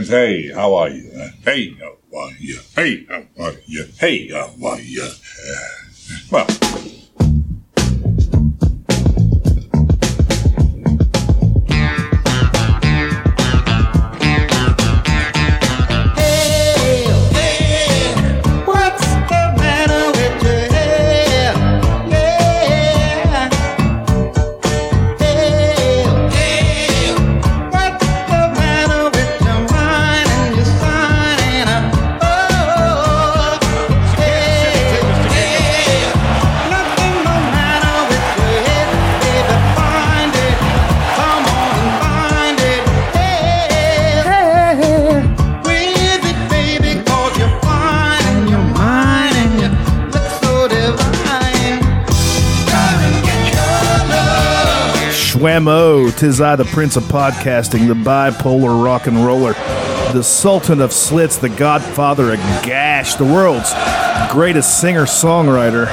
And hey, how are you? Hey, how are you? Hey, how are you? Hey, how are you? Well, Tis I, the prince of podcasting, the bipolar rock and roller, the sultan of slits, the godfather of gash, the world's greatest singer songwriter.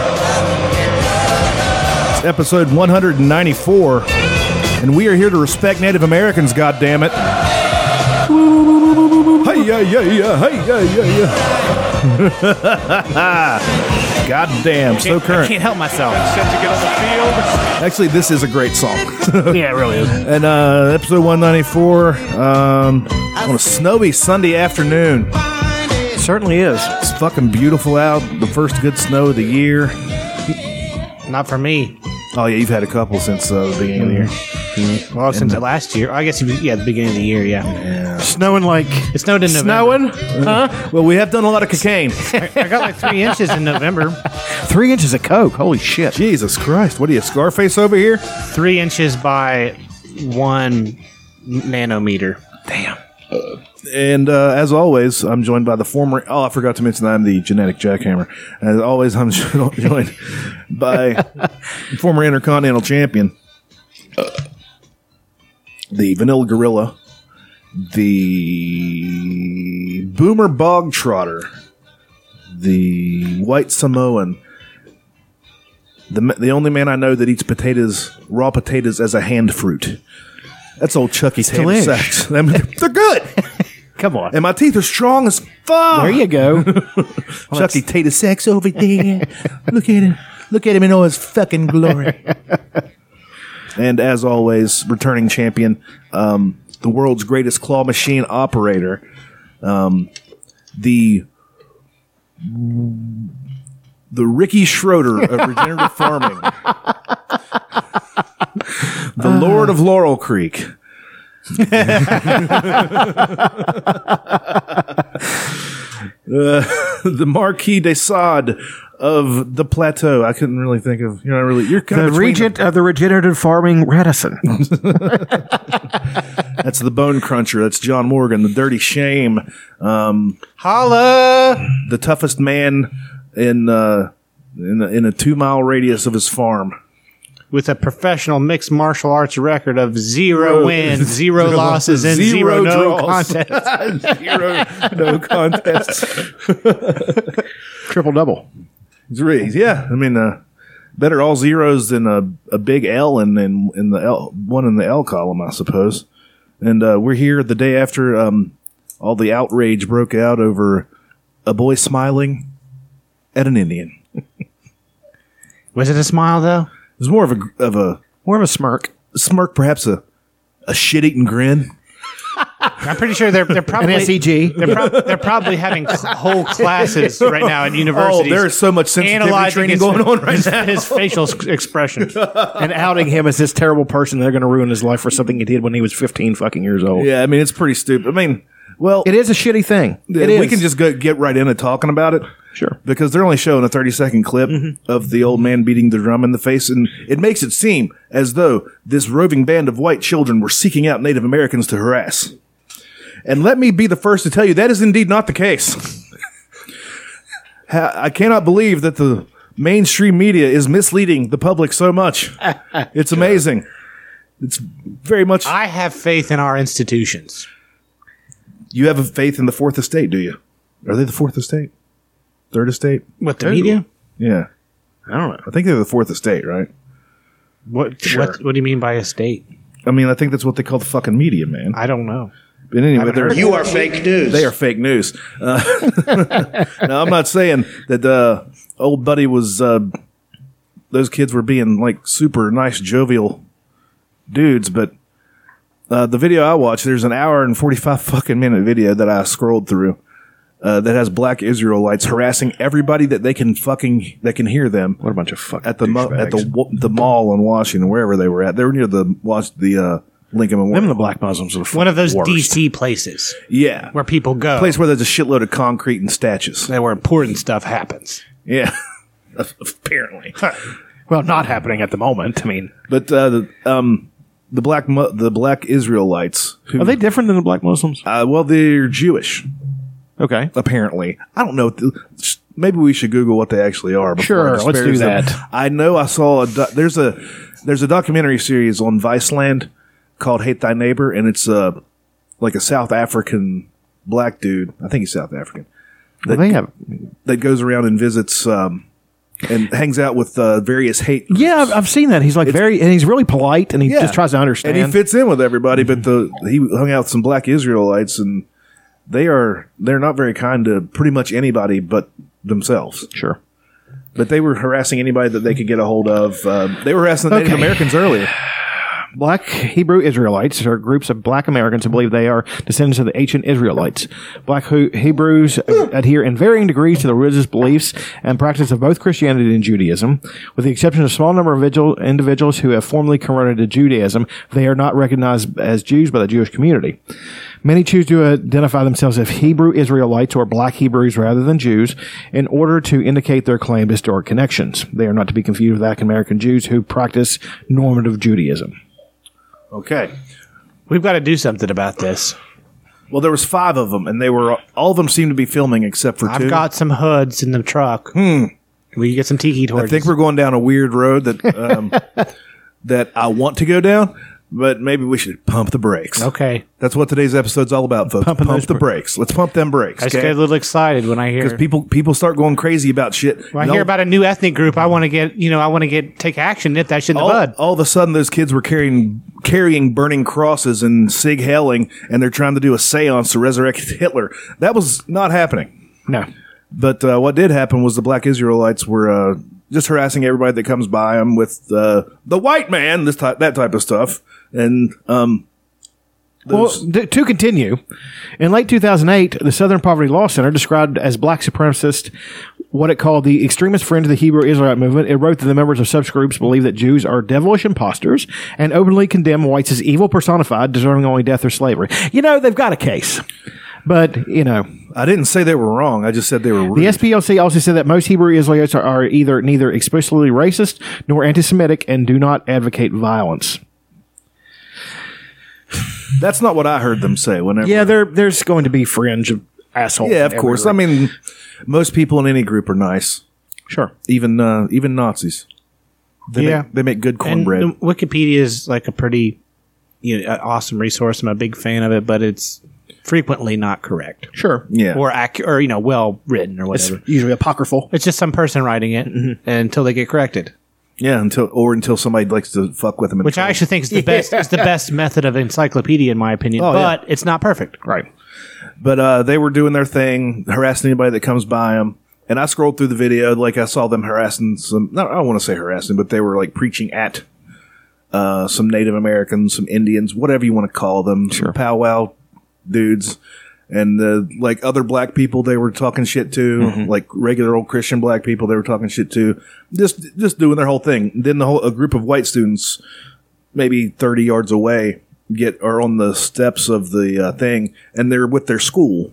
It's episode 194, and we are here to respect Native Americans, goddammit. Hey, yeah, yeah, yeah, hey, yeah, yeah, yeah. God damn, so current. I can't help myself. Actually, this is a great song. yeah, it really is. And uh, episode 194 um, on a snowy Sunday afternoon. certainly is. It's fucking beautiful out. The first good snow of the year. Not for me. Oh, yeah, you've had a couple since uh, the beginning of the year. Well, since last year. I guess, it was- yeah, the beginning of the year, yeah. Snowing like It snowed in November. snowing. Huh? Well, we have done a lot of cocaine. I got like three inches in November. Three inches of coke. Holy shit! Jesus Christ. What are you, Scarface over here? Three inches by one nanometer. Damn. And uh, as always, I'm joined by the former. Oh, I forgot to mention that I'm the genetic jackhammer. As always, I'm joined by former Intercontinental Champion, the Vanilla Gorilla, the Boomer Bog Trotter, the White Samoan, the the only man I know that eats potatoes, raw potatoes, as a hand fruit. That's old Chucky's delish. sacks. I mean, they're good. Come on. And my teeth are strong as fuck. There you go. Chucky Tater Sacks over there. Look at him. Look at him in all his fucking glory. And as always, returning champion, um, the world's greatest claw machine operator, um, the the Ricky Schroder of regenerative farming, the Lord of Laurel Creek. the Marquis de Sade of the plateau. I couldn't really think of. You're not really. You're kind the of between regent of the regenerative farming Radisson. That's the bone cruncher. That's John Morgan, the dirty shame, Holla! the toughest man in uh, in a, in a two mile radius of his farm. With a professional mixed martial arts record of zero wins, zero losses, and zero zero, no draws. contests. Zero, no contest. Triple double. Three. Yeah, I mean, uh, better all zeros than a, a big L in, in in the L one in the L column, I suppose. And uh, we're here the day after um, all the outrage broke out over a boy smiling at an Indian. Was it a smile, though? It was more of a of a More of a smirk. smirk, perhaps a a shit eating grin. I'm pretty sure they're they're An probably SEG. They're, prob- they're probably having cl- whole classes right now at Oh, universities. there is so much sensitivity analyzing training his, going on right his, now. his facial s- expression. and outing him as this terrible person they're going to ruin his life for something he did when he was 15 fucking years old. Yeah, I mean it's pretty stupid. I mean, well, It is a shitty thing. It we is. can just go, get right into talking about it. Sure. Because they're only showing a 30 second clip mm-hmm. of the old man beating the drum in the face, and it makes it seem as though this roving band of white children were seeking out Native Americans to harass. And let me be the first to tell you that is indeed not the case. I cannot believe that the mainstream media is misleading the public so much. It's amazing. It's very much. I have faith in our institutions. You have a faith in the fourth estate, do you? Are they the fourth estate? Third estate? What the media? Yeah. I don't know. I think they're the fourth estate, right? What, what? What do you mean by a state? I mean, I think that's what they call the fucking media, man. I don't know. But anyway, they're, You are fake news. they are fake news. Uh, now, I'm not saying that uh, old buddy was. Uh, those kids were being like super nice, jovial dudes, but uh, the video I watched, there's an hour and 45 fucking minute video that I scrolled through. Uh, that has black Israelites harassing everybody that they can fucking that can hear them What a bunch of fucking at the mo- at the douchebags. the mall in Washington, wherever they were at. They were near the watch the uh, Lincoln Memorial. Them and the black Muslims are the One of those worst. DC places yeah, where people go, place where there's a shitload of concrete and statues. that where important stuff happens. Yeah, apparently. Well, not happening at the moment. I mean, But uh, the um, the black mu- the black Israelites who are they different than the black Muslims? uh, well they're Jewish Okay. apparently. I don't know. th- Maybe we should Google what they actually are. before Sure, I let's disparage do them. that. I know I saw a do- there's a there's a documentary series on Viceland called Hate Thy Neighbor, and it's uh, like a South African black dude. I think he's South African. Well, they have. that goes around and visits um, and hangs out with uh, various hate. Yeah, I've, I've seen that. He's like very, and he's really polite, and he Yeah. just tries to understand. and he fits in with everybody. But the he hung out with some black Israelites, and they are they're not very kind to pretty much anybody but themselves. sure. But they were harassing anybody that they could get a hold of. Uh, they were harassing the Native Okay. Americans earlier. Black Hebrew Israelites are groups of black Americans who believe they are descendants of the ancient Israelites. Black Hebrews adhere in varying degrees to the religious beliefs and practice of both Christianity and Judaism. With the exception of a small number of individuals who have formally converted to Judaism, they are not recognized as Jews by the Jewish community. Many choose to identify themselves as Hebrew Israelites or Black Hebrews rather than Jews in order to indicate their claimed historic connections. They are not to be confused with African American Jews who practice normative Judaism. Okay. We've got to do something about this. Well, there was five of them, and they were all of them seemed to be filming except for 2 I've got some hoods in the truck. Hmm. We can get some tiki torches. I torches. think we're going down a weird road that um, that I want to go down, but maybe we should pump the brakes. okay. That's what today's episode's all about, folks. Pumping pump those the bra- brakes. Let's pump them brakes. I just get a little excited when I hear. because people people start going crazy about shit. when I And hear all- about a new ethnic group, I want to get you know I want to get take action, nip that shit in the all, bud. all of a sudden, those kids were carrying carrying burning crosses and sig hailing, and they're trying to do a séance to resurrect Hitler. That was not happening. No. But uh, what did happen was the black Israelites were uh, just harassing everybody that comes by them with uh, the white man, this type, that type of stuff, and um, Well, to continue, in late 2008, the Southern Poverty Law Center described as black supremacist what it called the extremist fringe of the Hebrew Israelite movement. It wrote that the members of such groups believe that Jews are devilish imposters and openly condemn whites as evil personified, deserving only death or slavery. You know, they've got a case. But, you know, I didn't say they were wrong. I just said they were rude. the SPLC also said that most Hebrew Israelites are, are either neither explicitly racist nor anti-Semitic and do not advocate violence. That's not what I heard them say. Whenever, Yeah, there, there's going to be fringe of assholes. yeah, of every course. group. I mean, most people in any group are nice. sure. Even uh, even Nazis. They Yeah. make, they make good cornbread. the Wikipedia is like a pretty you know, awesome resource. I'm a big fan of it, but it's frequently not correct Sure. yeah, or accurate or you know well written or It's whatever. usually apocryphal. It's just some person writing it until they get corrected, yeah. Until or until somebody likes to fuck with them. and which I try- actually think is the best is the best method of encyclopedia in my opinion. Oh, yeah. but it's not perfect. Right. But uh, they were doing their thing, harassing anybody that comes by them. And I scrolled through the video, like I saw them harassing some. No, I don't want to say harassing, but they were like preaching at uh, some Native Americans, some Indians, whatever you want to call them, some powwow dudes, and uh, like other black people they were talking shit to, like regular old Christian black people they were talking shit to, just just doing their whole thing. Then the whole a group of white students, maybe thirty yards away, get are on the steps of the uh, thing, and they're with their school,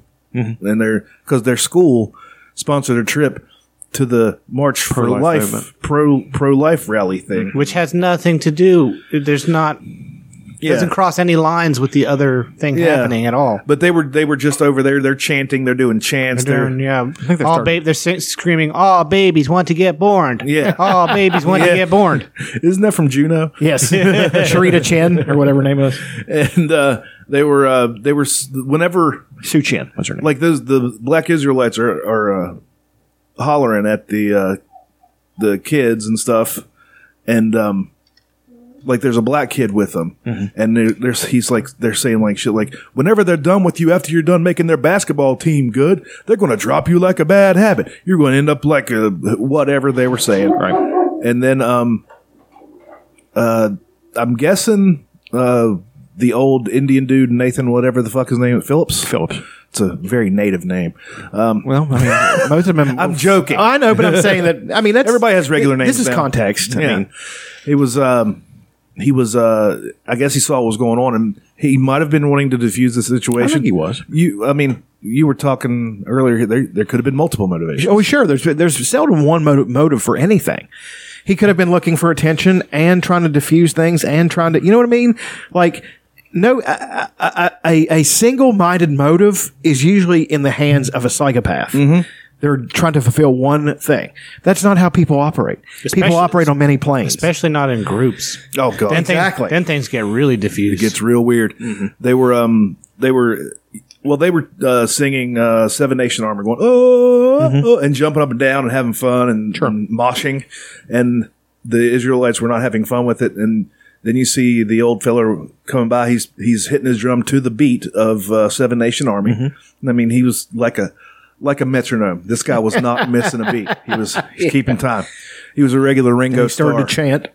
and they're because their school sponsored a trip to the March for Pro-life Life pro pro life rally thing. Which has nothing to do. There's not doesn't cross any lines with the other thing Yeah. happening at all. But they were they were just over there. They're chanting. They're doing chants. They're, They're, yeah, they're all starting- babe, they're sing- screaming, "All babies want to get born." Yeah. all babies want Yeah. to get born. Isn't that from Juno? Yes. Sharita Chen or whatever her name is. And uh, they were uh, they were whenever Sue Chen. What's her name? like those the black Israelites are are uh, hollering at the uh, the kids and stuff, and um, like there's a black kid with them, Mm-hmm. and there, there's he's like they're saying like shit like whenever they're done with you after you're done making their basketball team good, they're going to drop you like a bad habit. You're going to end up like a whatever they were saying, Right. And then um, uh, I'm guessing uh the old Indian dude Nathan whatever the fuck his name is Phillips Phillips. It's a very native name. Well, I mean, most of them. I'm joking. I know, but I'm saying that. I mean, that's Everybody has regular names. This is now. context. I Yeah. mean, He was um he was uh I guess he saw what was going on and he might have been wanting to diffuse the situation. I think he was. You I mean, you were talking earlier there there could have been multiple motivations. Oh, sure. There's there's seldom one motive, motive for anything. He could have been looking for attention and trying to diffuse things and trying to, you know what I mean? Like, no, a, a, a, a single-minded motive is usually in the hands of a psychopath. Mm-hmm. They're trying to fulfill one thing. That's not how people operate. Especially- people operate on many planes. especially not in groups. Oh god. Then things, Exactly. then things get really diffused. it gets real weird. They were um they were well they were uh, singing uh, Seven Nation Army going oh, oh and jumping up and down and having fun and, and moshing and the Israelites were not having fun with it and then you see the old fella coming by he's he's hitting his drum to the beat of uh, Seven Nation Army I mean he was like a like a metronome this guy was not missing a beat he was he's keeping time he was a regular Ringo he started star to chant.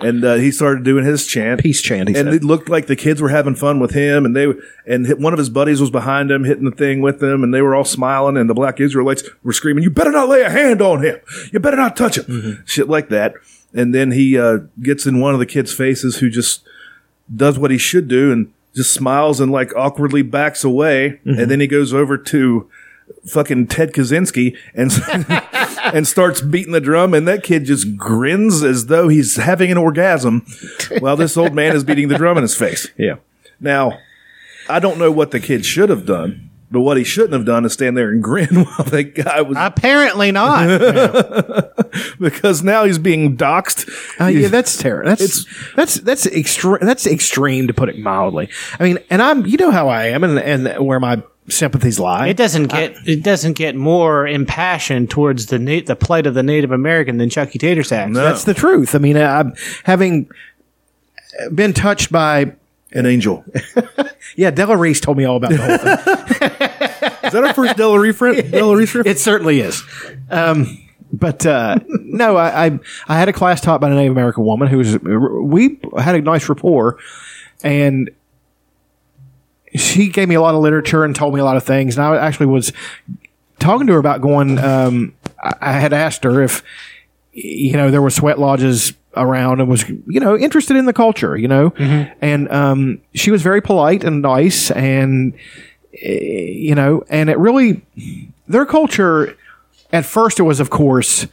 and uh, he started doing his chant, Peace chant, he and said. it looked like the kids were having fun with him, and they and hit- one of his buddies was behind him, hitting the thing with them, and they were all smiling, and the black Israelites were screaming, "You better not lay a hand on him! You better not touch him!" Mm-hmm. Shit like that. And then he uh, gets in one of the kids' faces, who just does what he should do, and just smiles and like awkwardly backs away, Mm-hmm. and then he goes over to fucking Ted Kaczynski and and starts beating the drum, and that kid just grins as though he's having an orgasm, while this old man is beating the drum in his face. Yeah. Now, I don't know what the kid should have done, but what he shouldn't have done is stand there and grin while the guy was Apparently not. because now he's being doxxed. Uh, yeah, that's terrible. That's that's that's extreme. That's extreme to put it mildly. I mean, and I'm you know how I am, and and where my sympathies lie. It doesn't get it doesn't get more impassioned towards the na- the plight of the Native American than Chucky Tater Sacks. No. That's the truth. I mean, I'm having been touched by. An angel. Yeah, Della Reese told me all about the whole thing. Is that our first Della Reese friend? Della Reese friend? It certainly is. Um, but uh, no, I, I I had a class taught by a Native American woman who was we had a nice rapport, and she gave me a lot of literature and told me a lot of things. And I actually was talking to her about going. Um, I, I had asked her if you know there were sweat lodges around and was you know interested in the culture, you know, and um, she was very polite and nice and you know, and it really their culture at first it was of course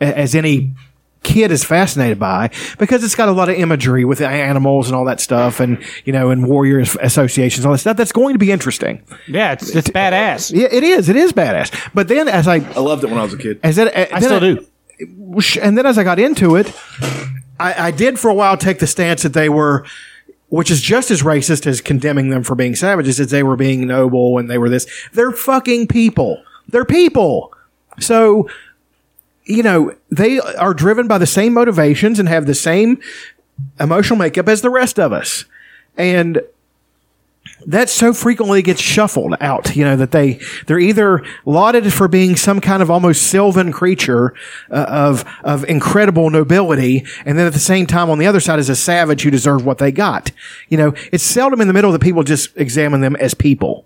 as any kid is fascinated by because it's got a lot of imagery with animals and all that stuff and you know and warrior associations all that stuff that's going to be interesting Yeah, it's, it's badass. yeah it is it is badass but then as i I loved it when I was a kid. as that, uh, I still do. and then as I got into it, I, I did for a while take the stance that they were, which is just as racist as condemning them for being savages, as they were being noble and they were this. They're fucking people. They're people. So, you know, they are driven by the same motivations and have the same emotional makeup as the rest of us. And that so frequently gets shuffled out, you know, that they, they're either lauded for being some kind of almost sylvan creature uh, of, of incredible nobility. And then at the same time, on the other side is a savage who deserved what they got. You know, it's seldom in the middle that people just examine them as people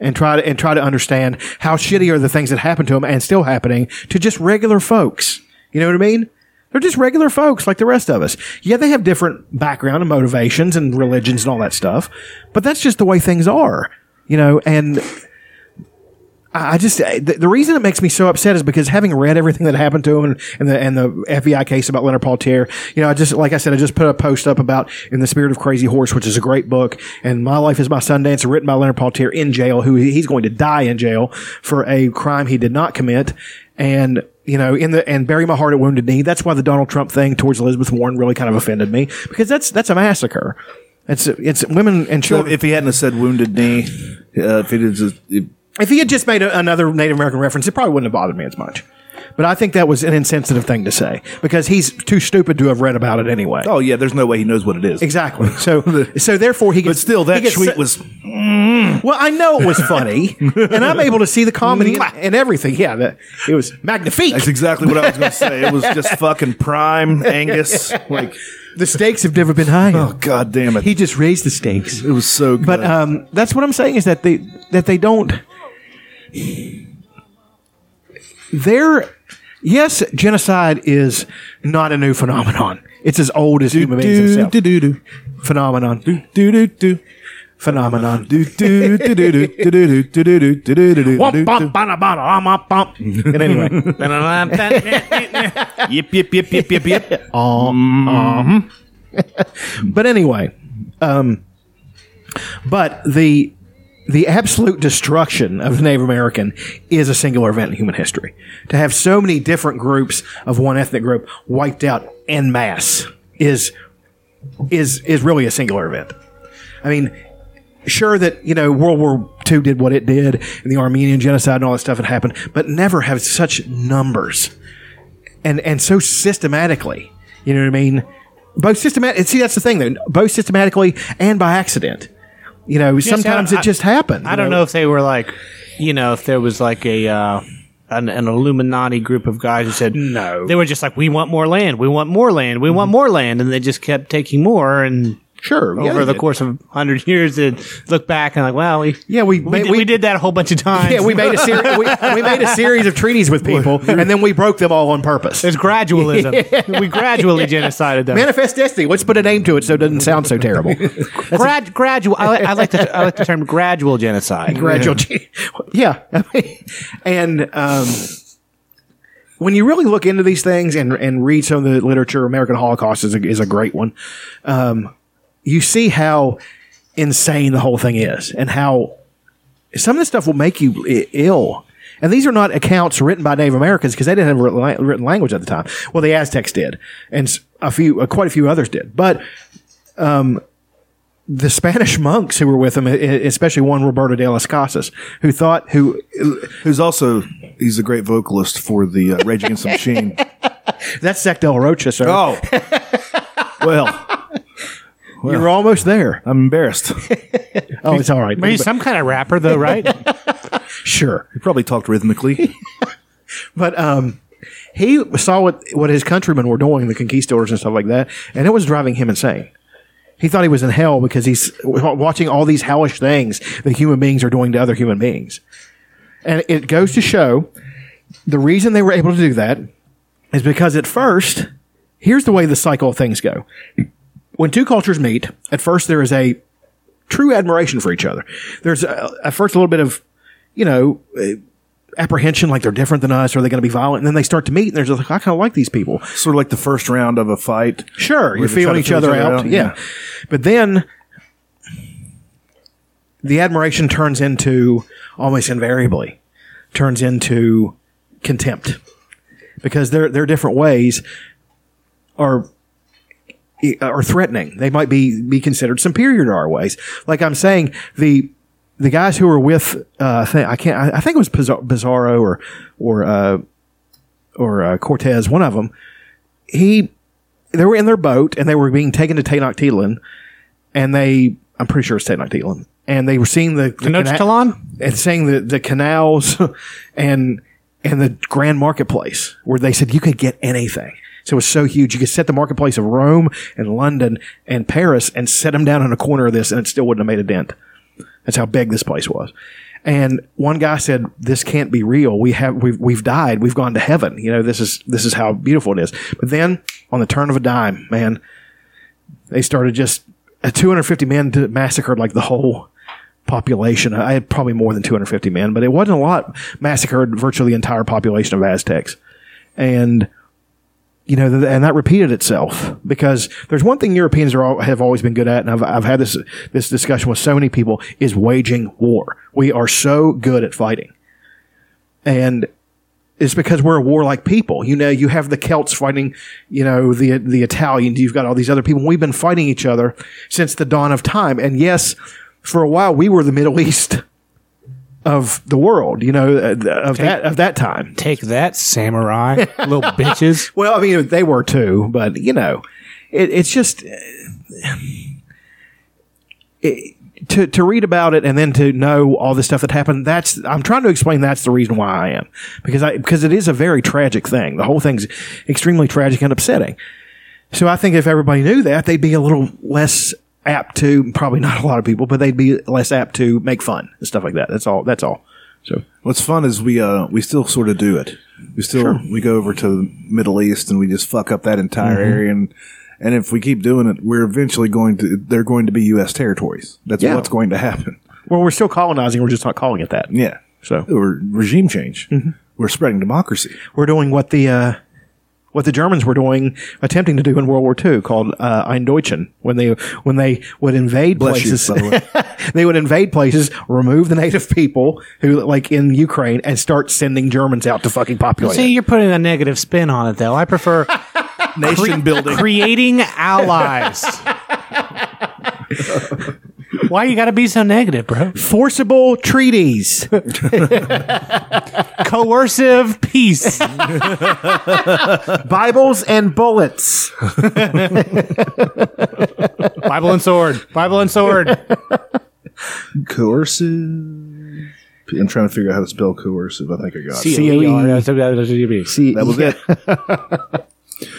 and try to, and try to understand how shitty are the things that happen to them and still happening to just regular folks. You know what I mean? They're just regular folks like the rest of us. Yeah, they have different background and motivations and religions and all that stuff, but that's just the way things are, you know, and I just, the, the reason it makes me so upset is because having read everything that happened to him and, and the, and the FBI case about Leonard Peltier, you know, I just, like I said, I just put a post up about In the Spirit of Crazy Horse, which is a great book, and My Life is My Sundance, written by Leonard Peltier in jail, who he's going to die in jail for a crime he did not commit. And, you know, in the, and bury my heart at wounded knee. That's why the Donald Trump thing towards Elizabeth Warren really kind of offended me because that's, that's a massacre. It's, it's women and So children. if he hadn't said wounded knee, uh, if he did just, If he had just made a, another Native American reference, it probably wouldn't have bothered me as much. But I think that was an insensitive thing to say because he's too stupid to have read about it anyway. Oh yeah, there's no way he knows what it is. Exactly. So, so therefore, he gets. But still, that gets tweet se- was Well, I know it was funny, and I'm able to see the comedy and, and everything. Yeah, that, it was magnifique. That's exactly what I was going to say. It was just fucking prime Angus. Like, The stakes have never been higher. oh god damn it! He just raised the stakes. it was so good. But um, that's what I'm saying is that they that they don't there, yes, genocide is not a new phenomenon. It's as old as human beings themselves. Do, do, do. Phenomenon. Do, do, do, do. Phenomenon. And anyway. yip, yip, yip, yip, yip, yip. Um, um. but anyway, um, but the the absolute destruction of the Native American is a singular event in human history. To have so many different groups of one ethnic group wiped out en masse is is is really a singular event. I mean, sure that you know World War II did what it did, and the Armenian genocide and all that stuff had happened, but never have such numbers and and so systematically. You know what I mean? Both systematic. See, that's the thing, though. Both systematically and by accident. You know, sometimes it just happened. I don't know if they were like, you know, if there was like a uh, an, an Illuminati group of guys who said No. They were just like, we want more land, we want more land, we want more land, and they just kept taking more. And Sure. over they the course of hundred years, they look back and like, well, we Yeah, we we, made- did, we- we did that a whole bunch of times. Yeah, we made a series. we, we made a series of treaties with people, and then we broke them all on purpose. It's gradualism. We gradually genocided them. Manifest destiny. Let's put a name to it so it doesn't sound so terrible. Grad, gradual. I, I like the I like the term gradual genocide. gradual. Yeah, I mean, and um, when you really look into these things and and read some of the literature, American Holocaust is a, is a great one. Um, you see how insane the whole thing is, and how some of this stuff will make you ill. And these are not accounts written by Native Americans because they didn't have written language at the time. Well, the Aztecs did, and a few, uh, quite a few others did. But the Spanish monks who were with him, especially one Roberto de las Casas, who thought who Who's also he's a great vocalist for the uh, Rage Against the Machine. that's Zach Del Rocha, sir. Oh, well, You're almost there. I'm embarrassed. Oh, it's all right. Are you some kind of rapper though, right? Sure, He probably talked rhythmically. but um, he saw what what his countrymen were doing, the conquistadors and stuff like that, and it was driving him insane. He thought he was in hell because he's watching all these hellish things that human beings are doing to other human beings. And it goes to show the reason they were able to do that is because at first, here's the way the cycle of things go. When two cultures meet, at first there is a true admiration for each other. There's a, at first a little bit of, you know, uh, apprehension, like they're different than us. Are they going to be violent? And then they start to meet, and there's like, I kind of like these people. sort of like the first round of a fight. Sure, you're feeling each other out. Yeah. But then the admiration turns into almost invariably turns into contempt because their their different ways are are threatening. They might be be considered superior to our ways. Like I'm saying, the the guys who were with uh, I, think, can't I, I think it was Pizar- Bizarro or or uh, or uh, Cortez, one of them. He they were in their boat and they were being taken to Tenochtitlan, and they I'm pretty sure it's Tenochtitlan, and they were seeing the, the cana- and seeing the the canals and and the grand marketplace where they said you could get anything. So it was so huge. You could set the marketplace of Rome and London and Paris and set them down in a corner of this, and it still wouldn't have made a dent. That's how big this place was. And one guy said, "This can't be real. We have we've we've died. We've gone to heaven. You know, this is this is how beautiful it is." But then, on the turn of a dime, man, they started just uh, 250 men massacred like the whole population. I had probably more than 250 men, but it wasn't a lot. Massacred virtually the entire population of Aztecs, and you know, and that repeated itself because there's one thing Europeans all, have always been good at, and I've, I've had this this discussion with so many people is waging war. We are so good at fighting, and it's because we're a warlike people. You know, you have the Celts fighting, you know, the the Italians. You've got all these other people. We've been fighting each other since the dawn of time. And yes, for a while we were the Middle East of the world. You know, uh, of that of that time. Take that, samurai, little bitches. Well, I mean, they were too, but you know, it, it's just uh, it, to to read about it and then to know all the stuff that happened. That's I'm trying to explain. That's the reason why I am because I because it is a very tragic thing. The whole thing's extremely tragic and upsetting. So I think if everybody knew that, they'd be a little less apt to probably not a lot of people, but they'd be less apt to make fun and stuff like that. That's all. That's all. So What's fun is we uh we still sort of do it. We still we go over to the Middle East and we just fuck up that entire Mm-hmm. area and and if we keep doing it, we're eventually going to they're going to be U.S. territories. That's Yeah. what's going to happen. well, we're still colonizing. We're just not calling it that. Yeah. So Or regime change. We're spreading democracy. we're doing what the uh, what the Germans were doing, attempting to do in World War II, called uh, Eindeutschen. When they when they would invade Bless you, places, by the way. they would invade places, remove the native people who, like in Ukraine, and start sending Germans out to fucking populate. See, it. you're putting a negative spin on it, though. I prefer Nation building. creating allies. Why you got to be so negative, bro? Forcible treaties. Coercive peace. Bibles and bullets. Bible and sword. Bible and sword. coercive. I'm trying to figure out how to spell coercive. I think I got it. See, That was it.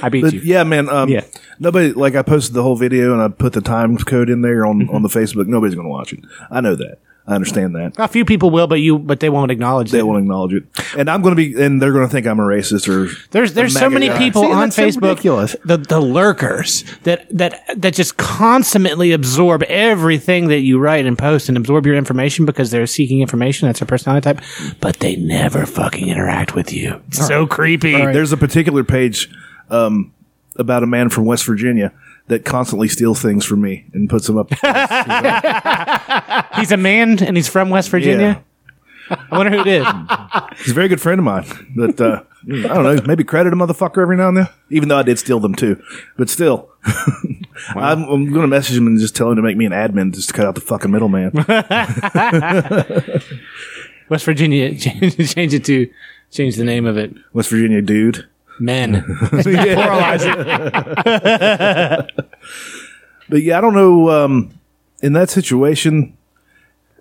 I beat But you. yeah, man. Um, Yeah. Nobody like I posted the whole video and I put the time code in there on on the Facebook. Nobody's going to watch it. I know that. I understand that. A few people will, but you, but they won't acknowledge it. They it. won't acknowledge it, and I'm going to be, and they're going to think I'm a racist or There's there's a so many guy. people See, on that's so Facebook, ridiculous. the the lurkers that that that just consummately absorb everything that you write and post and absorb your information because they're seeking information. That's their personality type, but they never fucking interact with you. It's so creepy. There's a particular page um, about a man from West Virginia that constantly steals things from me and puts them up. He's a man and he's from West Virginia. I wonder who it is. He's a very good friend of mine, but uh, I don't know. Maybe credit a motherfucker every now and then, even though I did steal them too. But still, I'm, I'm going to message him and just tell him to make me an admin just to cut out the fucking middleman. West Virginia. Change, change it to change the name of it. West Virginia dude. Men. Pluralize it. But yeah, I don't know. Um, in that situation,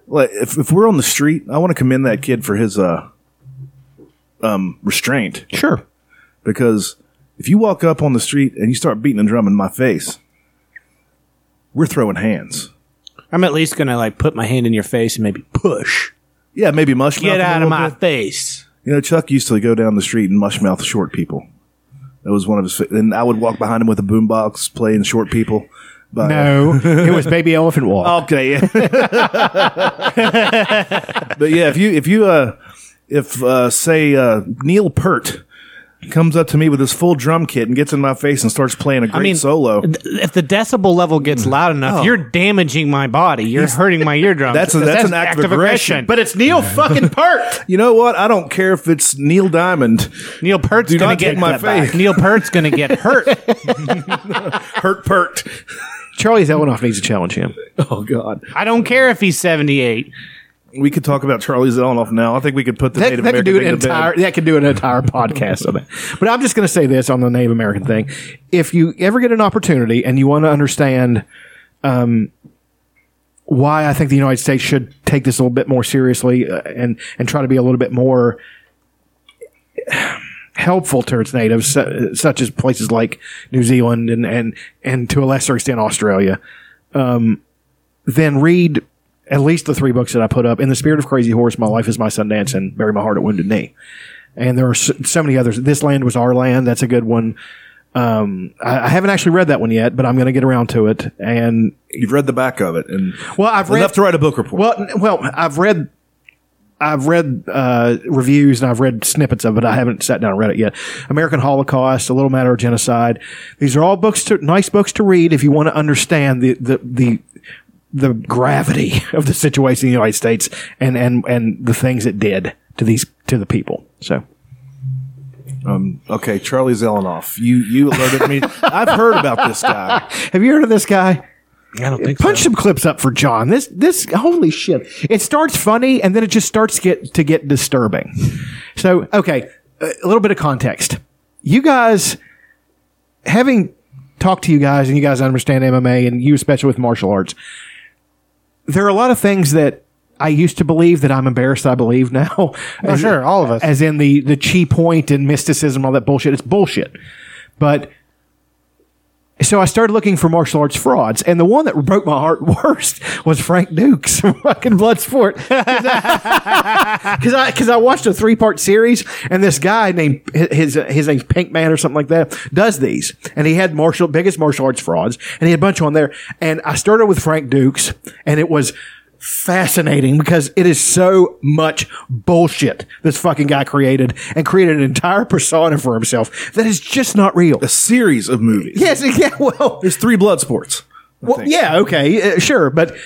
like if, if we're on the street, I want to commend that kid for his uh, um, restraint sure. because if you walk up on the street and you start beating a drum in my face, we're throwing hands. I'm at least gonna like put my hand in your face and maybe push. Yeah, maybe mush. Get mouth him a out of my bit. face. You know, Chuck used to go down the street and mushmouth short people. That was one of his. fa- And I would walk behind him with a boombox playing short people. By, No, it was Baby Elephant Walk. Okay. Yeah. but yeah, if you if you uh if uh say uh Neil Peart comes up to me with his full drum kit and gets in my face and starts playing a great mean, solo, Th- If the decibel level gets hmm. loud enough, oh. you're damaging my body. You're hurting my eardrums. That's a- that's an act of aggression. But it's Neil fucking Peart. you know what? I don't care if it's Neil Diamond. Neil Peart's gonna get take my that back. face. Neil Peart's gonna get hurt. Hurt Peart. Charlie Zelenoff needs to challenge him. Oh God. I don't care if he's 78. We could talk about Charlie Zelenoff now. I think we could put the That, Native that could do an thing to bed. entire. That could do an entire podcast on that. But I'm just going to say this on the Native American thing: if you ever get an opportunity and you want to understand, um, why I think the United States should take this a little bit more seriously uh, and and try to be a little bit more helpful to its natives, su- such as places like New Zealand and and and to a lesser extent Australia, um, then read at least the three books that I put up. In the Spirit of Crazy Horse, My Life is My Sundance, and Bury My Heart at Wounded Knee. And there are so, so many others. This Land Was Our Land. That's a good one. Um, I, I haven't actually read that one yet, but I'm going to get around to it. And You've read the back of it, and well, I've read enough to write a book report. well, n- well, I've read, I've read uh, reviews and I've read snippets of it. I haven't sat down and read it yet. American Holocaust, A Little Matter of Genocide. These are all books, to, nice books to read if you want to understand the the the the gravity of the situation in the United States and and and the things it did to these to the people. So. Um, okay, Charlie Zelenoff. You you alerted me. I've heard about this guy. Have you heard of this guy? I don't think Punch so. some clips up for John. This this holy shit. It starts funny and then it just starts to get to get disturbing. So okay, a little bit of context. You guys, having talked to you guys and you guys understand MMA and you especially with martial arts, there are a lot of things that I used to believe that I'm embarrassed I believe now. Oh, As- sure, all of us. As in the the chi point and mysticism, all that bullshit. It's bullshit. But so I started looking for martial arts frauds, and the one that broke my heart worst was Frank Dux fucking Bloodsport. Because I because I watched a three part series, and this guy named his his name's Pink Man or something like that does these, and he had martial biggest martial arts frauds, and he had a bunch on there. And I started with Frank Dux, and it was fascinating because it is so much bullshit this fucking guy created and created an entire persona for himself that is just not real. A series of movies. Yes, yeah, well, There's three blood sports. I well, think. yeah, okay, uh, sure, but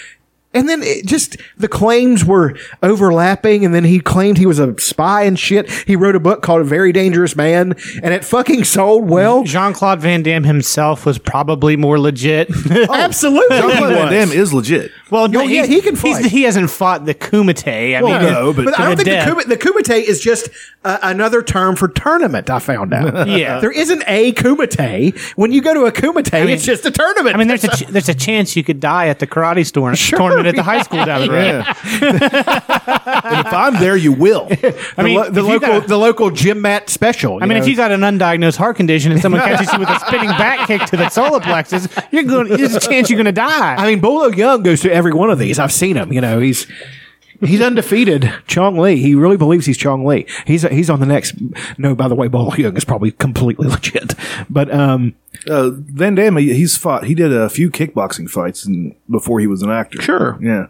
and then it just the claims were overlapping, and then he claimed he was a spy and shit. He wrote a book called A Very Dangerous Man, and it fucking sold well. Jean Claude Van Damme himself was probably more legit. Absolutely, Jean Claude Van. Damme is legit. well, Oh, yeah, he can fight. he hasn't fought the Kumite. I Well, mean, no, but- But I don't to think the, death. Kuma, the Kumite is just uh, another term for tournament. I found out. Yeah. there isn't a Kumite. When you go to a Kumite, mean- it's just a tournament. I mean, there's a ch- there's a chance you could die at the karate store tournament at the high school down the road. Yeah. and if I'm there, you will. I mean, the, lo- the if you local got- the local gym mat special. I mean, if you got an undiagnosed heart condition and someone catches you with a spinning back kick to the solar plexus, you're going. There's a chance you're going to die. I mean, Bolo Yeung goes to every one of these. I've seen him. You know, he's he's undefeated. Chong Li. He really believes he's Chong Li. He's he's on the next. No, by the way, Bolo Yeung is probably completely legit. But um, Uh, Van Damme, he's fought. He did a few kickboxing fights in, before he was an actor. Sure. Yeah.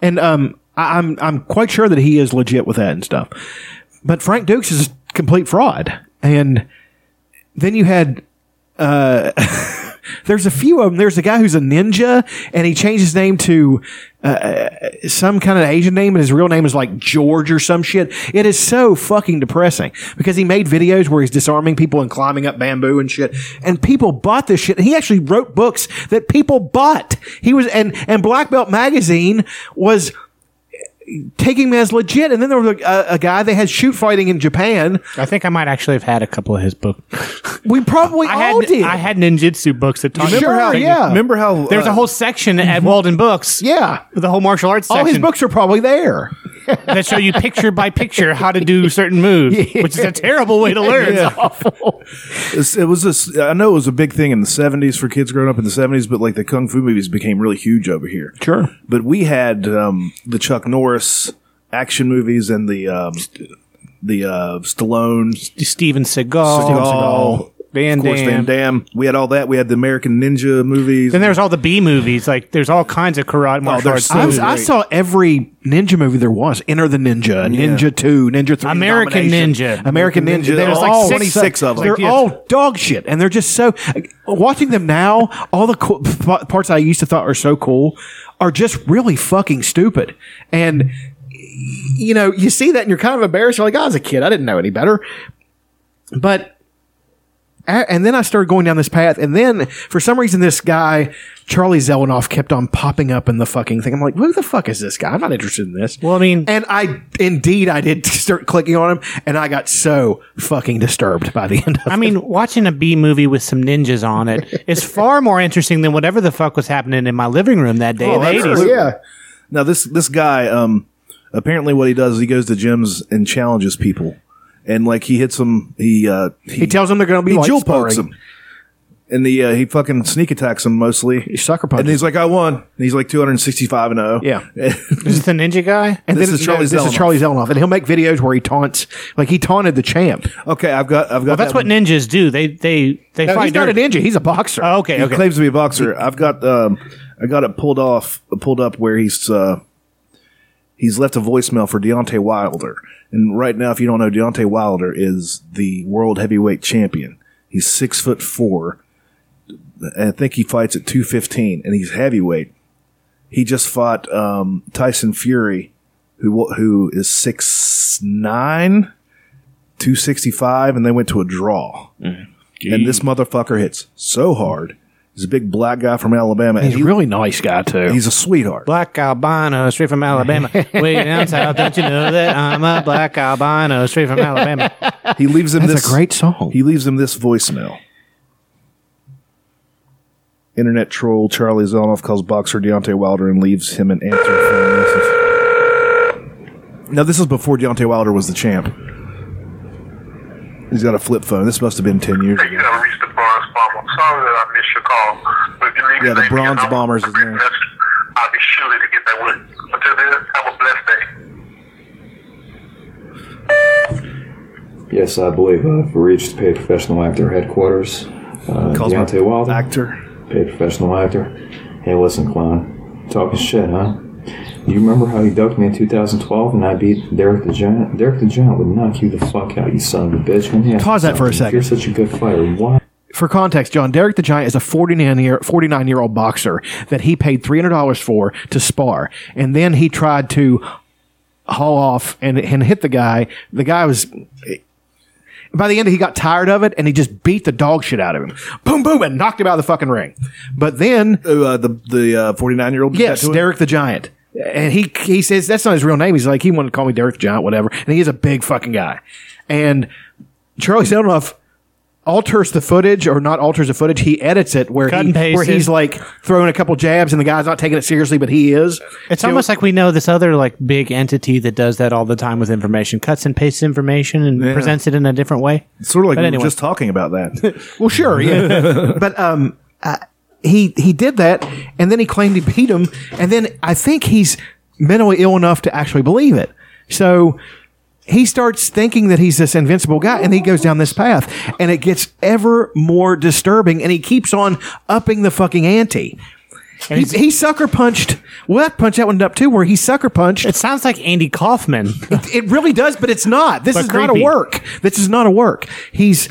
and um, I, I'm I'm quite sure that he is legit with that and stuff. But Frank Dux is a complete fraud. And then you had uh, there's a few of them. There's a guy who's a ninja, and he changed his name to uh, some kind of Asian name, and his real name is like George or some shit. It is so fucking depressing because he made videos where he's disarming people and climbing up bamboo and shit, and people bought this shit. And he actually wrote books that people bought. He was and and Black Belt magazine was taking me as legit. And then there was a, a guy they had shoot fighting in Japan. I think I might actually have had a couple of his books. We probably I all had did. I had ninjutsu books that taught Remember you how- everything. yeah. Remember how There's a uh, whole section at Walden Books. yeah. The whole martial arts All his books are probably there. That show you picture by picture how to do certain moves, which is a terrible way to learn. It's- it was this. I know it was a big thing in the '70s for kids growing up in the '70s, but like the kung fu movies became really huge over here. Sure. But we had um, the Chuck Norris action movies and the um, the uh, Stallone, Steven Seagal, Seagal, Van of course Damme. Van Damme. We had all that. We had the American Ninja movies. Then there's all the B movies. Like there's all kinds of karate martial there's arts. so I, movies. was, I saw every ninja movie there was. Enter the Ninja, Ninja Two, Ninja Three, American Domination, Ninja. American Ninja. Ninja. There's There's like all 26 of them. They're Yeah. all dog shit, and they're just so. Watching them now, all the cool p- parts I used to thought are so cool are just really fucking stupid. And you know, you see that and you're kind of embarrassed. You're like, "Oh, I was a kid. I didn't know any better. But a- and then I started going down this path, and then for some reason, this guy Charlie Zelenoff kept on popping up in the fucking thing. I'm like, who the fuck is this guy? I'm not interested in this. Well, I mean- and I indeed I did start clicking on him, and I got so fucking disturbed by the end of I it. mean, watching a B movie with some ninjas on it is far more interesting than whatever the fuck was happening in my living room that day in the absolutely. 80s. yeah, now this this guy. Um, apparently, what he does is he goes to gyms and challenges people, and like he hits them. He uh, he tells them they're going to be he like jewel pokes sparring. them. And the uh, he fucking sneak attacks them mostly. He sucker And he's like, I won. And he's like 265 and 0. Yeah. Is this the ninja guy? And This then is Charlie this is Zelenoff. Charlie Zelenoff, and he'll make videos where he taunts, like he taunted the champ. okay, I've got, I've got. Well, that's that what one. ninjas do. They they they No, fight he's not a dirt. ninja; he's a boxer. Oh, okay, He okay. claims to be a boxer. I've got, um, I got it pulled off, pulled up where he's, uh, he's left a voicemail for Deontay Wilder. And right now, if you don't know, Deontay Wilder is the world heavyweight champion. He's six foot four. And I think he fights at 215 and he's heavyweight. He just fought, um, Tyson Fury, who, who is six nine, 265, and they went to a draw. And this motherfucker hits so hard, He's a big black guy from Alabama. He's and a he- really nice guy too. he's a sweetheart. Black albino, straight from Alabama. Way down south, don't you know that I'm a black albino, straight from Alabama? He leaves him That's this a great song. He leaves him this voicemail. Internet troll Charlie Zelenoff calls boxer Deontay Wilder and leaves him an answer phone message. Now this is before Deontay Wilder was the champ. He's got a flip phone. This must have been ten years Hey, you ago. have reached the Bronze Bomber. I'm sorry that I missed your call. But if you leave Yeah, the name and your Bronze number, Bomber's a his name. I'll be sure to get that with. Until then, have a blessed day. Yes, I believe I've reached paid professional actor headquarters. Uh, Calls him Deontay Wilder, actor. paid professional actor. Hey, listen, clown. Talking shit, huh? You remember how you ducked me in 2012 and I beat Derek the Giant? Derek the Giant would knock you the fuck out, you son of a bitch. Let me Pause you that for a second. You're such a good fighter. Why? For context, John, Derek the Giant is a 49 year 49 year old boxer that he paid $300 for to spar. And then he tried to haul off and, and hit the guy. The guy was by the end, he got tired of it and he just beat the dog shit out of him. Boom, boom, and knocked him out of the fucking ring. But then, Uh, the the forty nine year old. yes, Derek the Giant. And he he says that's not his real name. He's like, he wanted to call me Derek Giant, whatever. And he is a big fucking guy. And Charlie Zelenoff alters the footage or not alters the footage. He edits it where Cut he, and paste where he's like throwing a couple jabs and the guy's not taking it seriously, but he is. It's So- almost like we know this other like big entity that does that all the time with information, cuts and pastes information and Yeah. presents it in a different way. It's Sort of like But we anyway. were just talking about that. Well, sure, yeah. but um, uh, he he did that, and then he claimed he beat him, and then I think he's mentally ill enough to actually believe it. So he starts thinking that he's this invincible guy, and he goes down this path, and it gets ever more disturbing, and he keeps on upping the fucking ante. He, he sucker punched. Well, that punch that one up too, where he sucker punched. It sounds like Andy Kaufman. It really does, but it's not. This But is not a work. This is not a work. He's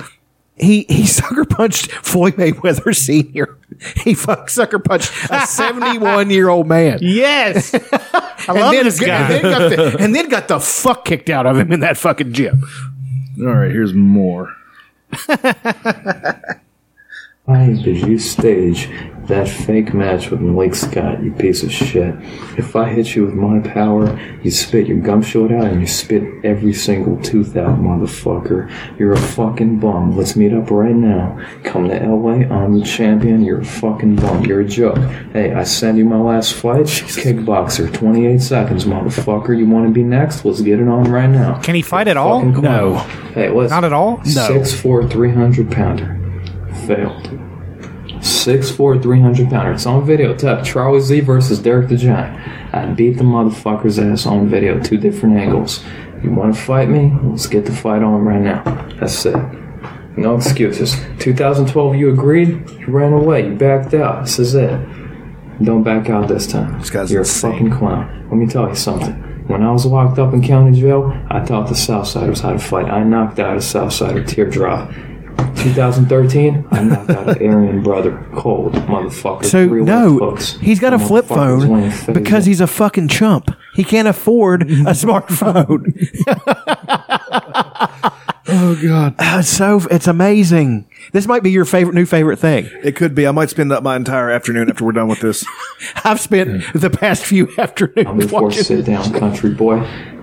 he he sucker punched Floyd Mayweather Senior. He fuck sucker punched a seventy one year old man. yes, I And love then, this and, then got the, and then got the fuck kicked out of him in that fucking gym. All right, here's more. Why did you stage that fake match with Malik Scott, you piece of shit? If I hit you with my power, you spit your gum shield out and you spit every single tooth out, motherfucker. You're a fucking bum. Let's meet up right now. Come to LA, I'm the champion. You're a fucking bum. You're a joke. Hey, I send you my last fight. Kickboxer, 28 seconds, motherfucker. You want to be next? Let's get it on right now. Can he fight at all? No. Hey, listen. Not at all. Six four three hundred pounder. Failed. Six four three hundred pounder. It's on video. Tap Charlie Z versus Derek the Giant. I beat the motherfucker's ass on video. Two different angles. You want to fight me? Let's get the fight on right now. That's it. No excuses. 2012, you agreed. You ran away. You backed out. This is it. Don't back out this time. This guy's You're insane. a fucking clown. Let me tell you something. When I was locked up in county jail, I taught the Southsiders how to fight. I knocked out a Southsider teardrop. 2013, I knocked out an Aryan brother, cold motherfucker. So three no, he's got a flip phone because he's a fucking chump. He can't afford a smartphone. Oh God, Uh, so it's amazing. This might be your favorite new favorite thing. it could be. I might spend up my entire afternoon after we're done with this. I've spent the past few I'm afternoons before watching. sit down, country boy.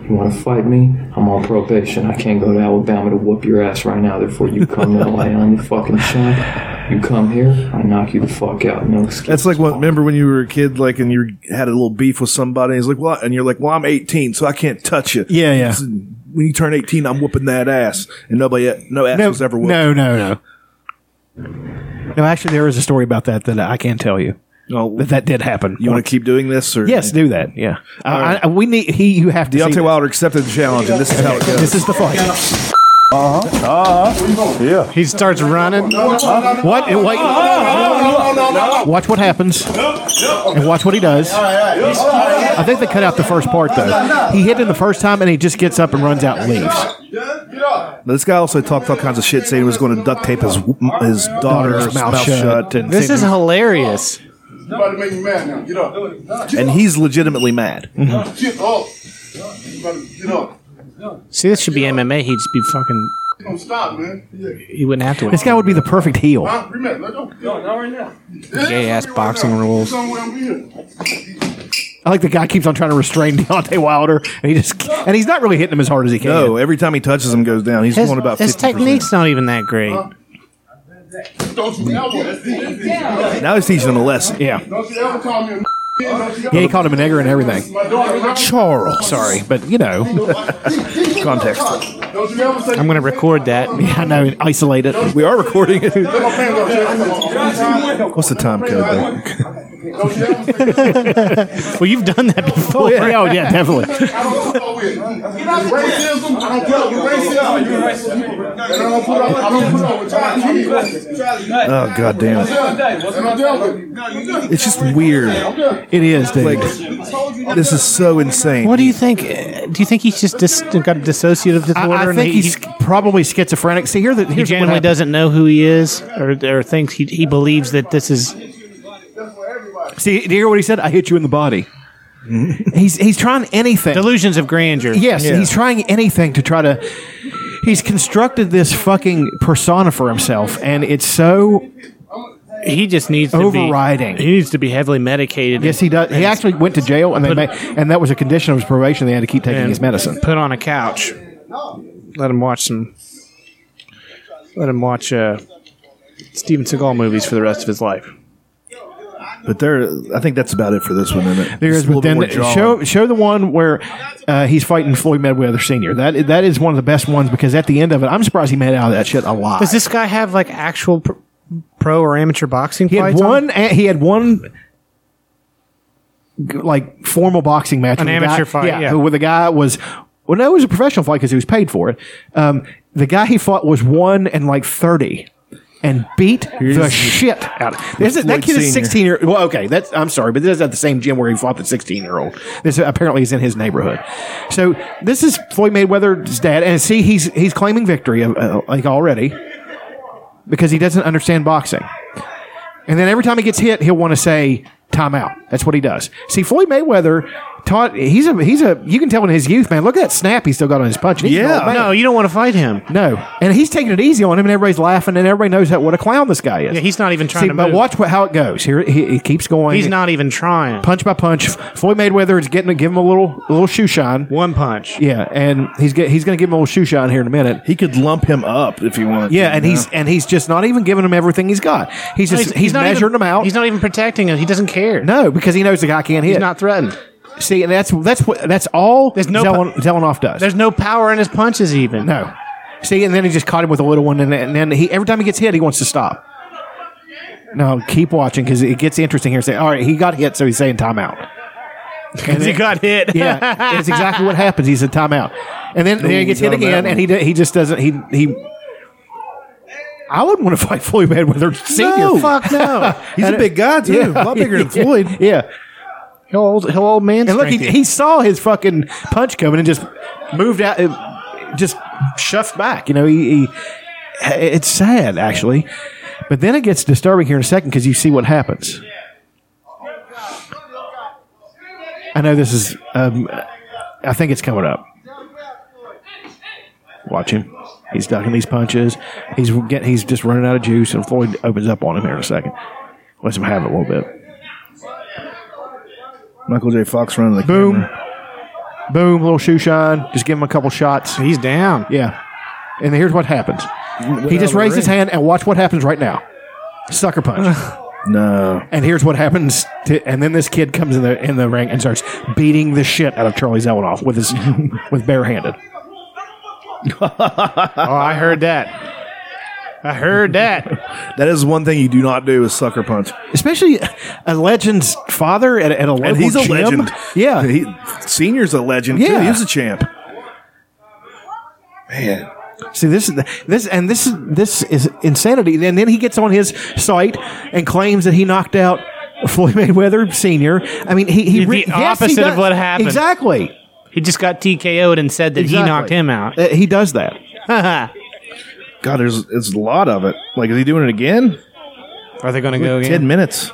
You want to fight me? I'm on probation. I can't go to Alabama to whoop your ass right now. Therefore, you come to LA. I'm the fucking champ. You come here, I knock you the fuck out. No excuse. That's like what. Remember when you were a kid, like, and you had a little beef with somebody. And he's like, "Well," and you're like, "Well, I'm 18, so I can't touch you." Yeah, yeah. When you turn 18, I'm whooping that ass, and nobody, no ass No, was ever whooped. no, no, no. No, actually, there is a story about that that I can't tell you. No, That that did happen. you want to keep doing this, or Yes, do that. Yeah, I, I, we need he. You have to. see Deontay that. Wilder accepted the challenge, and this is how it goes. This is the fight. Uh huh. Uh huh. Yeah. He starts running. What? and Wait. Watch what happens, and watch what he does. I think they cut out the first part though. He hit him the first time, and he just gets up and runs out and leaves. But this guy also talked all kinds of shit, saying he was going to duct tape his his daughter's mouth, shut, and This is hilarious. You about to make me mad now. Get up. and he's legitimately mad. Get up. You about to get up. See, this should be MMA. He'd just be fucking Don't stop, man. Yeah. He wouldn't have to. This guy would be the perfect heel. Huh? Rematch. Let's go. No, not right now. Gay ass boxing rules. I'm here. I like the guy keeps on trying to restrain Deontay Wilder, and he just and he's not really hitting him as hard as he can. No, every time he touches him, goes down. He's His, going about his 50%. technique's not even that great. Don't you ever. Now he's teaching him a lesson. Yeah, Don't you ever call me a. Yeah, he called him a nigger and everything. Charles. Sorry, but you know, Context. Don't you ever say. I'm going to record that. yeah, I know, isolate it. We are recording it. My pants up, Chad. What's the time code there? Don't you ever say. Well, you've done that before. Oh yeah, oh, yeah, definitely. I don't put up with racism. I don't put up with racism. And I don't put up. I don't put up with child. Oh, god damn it. And I'm dealt with. It's just weird. It is, dude. Like, this is so insane. What do you think? uh, Do you think he's just dis- got a dissociative disorder? I, I think he, he's probably schizophrenic. See, here, the, he here's what genuinely doesn't know who he is, or, or thinks he, he believes that this is. See, do you hear what he said? I hit you in the body. he's he's trying anything. Delusions of grandeur. Yes, he's trying anything to try to. He's constructed this fucking persona for himself, and it's so. He just needs to Overriding. Be, he needs to be heavily medicated. Yes, he does. He actually went to jail, and they made, and that was a condition of his probation. They had to keep taking his medicine. Put on a couch. Let him watch some. Let him watch uh, Steven Seagal movies for the rest of his life. But there, I think that's about it for this one, isn't it? There Just is, a little but then show show the one where uh, he's fighting Floyd Mayweather Senior. That that is one of the best ones because at the end of it, I'm surprised he made out of that shit alive. Does this guy have like actual pr- pro or amateur boxing He had fights? on? one. He had one. Like formal boxing match, An with a amateur guy, fight, yeah. who- Where the guy was, well, no, it was a professional fight because he was paid for it. Um, the guy he fought was one and like thirty, and beat the shit out. of this, is- That kid is Senior. sixteen year. Well, okay, that's I'm sorry, but this is at the same gym where he fought the sixteen year old. This apparently is in his neighborhood. So this is Floyd Mayweather's dad, and see, he's he's claiming victory uh, like already because he doesn't understand boxing. And then every time he gets hit, he'll want to say timeout. That's what he does. See, Floyd Mayweather taught he's a he's a you can tell in his youth, man. Look at that snap he's still got on his punch. He's an Yeah. man. No, you don't want to fight him. no, and he's taking it easy on him, and everybody's laughing, and everybody knows that what a clown this guy is. Yeah, he's not even trying See, to but move. watch what, how it goes. Here he, he keeps going. He's not even trying. punch by punch. Floyd Mayweather is getting to give him a little a little shoe shine. One punch. Yeah, and he's get, he's going to give him a little shoe shine here in a minute. He could lump him up if he wanted. Yeah, to, and you he's and he's just not even giving him everything he's got. He's just he's, not measuring even, them out. He's not even protecting him. He doesn't care. no, because he knows the guy can't hit. he's not threatened. See, and that's that's what that's all. There's no Zelen, Zelenoff does. There's no power in his punches. Even no. See, and then he just caught him with a little one, and, and then he every time he gets hit, he wants to stop. No, keep watching because it gets interesting here. Say, all right, he got hit, so he's saying timeout. because he got hit. Yeah, that's exactly what happens. He said timeout, and then, then he gets hit again, and he he just doesn't. He he. I wouldn't want to fight Floyd Mayweather Senior. No. Fuck no. he's a big guy too, a lot bigger than Floyd. Yeah. He'll old, he'll old man. And look, he, he saw his fucking punch coming and just moved out, uh, just shoved back. You know, he, he it's sad actually, but then it gets disturbing here in a second because you see what happens. I know this is. Um, I think it's coming up. Watch him. He's ducking these punches. He's getting. He's just running out of juice, and Floyd opens up on him here in a second. Lets him have it a little bit. Michael J. Fox running the Boom. camera. Boom, little shoe shine. Just give him a couple shots. He's down. Yeah. And here's what happens. He just out of raised his hand and watch what happens right now. Sucker punch. No, and here's what happens. To, and then this kid comes in the in the ring and starts beating the shit out of Charlie Zelenoff with his with barehanded. Oh, I heard that. I heard that. that is one thing you do not do is sucker punch. Especially a legend's father at, a- at a local And he's a gym. legend. Yeah. he, senior's a legend. Yeah. He was a champ. Man, See this is this and this is this is insanity. And then he gets on his site and claims that he knocked out Floyd Mayweather Senior. I mean, he he The re- yes, he opposite of what happened. Exactly. He just got TKO'd and said that Exactly. he knocked him out. Uh, he does that. God, there's it's a lot of it. Like, is he doing it again? Are they going to go again? Ten minutes.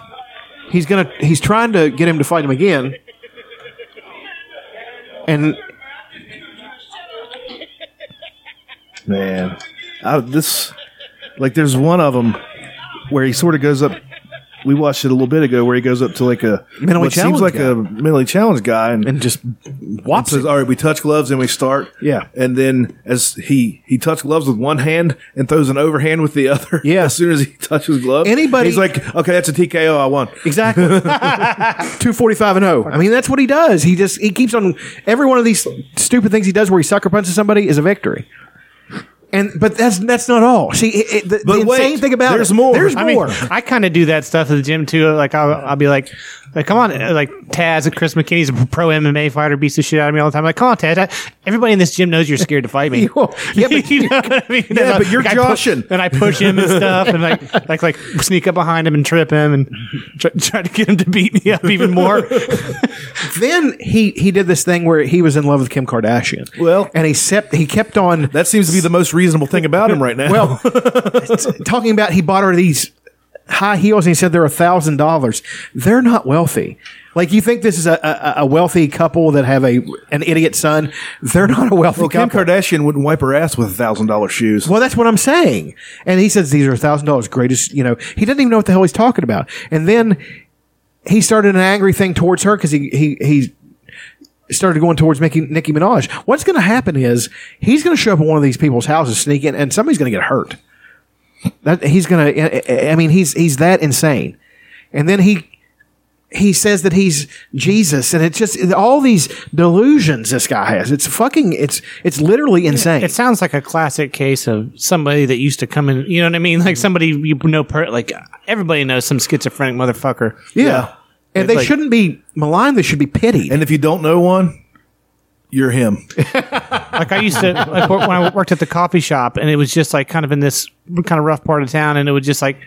He's gonna he's trying to get him to fight him again. And Man, I, this like there's one of them where he sort of goes up. We watched it a little bit ago where he goes up to like a Mentally what seems challenged like guy. a mentally challenged guy and, and just whops says, it. "All right, we touch gloves and we start." Yeah. and then as he he touched gloves with one hand and throws an overhand with the other. Yeah. as soon as he touches gloves, Anybody- he's like, "Okay, that's a TKO. I won." Exactly. 245 and 0. I mean, that's what he does. He just he keeps on every one of these stupid things he does where he sucker punches somebody is a victory. And but that's that's not all. See, it, it, the, But the wait, insane thing about there's it, more. There's I mean, more. I kind of do that stuff at the gym too. Like I'll, I'll be like, like come on, uh, like Taz, and Chris McKinney's a pro MMA fighter, beats the shit out of me all the time. Like, come on, Taz. I- everybody in this gym knows you're scared to fight me. Yeah, but- you know what I mean? Yeah, but you're Like, I pu- joshing. and I push him and stuff, and like, like, like sneak up behind him and trip him, and try, try to get him to beat me up even more. then he he did this thing where he was in love with Kim Kardashian. Well- and he kept he kept on That seems to be the most reasonable thing about him right now. well talking about he bought her these high heels and he said they're a thousand dollars. They're not wealthy. Like you think this is a, a, a wealthy couple that have a an idiot son? They're not a wealthy well, Kim couple. Kardashian wouldn't wipe her ass with thousand dollar shoes. Well, that's what I'm saying. And he says these are thousand dollars, greatest. You know, he doesn't even know what the hell he's talking about. And then he started an angry thing towards her because he he he started going towards Nicki, Nicki Minaj. What's going to happen is he's going to show up at one of these people's houses, sneak in, and somebody's going to get hurt. That he's going to. I mean, he's he's that insane. And then he he says that he's Jesus, and it's just all these delusions this guy has. It's fucking. It's it's literally insane. It sounds like a classic case of somebody that used to come in. You know what I mean? Like somebody you know, per, like everybody knows some schizophrenic motherfucker. Yeah. And they like- shouldn't be maligned. They should be pitied. And if you don't know one, you're him. Like I used to, like when I worked at the coffee shop, and it was just like kind of in this kind of rough part of town, and it would just like,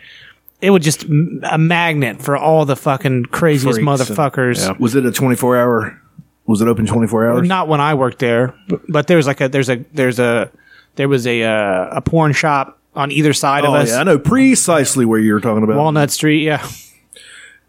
it was just a magnet for all the fucking craziest Freaks. motherfuckers. Was it a 24 hour? Was it open 24 hours? Not when I worked there, but, but there was like a there's a there's a there was a uh, a porn shop on either side of Oh us. yeah, I know precisely where you were talking about. Walnut Street, yeah,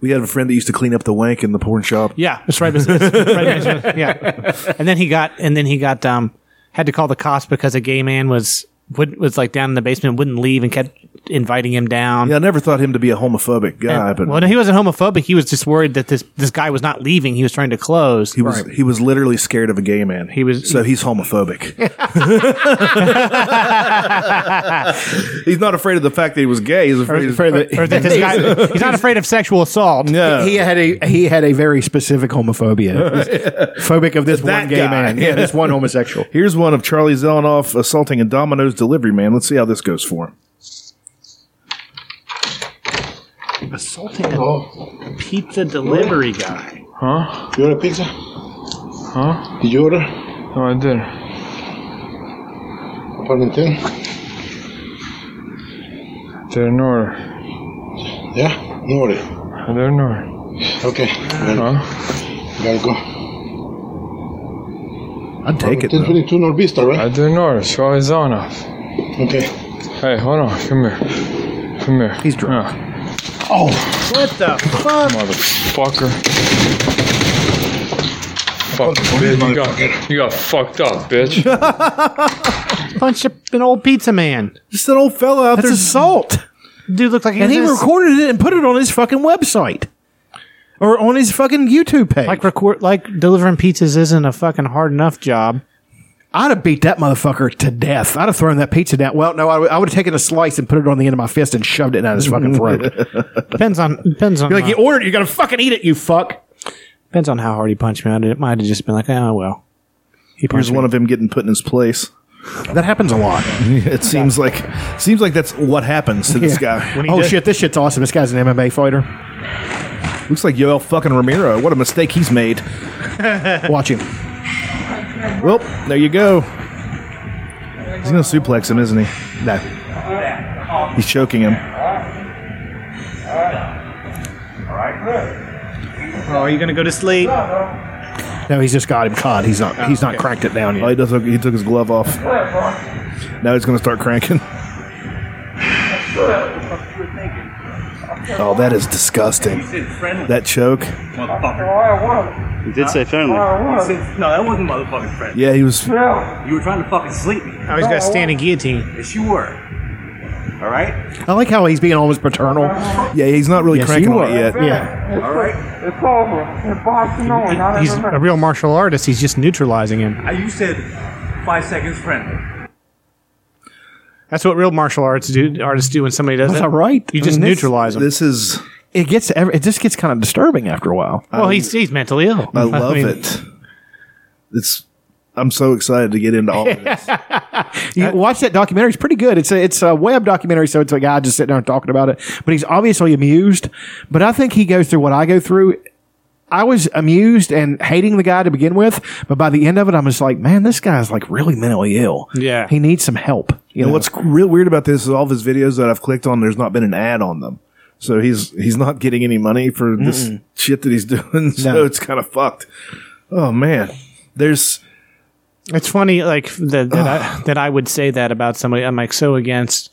We had a friend that used to clean up the wank in the porn shop. yeah, it's right, it's, it's right next- yeah. And then he got, and then he got, um, had to call the cops because a gay man was would, was like down in the basement, wouldn't leave, and kept inviting him down. Yeah, I never thought him to be a homophobic guy, And- but well, no, he wasn't homophobic. He was just worried that this this guy was not leaving. He was trying to close. he was he was literally scared of a gay man. He was- so he's homophobic. he's not afraid of the fact that he was gay. He's afraid, afraid of, that- or that this guy, he's not afraid of sexual assault. yeah. he had a he had a very specific homophobia. Phobic of this That one gay guy. man. Yeah, this one homosexual. Here's one of Charlie Zelenoff assaulting a Domino's delivery man. Let's see how this goes for him. Assaulting a pizza delivery guy. Huh? You order pizza? Huh? Did you order? No, I didn't. Apartment 10? Didn't order. Yeah? No order. I didn't order. Okay. Gotta, gotta go. I'd take it. though. 1022 North Vista, I right? didn't order. Charlie Zelenoff. Okay. Hey, hold on. Come here. Come here. He's drunk. Yeah, Oh, What the fuck? motherfucker. Fuck, bitch. You got, you got fucked up, bitch. Punch an old pizza man. Just an old fella out That's there. assault. Dude looked like he And he was in a- recorded it and put it on his fucking website. Or on his fucking YouTube page. like record like delivering pizzas isn't a fucking hard enough job. I'd have beat that motherfucker to death. I'd have thrown that pizza down. Well, no, I would, I would have taken a slice and put it on the end of my fist and shoved it down his fucking throat. Depends on depends on You're like, you ordered it, you gotta fucking eat it, you fuck. depends on how hard he punched me. I It might have just been like, oh well. He Here's me. one of him getting put in his place. That happens a lot. It seems like seems like that's what happens to this guy. Oh shit, this shit's awesome. This guy's an MMA fighter. Looks like Yoel fucking Romero. What a mistake he's made. Watch him. Well, there you go. He's gonna suplex him, isn't he? No. He's choking him. Oh, are you gonna go to sleep? No, he's just got him caught. He's not he's not cranked it down Oh, he yet. does. He took his glove off. Now he's gonna start cranking. Oh, that is disgusting. That choke. Motherfucker. You did say friendly. No, that wasn't motherfucking friend. Yeah, he was. You were trying to fucking sleep me. I was got a standing guillotine. Yes, you were. All right? I like how he's being almost paternal. Yeah, he's not really Yes, cranking you on it are. yet. Yeah. All right? It's over. It's Barcelona. He's a real martial artist. He's just neutralizing him. Uh, You said five seconds friendly. That's what real martial arts do. Artists do when somebody does That's that. all right. You I just mean, this- neutralize them. This is. It gets ev- it just gets kind of disturbing after a while. well, he's he's mentally ill. I love mean, it. It's. I'm so excited to get into all of this. You watch that documentary; it's pretty good. It's a it's a web documentary, so it's a guy just sitting there and talking about it. But he's obviously amused. But I think he goes through what I go through. I was amused and hating the guy to begin with, but by the end of it, I'm just like, man, this guy's like really mentally ill. Yeah. he needs some help. You And know what's real weird about this is all of his videos that I've clicked on, there's not been an ad on them. So he's he's not getting any money for this shit that he's doing. So No. it's kind of fucked. Oh man, there's It's funny, like that that I, that I would say that about somebody. I'm like so against,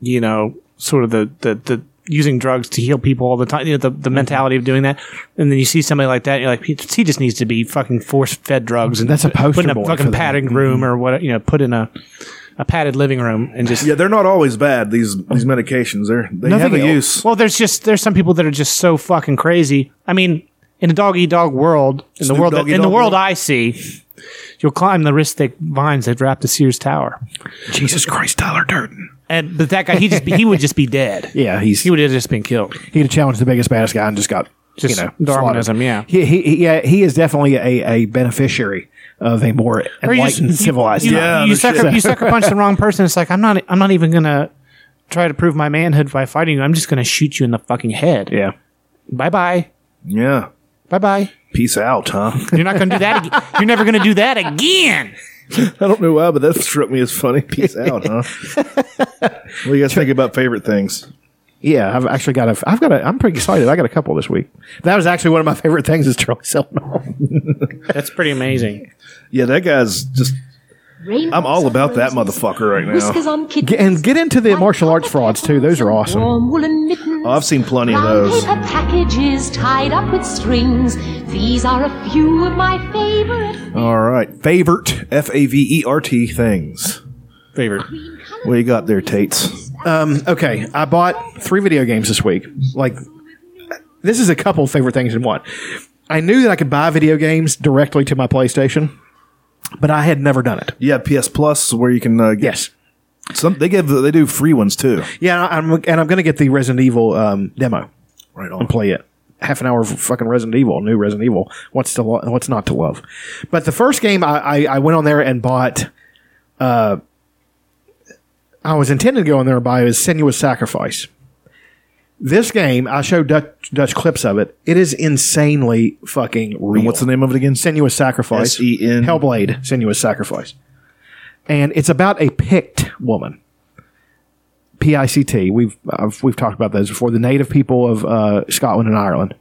you know, sort of the the the using drugs to heal people all the time. You know, the the mm-hmm. mentality of doing that, and then you see somebody like that, and you're like, he he just needs to be fucking force fed drugs and That's a poster put in a boy for fucking that. padded room mm-hmm. or what you know, put in a a padded living room and just yeah, they're not always bad. These these medications, they're they Nothing have a else. use. Well, there's just there's some people that are just so fucking crazy. I mean, in a dog eat dog world, in the Snoop world that, Doggy in the Dogg world world? I see, you'll climb the wrist thick vines that wrap the Sears Tower. Jesus Christ, Tyler Durden. And but that guy, he just he would just be dead. Yeah, he's He would have just been killed. he'd have challenged the biggest baddest guy and just got Just you know Darwinism, slaughtered. yeah. He, he, he- yeah, he is definitely a, a beneficiary of a more Or you enlightened, just- you- civilized. You, Yeah, you, no sucker, shit. you sucker punch the wrong person. It's like I'm not. I'm not even gonna try to prove my manhood by fighting you. I'm just gonna shoot you in the fucking head. yeah. Bye bye. Yeah, Bye bye. peace out, huh? You're not gonna do that. Again. You're never gonna do that again. I don't know why, but that struck me as funny. Peace out, huh? what do you guys think about favorite things? Yeah, I've actually got a. I've got a. I'm pretty excited. I got a couple this week. That was actually one of my favorite things. Is Charlie Selden. That's pretty amazing. Yeah, that guy's just. I'm all about that motherfucker right now. Get, and get into the martial arts frauds too. Those are awesome. Warm woolen mittens. Oh, I've seen plenty of brown those. paper packages tied up with strings. These are a few of my favorite. All right, favorite F A V E R T things. Favorite. What you got there, Tates? Um, okay, I bought three video games this week. Like, this is a couple favorite things in one. I knew that I could buy video games directly to my PlayStation, but I had never done it. Yeah, PS Plus, where you can uh, get Yes. some. They give they do free ones too. Yeah, I'm, and I'm going to get the Resident Evil um, demo Right on. and play it. Half an hour of fucking Resident Evil, new Resident Evil. What's to lo- what's not to love? But the first game, I, I, I went on there and bought. Uh, I was intending to go on there and buy is Senua's Sacrifice. This game, I showed Dutch, Dutch clips of it. It is insanely fucking real. And what's the name of it again? Senua's Sacrifice. S-E-N? Hellblade, Senua's Sacrifice. And it's about a Pict woman. P I C T. We've I've, we've talked about those before. The native people of uh, Scotland and Ireland.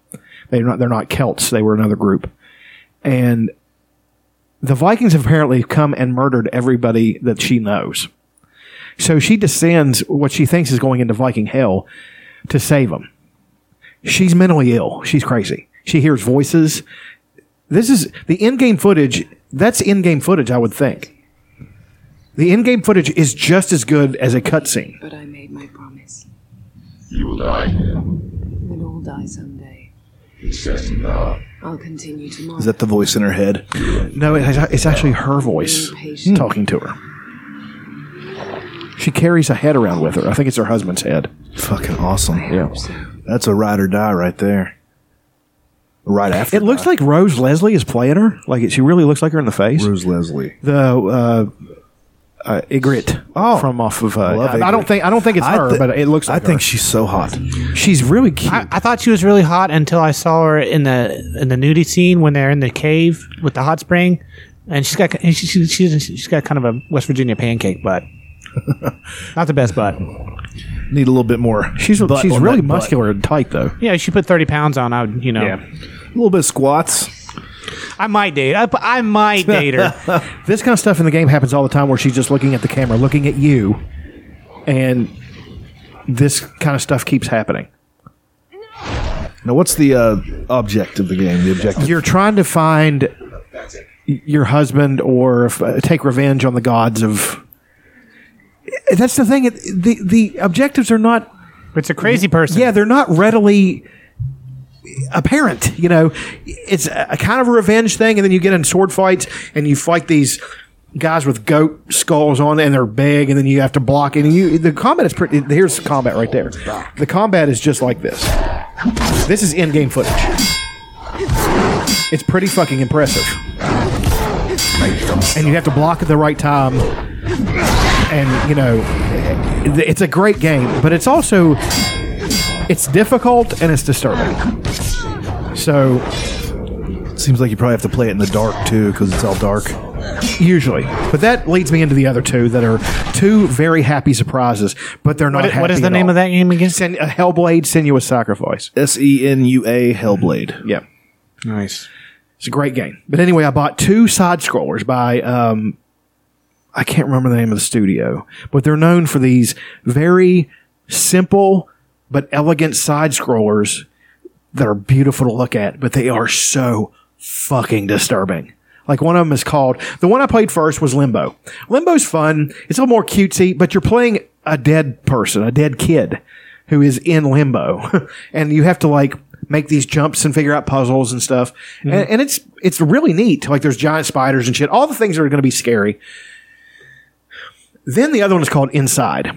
They're not they're not Celts. They were another group. And the Vikings have apparently come and murdered everybody that she knows. So she descends what she thinks is going into Viking hell to save them. She's mentally ill. She's crazy. She hears voices. This is the in-game footage. That's in-game footage, I would think. The in-game footage is just as good as a cutscene. But I made my promise. You will die. We'll all die someday. He says no. I'll continue tomorrow. Is that the voice in her head? No, it it's actually her voice talking to her. She carries a head around with her. I think it's her husband's head. Fucking awesome. Yeah. That's a ride or die right there. Right after It looks like Rose Leslie is playing her. Like it, she really looks like her in the face. Rose Leslie. The uh, uh, Ygritte Oh. from off of. Uh, love I, I don't think I don't think it's I her, thi- but it looks. I like think she's so hot. she's really cute. I, I thought she was really hot until I saw her in the in the nudie scene when they're in the cave with the hot spring, and she's got she, she, she's she's got kind of a West Virginia pancake butt. Not the best butt. Need a little bit more. she's butt she's on really that butt. muscular and tight though. Yeah, she put thirty pounds on. I would, you know, Yeah. A little bit of squats. I might date. I, I might date her. This kind of stuff in the game happens all the time, where she's just looking at the camera, looking at you, and this kind of stuff keeps happening. Now, what's the uh, object of the game? The objective. You're trying to find your husband or if, uh, take revenge on the gods of. That's the thing. it- The the objectives are not. It's a crazy person. Yeah, they're not readily apparent. You know, it's a, a kind of a revenge thing, and then you get in sword fights and you fight these guys with goat skulls on, and they're big, and then you have to block. And you the combat is pretty. Here's the combat right there. The combat is just like this. This is in-game footage. It's pretty fucking impressive. And you have to block at the right time. And, you know, it's a great game, but it's also it's difficult and it's disturbing. So Seems like you probably have to play it in the dark too, because it's all dark. usually, but that leads me into the other two that are two very happy surprises, but they're not. What, happy what is the at name all. of that game again? Sen- uh, Hellblade: Senua's Sacrifice. S E N U A Hellblade. Yeah, Nice. it's a great game. But anyway, I bought two side scrollers by um, I can't remember the name of the studio, but they're known for these very simple but elegant side scrollers that are beautiful to look at, but they are so fucking disturbing. Like one of them is called the one I played first was Limbo. Limbo's fun. It's a little more cutesy, but you're playing a dead person, a dead kid who is in limbo, and you have to like make these jumps and figure out puzzles and stuff. Mm-hmm. And, and it's it's really neat. Like there's giant spiders and shit. All the things that are going to be scary. Then the other one is called Inside.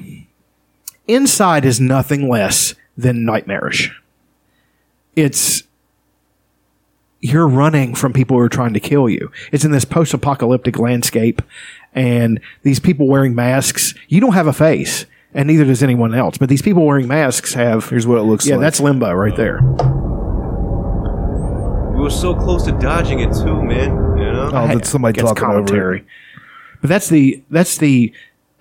Inside is nothing less than nightmarish. It's you're running from people who are trying to kill you. It's in this post-apocalyptic landscape, and these people wearing masks. You don't have a face, and neither does anyone else. But these people wearing masks have. Here's what it looks yeah, like. Yeah, that's limbo right there. We were so close to dodging it too, man. You know. Oh, that's somebody Gets talking over commentary. it. But that's the that's the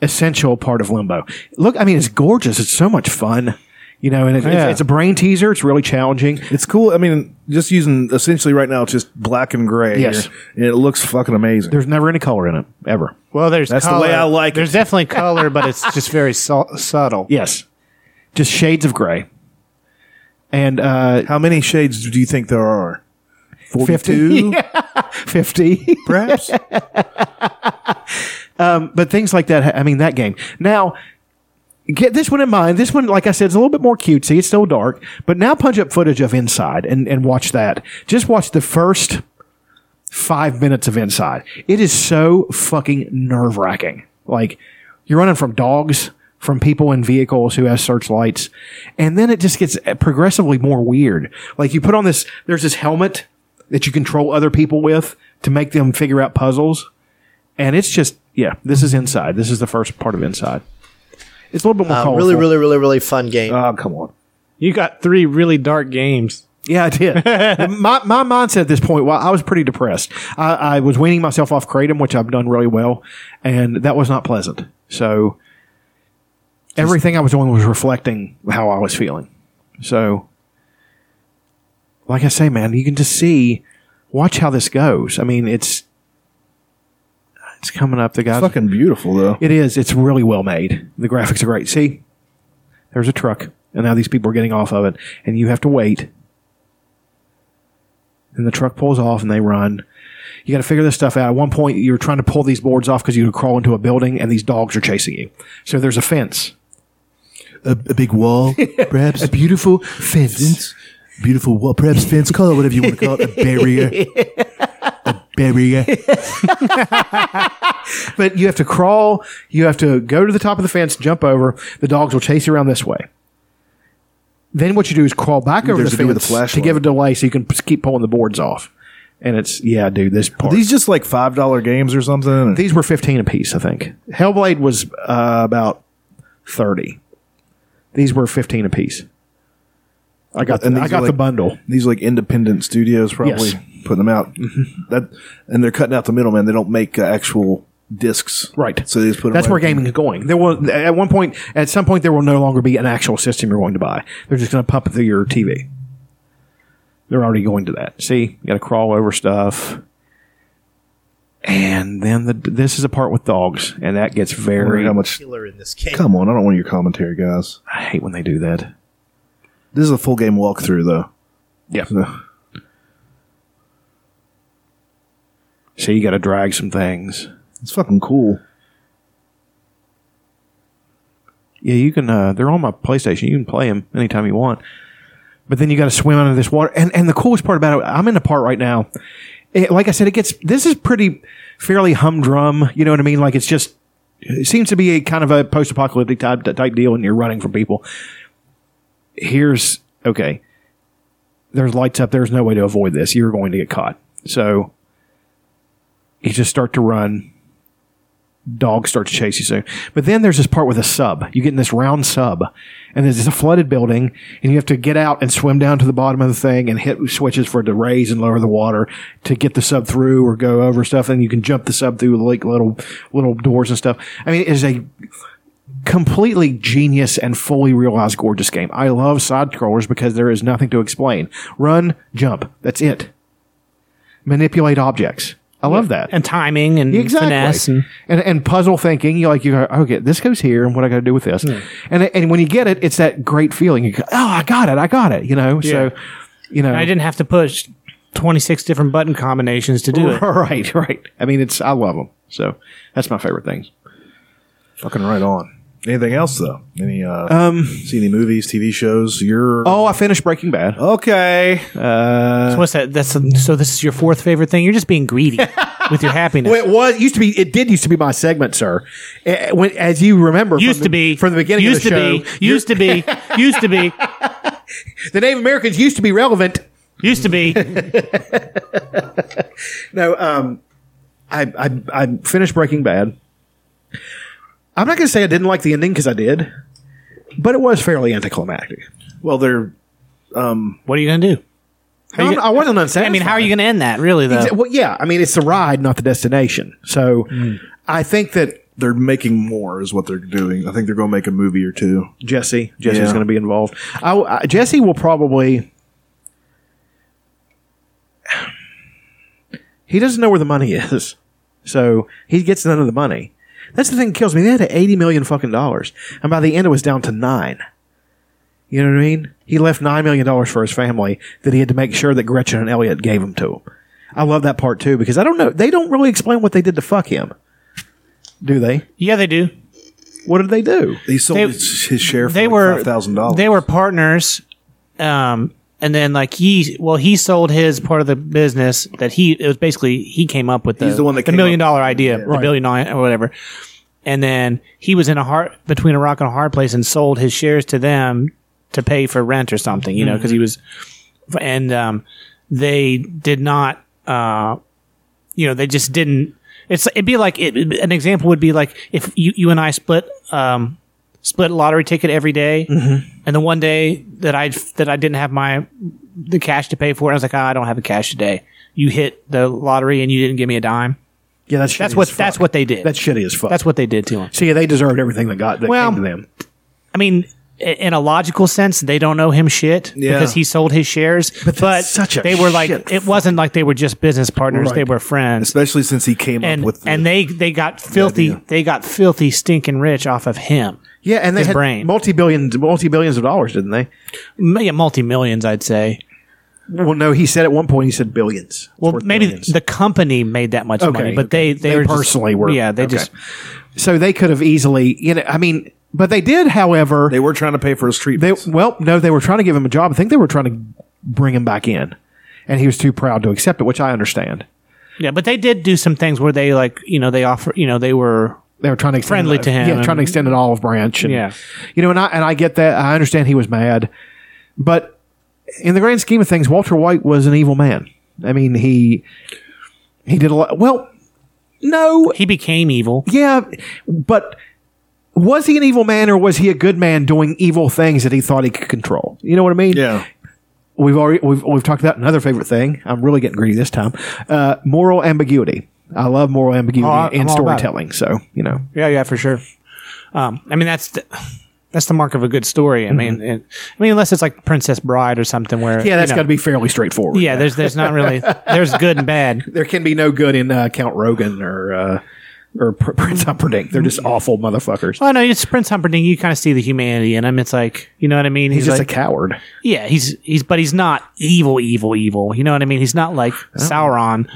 essential part of limbo. Look, I mean, it's gorgeous. It's so much fun. You know, and it, Yeah. it's, it's a brain teaser. It's really challenging. It's cool. I mean, just using essentially right now, it's just black and gray. Yes. and it looks fucking amazing. There's never any color in it ever. Well, there's That's the way I like it. There's it. definitely color, but it's just very su- subtle. Yes, just shades of gray. And uh, How many shades do you think there are? 50? 50 perhaps. um, but things like that. I mean, that game. Now, get this one in mind. This one, like I said, is a little bit more cutesy. It's still dark, but now punch up footage of Inside and, and watch that. Just watch the first five minutes of Inside. It is so fucking nerve wracking. Like you're running from dogs, from people in vehicles who have searchlights, and then it just gets progressively more weird. Like you put on this, there's this helmet that you control other people with to make them figure out puzzles, and it's just yeah. This is Inside. This is the first part of Inside. It's a little bit more Uh, colorful. really, really, really, really fun game. Oh, come on. You got three really dark games. Yeah, I did. my my mindset at this point, well, I was pretty depressed. I, I was weaning myself off kratom, which I've done really well, and that was not pleasant. So everything I was doing was reflecting how I was feeling. So, like I say, man, you can just see, watch how this goes. I mean, it's it's coming up. The It's fucking beautiful though. it is. It's really well made. The graphics are great. See, there's a truck, and now these people are getting off of it, and you have to wait. And the truck pulls off, and they run. You got to figure this stuff out. At one point, you're trying to pull these boards off because you would crawl into a building, and these dogs are chasing you. So there's a fence, A, a big wall, perhaps. a beautiful fence. Beautiful wall, perhaps fence call it whatever you want to call it. A barrier. a barrier. but you have to crawl. You have to go to the top of the fence, jump over. The dogs will chase you around this way. Then what you do is crawl back over There's the to fence to flashlight. give a delay, so you can keep pulling the boards off. And it's yeah, dude. This Are these just like five dollar games or something? These were fifteen apiece, I think. Hellblade was uh, about thirty. These were fifteen apiece. I got And the, I got are the bundle. These are like independent studios probably Yes. putting them out. That and they're cutting out the middleman. They don't make uh, actual discs, Right. So they just put them That's right where gaming is going. There will at one point, at some point, there will no longer be an actual system you're going to buy. They're just going to pump it through your TV. They're already going to that. See, you got to crawl over stuff, and then the this is a part with dogs, and that gets I wonder very. how much? Killer in this game. Come on, I don't want your commentary, guys. I hate when they do that. This is a full game walkthrough, though. Yeah. So you got to drag some things. It's fucking cool. Yeah, you can. Uh, they're on my PlayStation. You can play them anytime you want. But then you got to swim under this water. And and the coolest part about it, I'm in the part right now. It, like I said, it gets. This is pretty fairly humdrum. You know what I mean? Like it's just. It seems to be a kind of a post-apocalyptic type type deal, and you're running from people. Here's okay. There's lights up. There's no way to avoid this. You're going to get caught. So you just start to run dogs start to chase you soon. But then there's this part with a sub. You get in this round sub, and there's a flooded building, and you have to get out and swim down to the bottom of the thing and hit switches for it to raise and lower the water to get the sub through or go over stuff. And you can jump the sub through like little little doors and stuff. I mean, it is a completely genius and fully realized gorgeous game. I love side scrollers because there is nothing to explain. Run, jump. That's it. Manipulate objects. I love that. And timing and Exactly. finesse. And, and and puzzle thinking. You like you go, okay, this goes here, and what I got to do with this, hmm. and and when you get it, it's that great feeling. You go, oh, I got it, I got it. You know, so you know, I didn't have to push 26 different button combinations to do it. right, right. I mean, it's I love them. So that's my favorite things. Fucking right on. Anything else though? Any uh Um, see any movies, TV shows? You're Oh, I finished Breaking Bad. Okay. Uh, So what's that? That's so. This is your fourth favorite thing. You're just being greedy with your happiness. well, it was used to be. It did used to be my segment, sir. Eh, When, as you remember, from used the- to be from the beginning Used of the to show, be. Used to be. Used to be. the Native Americans used to be relevant. Used to be. No, um, I, I I finished Breaking Bad. I'm not going to say I didn't like the ending because I did, but it was fairly anticlimactic. well, they're um What are you gonna do? No, I'm- I wasn't unsatisfied. I mean, how are you going to end that? Really, though. Exa- Well, yeah, I mean, it's the ride, not the destination. So I think that they're making more is what they're doing. I think they're going to make a movie or two. Jesse, Jesse's Yeah. going to be involved. I, I, Jesse will probably. He doesn't know where the money is, so he gets none of the money. That's the thing that kills me. They had eighty million fucking dollars, and by the end it was down to nine. You know what I mean? He left nine million dollars for his family that he had to make sure that Gretchen and Elliott gave him to him. I love that part too because I don't know. They don't really explain what they did to fuck him. Do they? Yeah, they do. What did they do? He sold They- his, his share for they were five thousand dollars. They were partners, um, and then like he, well, he sold his part of the business that he. It was basically he came up with the, He's the one that the came million up- dollar idea, the Right. billion dollar or whatever. And then he was in a hard between a rock and a hard place and sold his shares to them to pay for rent or something, you know, because he was, and um, they did not, uh, you know, they just didn't. It's it'd be like it, an example would be like if you you and I split um split lottery ticket every day, mm-hmm. and the one day that I that I didn't have my the cash to pay for it, I was like, oh, I don't have the cash today. You hit the lottery and you didn't give me a dime. Yeah, that's That's what that's what they did. That's shitty as fuck. That's what they did to him. So yeah, they deserved everything that got that Well, came to them. I mean, in a logical sense, they don't know him shit Yeah. because he sold his shares. But, that's such a they were like, it wasn't like they were just business partners; Right. they were friends. especially since he came And up with the, and they they got filthy. idea. They got filthy, stinking rich off of him. Yeah, and they his had brain. multi billions, multi billions of dollars, didn't they? M- Yeah, multi millions, I'd say. Well, no, he said at one point he said billions. It's Well, worth maybe billions. the company made that much Okay, money, but okay. they they, They were just- personally were- Yeah, they okay. just so they could have easily, you know, I mean, but they did, however. they were trying to pay for his They treatment. well, no, they were trying to give him a job. I think they were trying to bring him back in, and he was too proud to accept it, which I understand. yeah, but they did do some things where they like you know they offer you know they were They were trying to extend Friendly it- to him yeah, trying to extend an olive branch, and, Yeah. you know, and I and I get that. I understand he was mad, but in the grand scheme of things, Walter White was an evil man. I mean, he he did a lot. Well, no, he became evil. yeah, but was he an evil man or was he a good man doing evil things that he thought he could control? You know what I mean? yeah, We've already we've we've talked about another favorite thing. I'm really getting greedy this time. Uh, moral ambiguity. I love moral ambiguity Oh, I- I'm all about it. storytelling. So you know, Yeah, yeah, for sure. Um, I mean that's the, that's the mark of a good story. I mean, it, I mean unless it's like Princess Bride or something where Mm-hmm. yeah, that's got to be fairly straightforward. yeah. There's there's not really there's good and bad. there can be no good in uh, Count Rugen or uh, or Pr- Prince Humperdinck. They're just awful motherfuckers. Well, no, it's Prince Humperdinck. You kind of see the humanity in him. It's like, you know what I mean? He's, just like, a coward. yeah, he's he's, but he's not evil, evil, evil. You know what I mean? He's not like Sauron.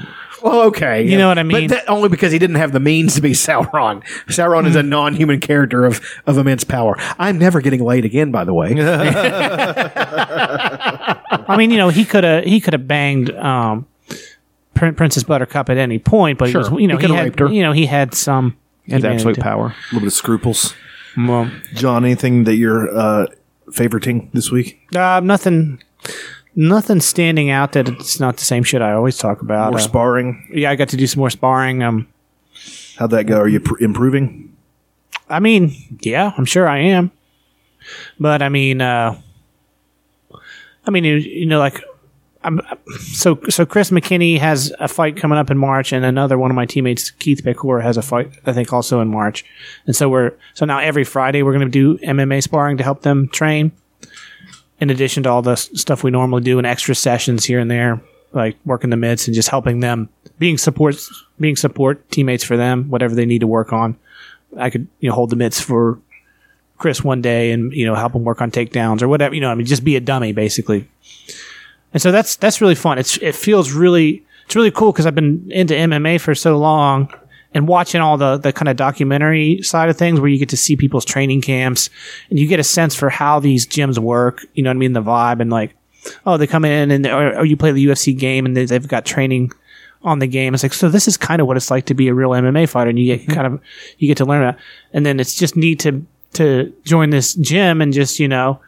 Well, okay, You know what I mean? But that, only because he didn't have the means to be Sauron. Sauron is a non-human character of of immense power. I'm never getting laid again. By the way, I mean, you know, he could have he could have banged um, Prin- Princess Buttercup at any point, but he was, you know, He he, coulda had raped her. you know he had some he has humanity absolute power. A little bit of scruples. Well, John, anything that you're uh, favoriting this week? uh, nothing, nothing standing out that it's not the same shit I always talk about. More Uh, sparring? yeah, I got to do some more sparring. Um, How'd that go? Are you pr- improving? I mean, yeah, I'm sure I am. But I mean, uh, I mean, you, you know, like, I'm so so. Chris McKinney has a fight coming up in March, and another one of my teammates, Keith Becor, has a fight. I think also in March, and so we're so now every Friday we're going to do MMA sparring to help them train. In addition to all the stuff we normally do and extra sessions here and there, like working the mitts and just helping them, being support, being support teammates for them, whatever they need to work on. I could you know hold the mitts for Chris one day and you know help him work on takedowns or whatever you know I mean just be a dummy basically. And so that's that's really fun. It's it feels really it's really cool because I've been into MMA for so long and watching all the the kind of documentary side of things where you get to see people's training camps and you get a sense for how these gyms work. You know what I mean? The vibe and like oh they come in and or, or you play the UFC game and they, they've got training on the game. It's like so this is kind of what it's like to be a real MMA fighter, and you get kind of you get to learn that. And then it's just neat to to join this gym and just you know,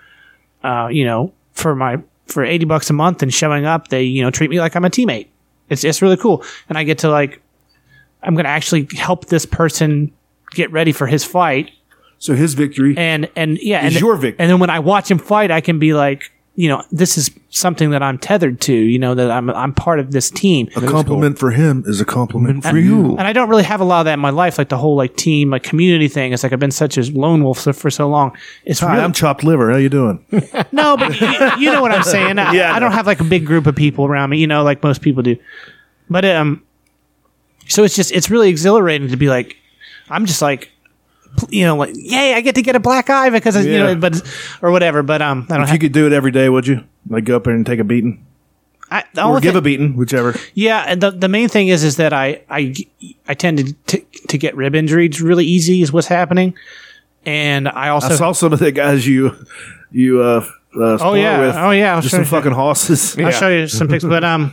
uh, you know, for my for eighty bucks a month and showing up, they you know treat me like I'm a teammate. It's it's really cool, and I get to like I'm going to actually help this person get ready for his fight. So his victory and and yeah, is and your victory. And then when I watch him fight, I can be like, you know, this is something that I'm tethered to. You know, that I'm I'm part of this team. A compliment for him is a compliment for you. And I don't really have a lot of that in my life, like the whole like team, like community thing. It's like I've been such a lone wolf for, for so long. It's Hi, really, I'm chopped liver. How you doing? no, but you, you know what I'm saying. I, Yeah, I I don't know. have like a big group of people around me, you know, like most people do. But um, so it's just it's really exhilarating to be like, I'm just like, you know, like yay, I get to get a black eye because of, you Yeah. know, but or whatever. But um, I don't if have you could do it every day, would you? Like go up there and take a beating, I, the or only give thing- a beating, whichever. Yeah, and the the main thing is is that I I I tend to to, to get rib injuries really easy is what's happening, and I also I saw some of the guys you you uh, uh spar yeah. with. Oh, yeah, I'll just show some you. fucking horses. I'll show you some pictures, but um,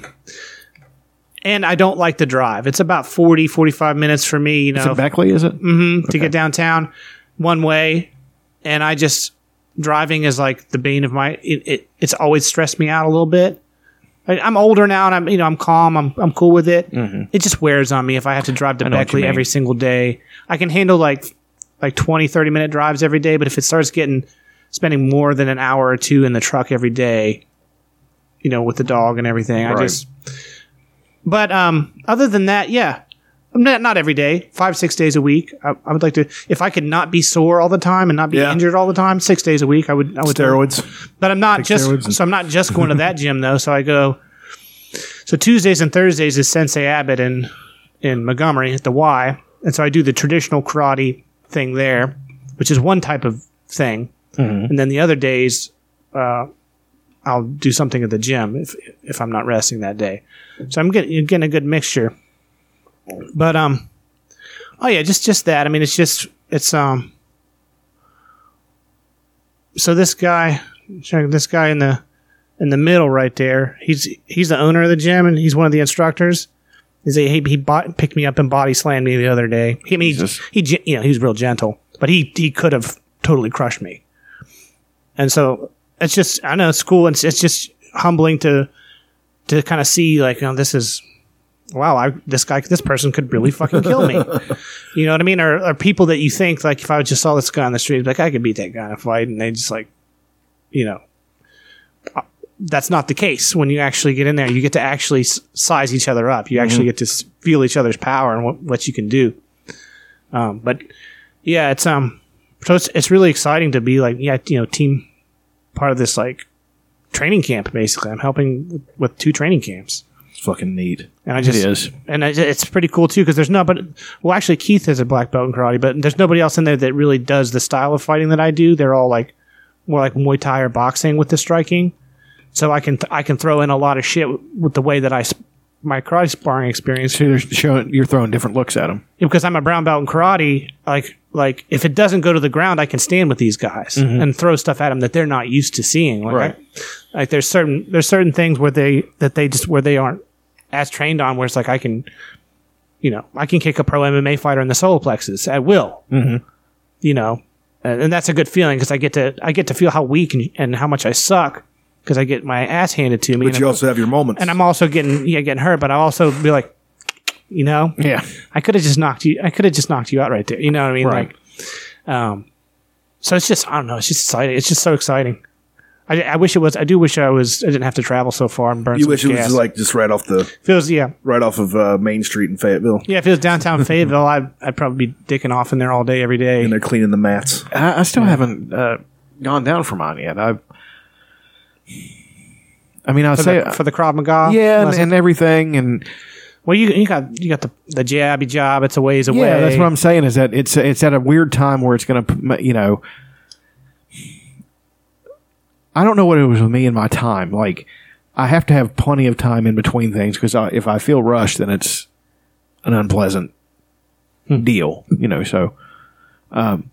and I don't like the drive. It's about 40, 45 minutes for me. You know, Is it Beckley? Is it? hmm to get downtown one way, and I just driving is like the bane of my. It, it it's always stressed me out a little bit. I, I'm older now, and I'm you know I'm calm. I'm I'm cool with it. It just wears on me if I have to drive to I know what you Beckley every single day. I can handle like like 20, 30 minute drives every day, but if it starts getting spending more than an hour or two in the truck every day, you know, with the dog and everything, I just. But um, other than that, yeah, not not every day, five six days a week. I, I would like to, if I could not be sore all the time and not be Yeah. injured all the time, six days a week. I would. I would Steroids. But I'm not Take just. steroids So I'm not just going to that gym though. So I go. So Tuesdays and Thursdays is Sensei Abbott in in Montgomery at the Y, and so I do the traditional karate thing there, which is one type of thing, and then the other days, uh, I'll do something at the gym if if I'm not resting that day. So I'm getting getting a good mixture. But um, oh yeah, just just that. I mean, it's just it's um. So this guy, this guy in the in the middle right there. He's he's the owner of the gym and he's one of the instructors. He's a, he he bought, picked me up and body slammed me the other day. He I mean, he, he you know he was real gentle, but he he could have totally crushed me. And so it's just I know it's cool and it's, it's just humbling to to kind of see like you know this is wow I this guy this person could really fucking kill me. you know what I mean? Or, or people that you think like if I just saw this guy on the street, like I could beat that guy in a fight, and they just like you know that's not the case when you actually get in there. You get to actually size each other up. You actually Mhm. get to feel each other's power and what, what you can do. Um, but yeah, it's um, so it's it's really exciting to be like yeah, you know, team part of this like training camp. Basically, I'm helping with, two training camps. It's fucking neat. And I just it is. and I, it's pretty cool too because there's no but well actually Keith has a black belt in karate but there's nobody else in there that really does the style of fighting that I do they're all like more like Muay Thai or boxing with the striking so I can I can throw in a lot of shit with the way that I my karate sparring experience So you're showing you're throwing different looks at them. because I'm a brown belt in karate like like if it doesn't go to the ground I can stand with these guys Mhm. and throw stuff at them that they're not used to seeing like Right. I- like there's certain there's certain things where they that they just where they aren't as trained on where it's like I can you know I can kick a pro MMA fighter in the solar plexus at will Mm-hmm. you know and, and that's a good feeling because I get to I get to feel how weak and, and how much I suck because I get my ass handed to me But and you I'm- also have your moments. and I'm also getting yeah getting hurt but I also be like you know Yeah. I could have just knocked you I could have just knocked you out right there you know what I mean Right. like um so it's just I don't know it's just exciting it's just so exciting I, I wish it was I do wish I was I didn't have to travel so far and burn You wish much it was like just right off the feels yeah right off of uh, Main Street in Fayetteville. yeah if it was downtown Fayetteville I'd, I'd probably be dicking off in there all day every day and they're cleaning the mats I, I still haven't uh, gone down for mine yet. I. I mean, I for, say the, for the Krav Maga yeah, and, and everything, and well you you got you got the the jabby job it's a ways away yeah, that's what I'm saying. Is that it's it's at a weird time where it's going to, you know, I don't know what it was with me and my time. Like, I have to have plenty of time in between things because if I feel rushed, then it's an unpleasant deal, you know. So, um,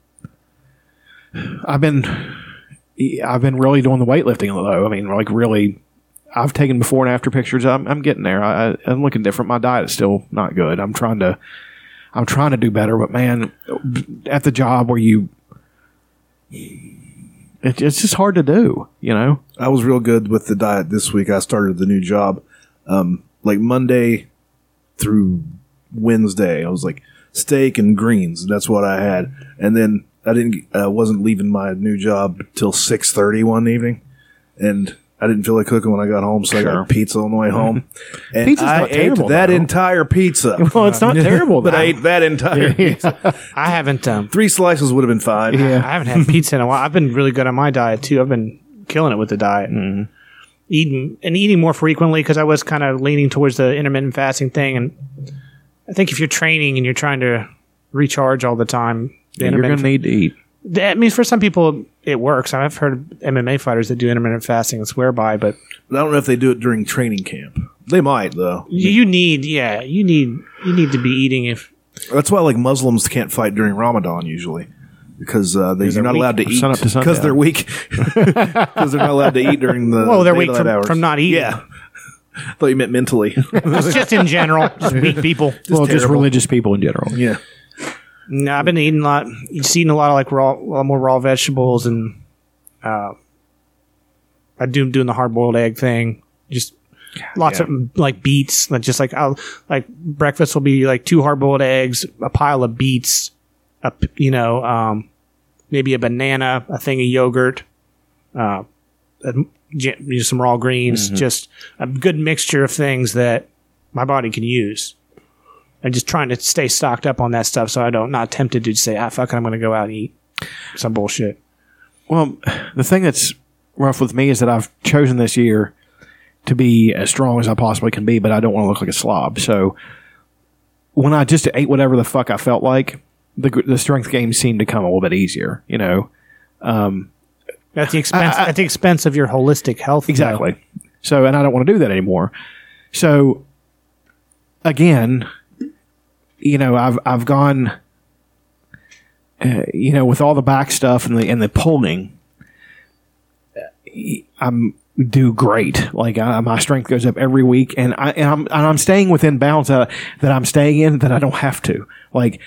I've been, I've been really doing the weightlifting though. I mean, like really, I've taken before and after pictures. I'm, I'm getting there. I, I'm looking different. My diet is still not good. I'm trying to, I'm trying to do better, but man, at the job where you, it, it's just hard to do, you know? I was real good with the diet this week. I started the new job. Um, like Monday through Wednesday, I was like steak and greens. That's what I had. And then I didn't, I wasn't leaving my new job till 6.30 one evening. And I didn't feel like cooking when I got home, so I Sure. got pizza on the way home. And Pizza's I not ate that though. entire pizza. Well, it's not terrible, but I ate that entire pizza. I haven't um Three slices would have been fine. Yeah, I haven't had pizza in a while. I've been really good on my diet too. I've been killing it with the diet. Mm-hmm. Eating and eating more frequently because I was kind of leaning towards the intermittent fasting thing. And I think if you're training and you're trying to recharge all the time, the Yeah, you're going intermittent to need to eat. I mean, for some people, it works. I've heard of MMA fighters that do intermittent fasting and swear by, but But I don't know if they do it during training camp. They might though. you, you need, yeah, you need, you need to be eating if That's why like Muslims can't fight during Ramadan usually. Because uh, they, Because you're they're not allowed to eat Sun up to sundown. because they're weak. Because they're not allowed to eat during the Well, they're weak daylight from- hours. from not eating. Yeah, I thought you meant mentally. Just in general, just weak people. well, just religious people in general. yeah, No, I've been eating a lot. Just eating a lot of like raw, a lot more raw vegetables, and uh, I do doing the hard boiled egg thing. Just lots Yeah. of like beets. Like just like I'll like breakfast will be like two hard boiled eggs, a pile of beets, a you know, um, maybe a banana, a thing of yogurt, uh, a, j- you know, some raw greens. Just a good mixture of things that my body can use. I'm just trying to stay stocked up on that stuff so I don't not tempted to say, ah, fuck it, I'm going to go out and eat some bullshit. Well, the thing that's rough with me is that I've chosen this year to be as strong as I possibly can be, but I don't want to look like a slob. So when I just ate whatever the fuck I felt like, the the strength games seemed to come a little bit easier. You know, um, At the expense, at the expense of your holistic health. though. exactly. So, and I don't want to do that anymore. So, again, you know, I've I've gone, uh, you know, with all the back stuff and the and the pulling. I'm do great. Like my strength goes up every week, and I and I'm and I'm staying within bounds uh, that I'm staying in that I don't have to. Like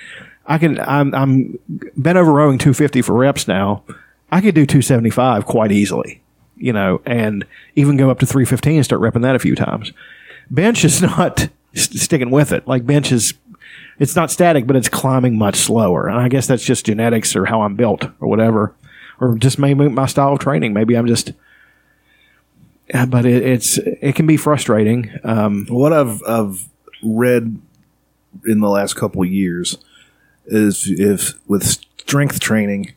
I can I'm I'm bent over rowing 250 for reps now. I could do 275 quite easily, you know, and even go up to 315 and start repping that a few times. Bench is not st- sticking with it. Like bench is it's not static, but it's climbing much slower. And I guess that's just genetics or how I'm built or whatever, or just maybe my style of training. Maybe I'm just, but it, it's it can be frustrating. Um, what I've I've read in the last couple of years is if with strength training,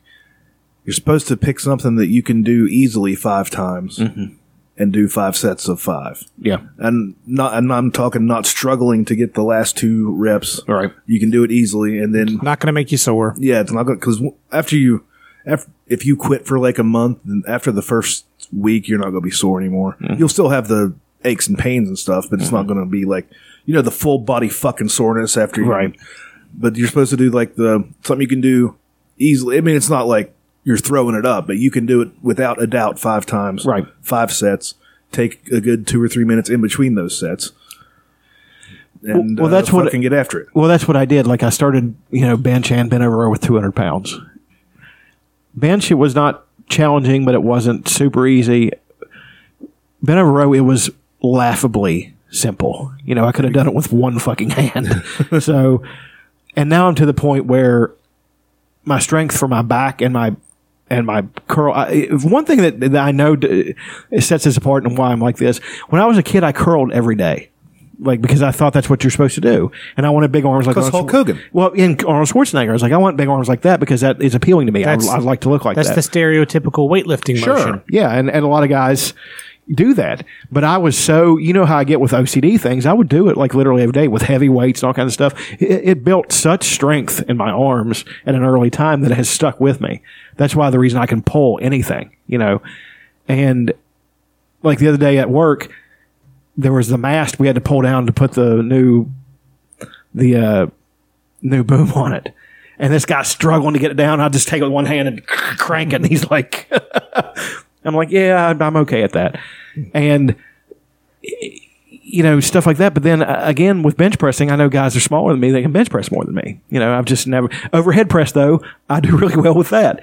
you're supposed to pick something that you can do easily five times, Mm-hmm. And do five sets of five. Yeah. And not, and I'm talking not struggling to get the last two reps. All right. You can do it easily, and then Not going to make you sore. yeah, it's not going to. because after you, after, if you quit for like a month, and after the first week, you're not going to be sore anymore. You'll still have the aches and pains and stuff, but it's not mm-hmm. going to be like you know the full body fucking soreness after you. Right. But you're supposed to do like the something you can do easily. I mean, it's not like you're throwing it up, but you can do it without a doubt five times. Right. Five sets. Take a good two or three minutes in between those sets. And well, uh, that's what- fucking get after it. Well, that's what I did. Like I started, you know, bench and bent over with 200 pounds. Bench, it was not challenging, but it wasn't super easy. Bent over row, it was laughably simple. You know, I could have done it with one fucking hand. so, and now I'm to the point where my strength for my back and my and my curl. I, one thing that, that I know d- sets us apart and why I'm like this. When I was a kid, I curled every day, like because I thought that's what you're supposed to do, and I wanted big arms like Arnold Hulk Hogan. Well, in Arnold Schwarzenegger, I was like, I want big arms like that because that is appealing to me. I, That's- I'd like to look like that. That's that. the stereotypical weightlifting Sure. motion. Yeah, and, and a lot of guys do that. But I was so you know how I get with OCD things, I would do it like literally every day with heavy weights and all kinds of stuff. It, it built such strength in my arms at an early time that it has stuck with me. That's why the reason I can pull anything, you know. And like the other day at work, there was the mast we had to pull down to put the new the uh new boom on it. And this guy's struggling to get it down. I just take it with one hand and crank it. And he's like, I'm like, yeah, I'm- okay at that. And, you know, stuff like that. But then uh, again, with bench pressing, I know guys are smaller than me. They can bench press more than me. You know, I've just never, overhead press though, I do really well with that.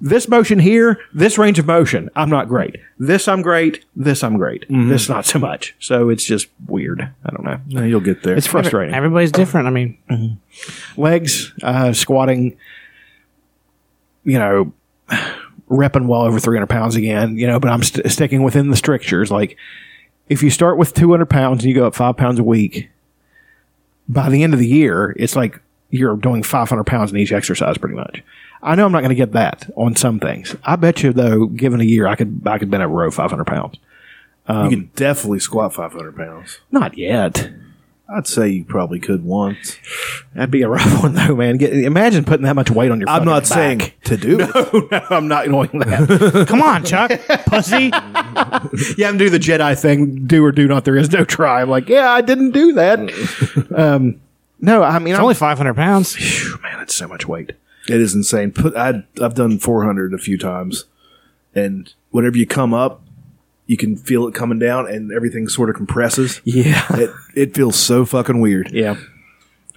This motion here, this range of motion, I'm not great. This I'm great. This I'm great. This not so much. So it's just weird. I don't know. No, you'll get there. It's frustrating Everybody's different. I mean, legs, uh, squatting, you know, repping well over 300 pounds again, you know, but I'm st- sticking within the strictures. Like, if you start with 200 pounds and you go up five pounds a week, by the end of the year, it's like you're doing 500 pounds in each exercise pretty much. I know I'm not going to get that on some things. I bet you though, given a year, I could, I could bend a row 500 pounds. you um, can definitely squat 500 pounds. Not yet. I'd say you probably could once. That'd be a rough one though, man. Get, imagine putting that much weight on your I'm not back. saying to do it. no, no, I'm not doing that. come on, Chuck, pussy. yeah, I'm do the Jedi thing, do or do not. There is no try. I'm like, yeah, I didn't do that. um, no, I mean, It's I'm, only 500 pounds. Phew, man, it's so much weight. It is insane. Put I I've done 400 a few times, and whenever you come up, you can feel it coming down, and everything sort of compresses. Yeah, It it feels so fucking weird. yeah.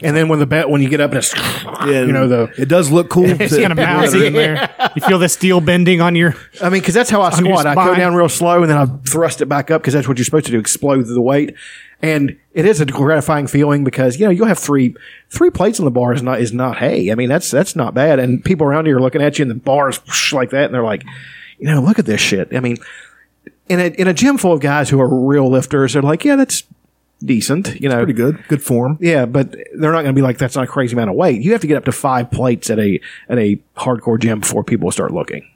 And then when the bet when you get up and it's Yeah, you know the it does look cool. It's kind of mousy in there. You feel the steel bending on your. I mean, because that's how I On squat. I go down real slow and then I thrust it back up because that's what you're supposed to do: explode the weight. And it is a gratifying feeling because you know you'll have three three plates on the bar is not is not hay. I mean that's that's not bad. And people around you are looking at you and the bars whoosh like that, and they're like, you know, look at this shit. I mean, in a in a gym full of guys who are real lifters, they're like, yeah, that's decent. You know, Pretty good, good form. yeah, but they're not going to be like that's not a crazy amount of weight. You have to get up to five plates at a at a hardcore gym before people start looking.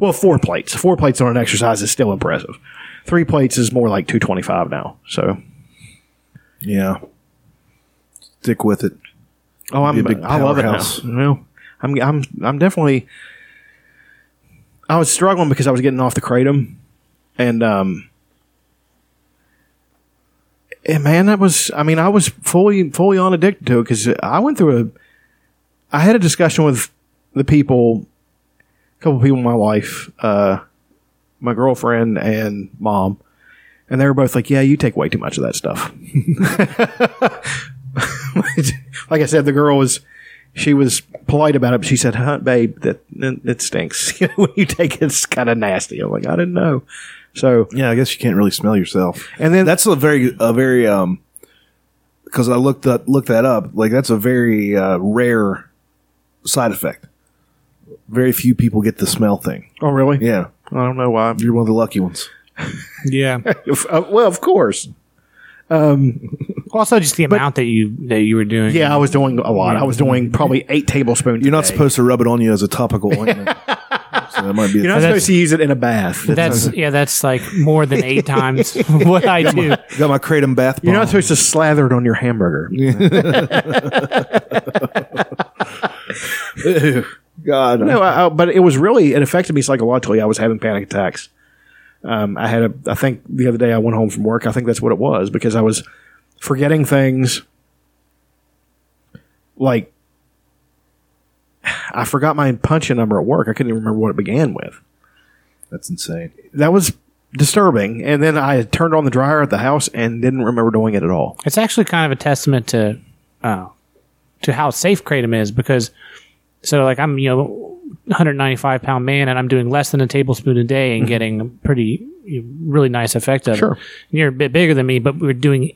Well, four plates. Four plates on an exercise is still impressive. Three plates is more like two twenty five now. So Yeah, stick with it. oh, I'm I love it now. powerhouse. Well, I'm I'm I'm definitely. I was struggling because I was getting off the kratom, and um, and man, that was. I mean, I was fully fully on addicted to it because I went through a. I had a discussion with the people, a couple people my life, uh, my girlfriend and mom, and they were both like, "Yeah, you take way too much of that stuff." like I said, the girl was she was polite about it, but she said, "Huh, babe, that it, it stinks. when you take it, it's kind of nasty." I'm like, "I didn't know." So Yeah, I guess you can't really smell yourself. And then- that's a very a very um because I looked that looked that up. Like that's a very uh, rare side effect. Very few people get the smell thing. Oh, really? Yeah, I don't know why. you're one of the lucky ones. Yeah. Uh, well, of course. Um, also, just the amount that you that you were doing. yeah, I was doing a lot. I was doing probably eight tablespoons. You're a not supposed to rub it on you as a topical ointment. so that might be. You're not That's- supposed to use it in a bath. That's yeah, that's like more than eight times what I do. got my kratom bath. You're not bomb. supposed to slather it on your hamburger. God. No, I, I, but it was really it affected me psychologically. I was having panic attacks. Um, I had a. I think the other day I went home from work. I think that's what it was because I was forgetting things. Like I forgot my punching number at work. I couldn't even remember what it began with. That's insane. That was disturbing. And then I turned on the dryer at the house and didn't remember doing it at all. It's actually kind of a testament to uh, to how safe kratom is because so like I'm you know 195 pound man and I'm doing less than a tablespoon a day and getting a pretty really nice effect of Sure. it. You're a bit bigger than me, but we're doing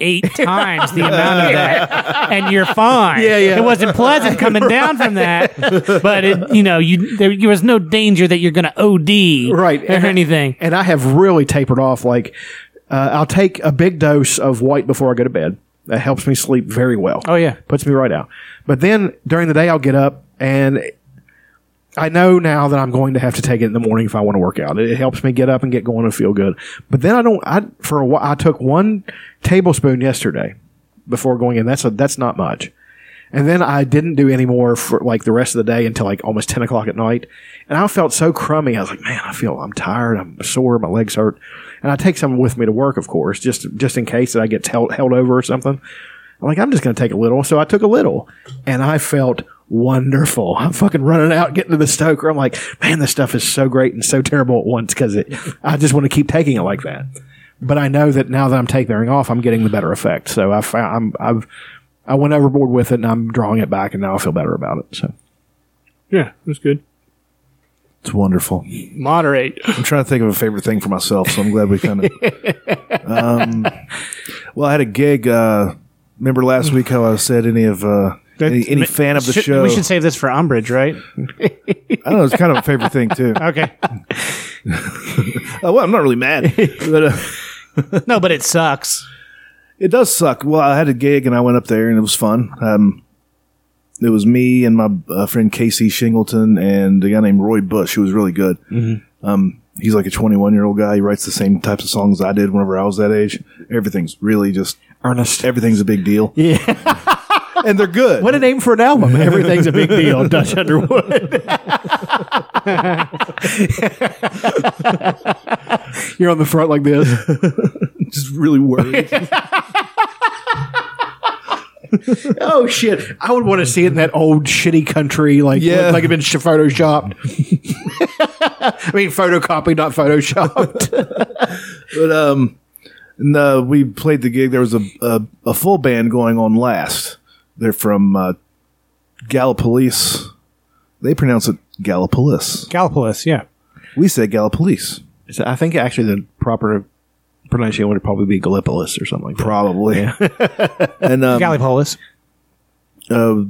eight times the amount of that, and you're fine. Yeah, yeah. It wasn't pleasant coming down from that, but it, you know, you there, there was no danger that you're going to OD, right or anything. and i have really tapered off like uh, i'll take a big dose of white before i go to bed that helps me sleep very well. Oh yeah, puts me right out. But then during the day i'll get up and i know now that i'm going to have to take it in the morning if i want to work out. It, helps me get up and get going and feel good. But then i don't i for a while i took one tablespoon yesterday before going in. That's a that's not much and then I didn't do any more for like the rest of the day until like almost 10 o'clock at night. And I felt so crummy. I was like, man, I feel, I'm tired. I'm sore. My legs hurt. And I take some with me to work, of course, just, just in case that I get held, held over or something. I'm like, I'm just going to take a little. So I took a little and I felt wonderful. I'm fucking running out, getting to the stoker. I'm like, man, this stuff is so great and so terrible at once because it, I just want to keep taking it like that. But I know that now that I'm tapering off, I'm getting the better effect. So I found, I'm, I've, I went overboard with it and I'm drawing it back and now I feel better about it. So yeah, it was good. It's wonderful. Moderate. I'm trying to think of a favorite thing for myself, so I'm glad we kind of. Um, well, I had a gig. Uh, remember last week how I said any of uh, any, any fan of the Should- show? We should save this for Umbrage, right? I don't know. It's kind of a favorite thing too. Okay. Uh, well, I'm not really mad, but uh, no, but it sucks. It does suck. Well, I had a gig and I went up there and it was fun. Um, it was me and my uh, friend Casey Shingleton and a guy named Roy Bush who was really good. Um, he's like a 21 year old guy. He writes the same types of songs I did whenever I was that age. Everything's really just earnest. Everything's a big deal. Yeah. and they're good. What a name for an album. Everything's a big deal. Dutch Underwood. You're on the front like this. Just really worried. oh shit! I would want to see it in that old shitty country, like Yeah. like it'd been sh- photoshopped. I mean, photocopied, not photoshopped. But um, no, we played the gig. There was a a, a full band going on last. They're from uh, Gallipolis. They pronounce it Gallipolis. Gallipolis, yeah. We say Gallipolis. So I think actually the proper pronunciation would probably be Gallipolis or something like that. Probably. and um, Gallipolis. uh,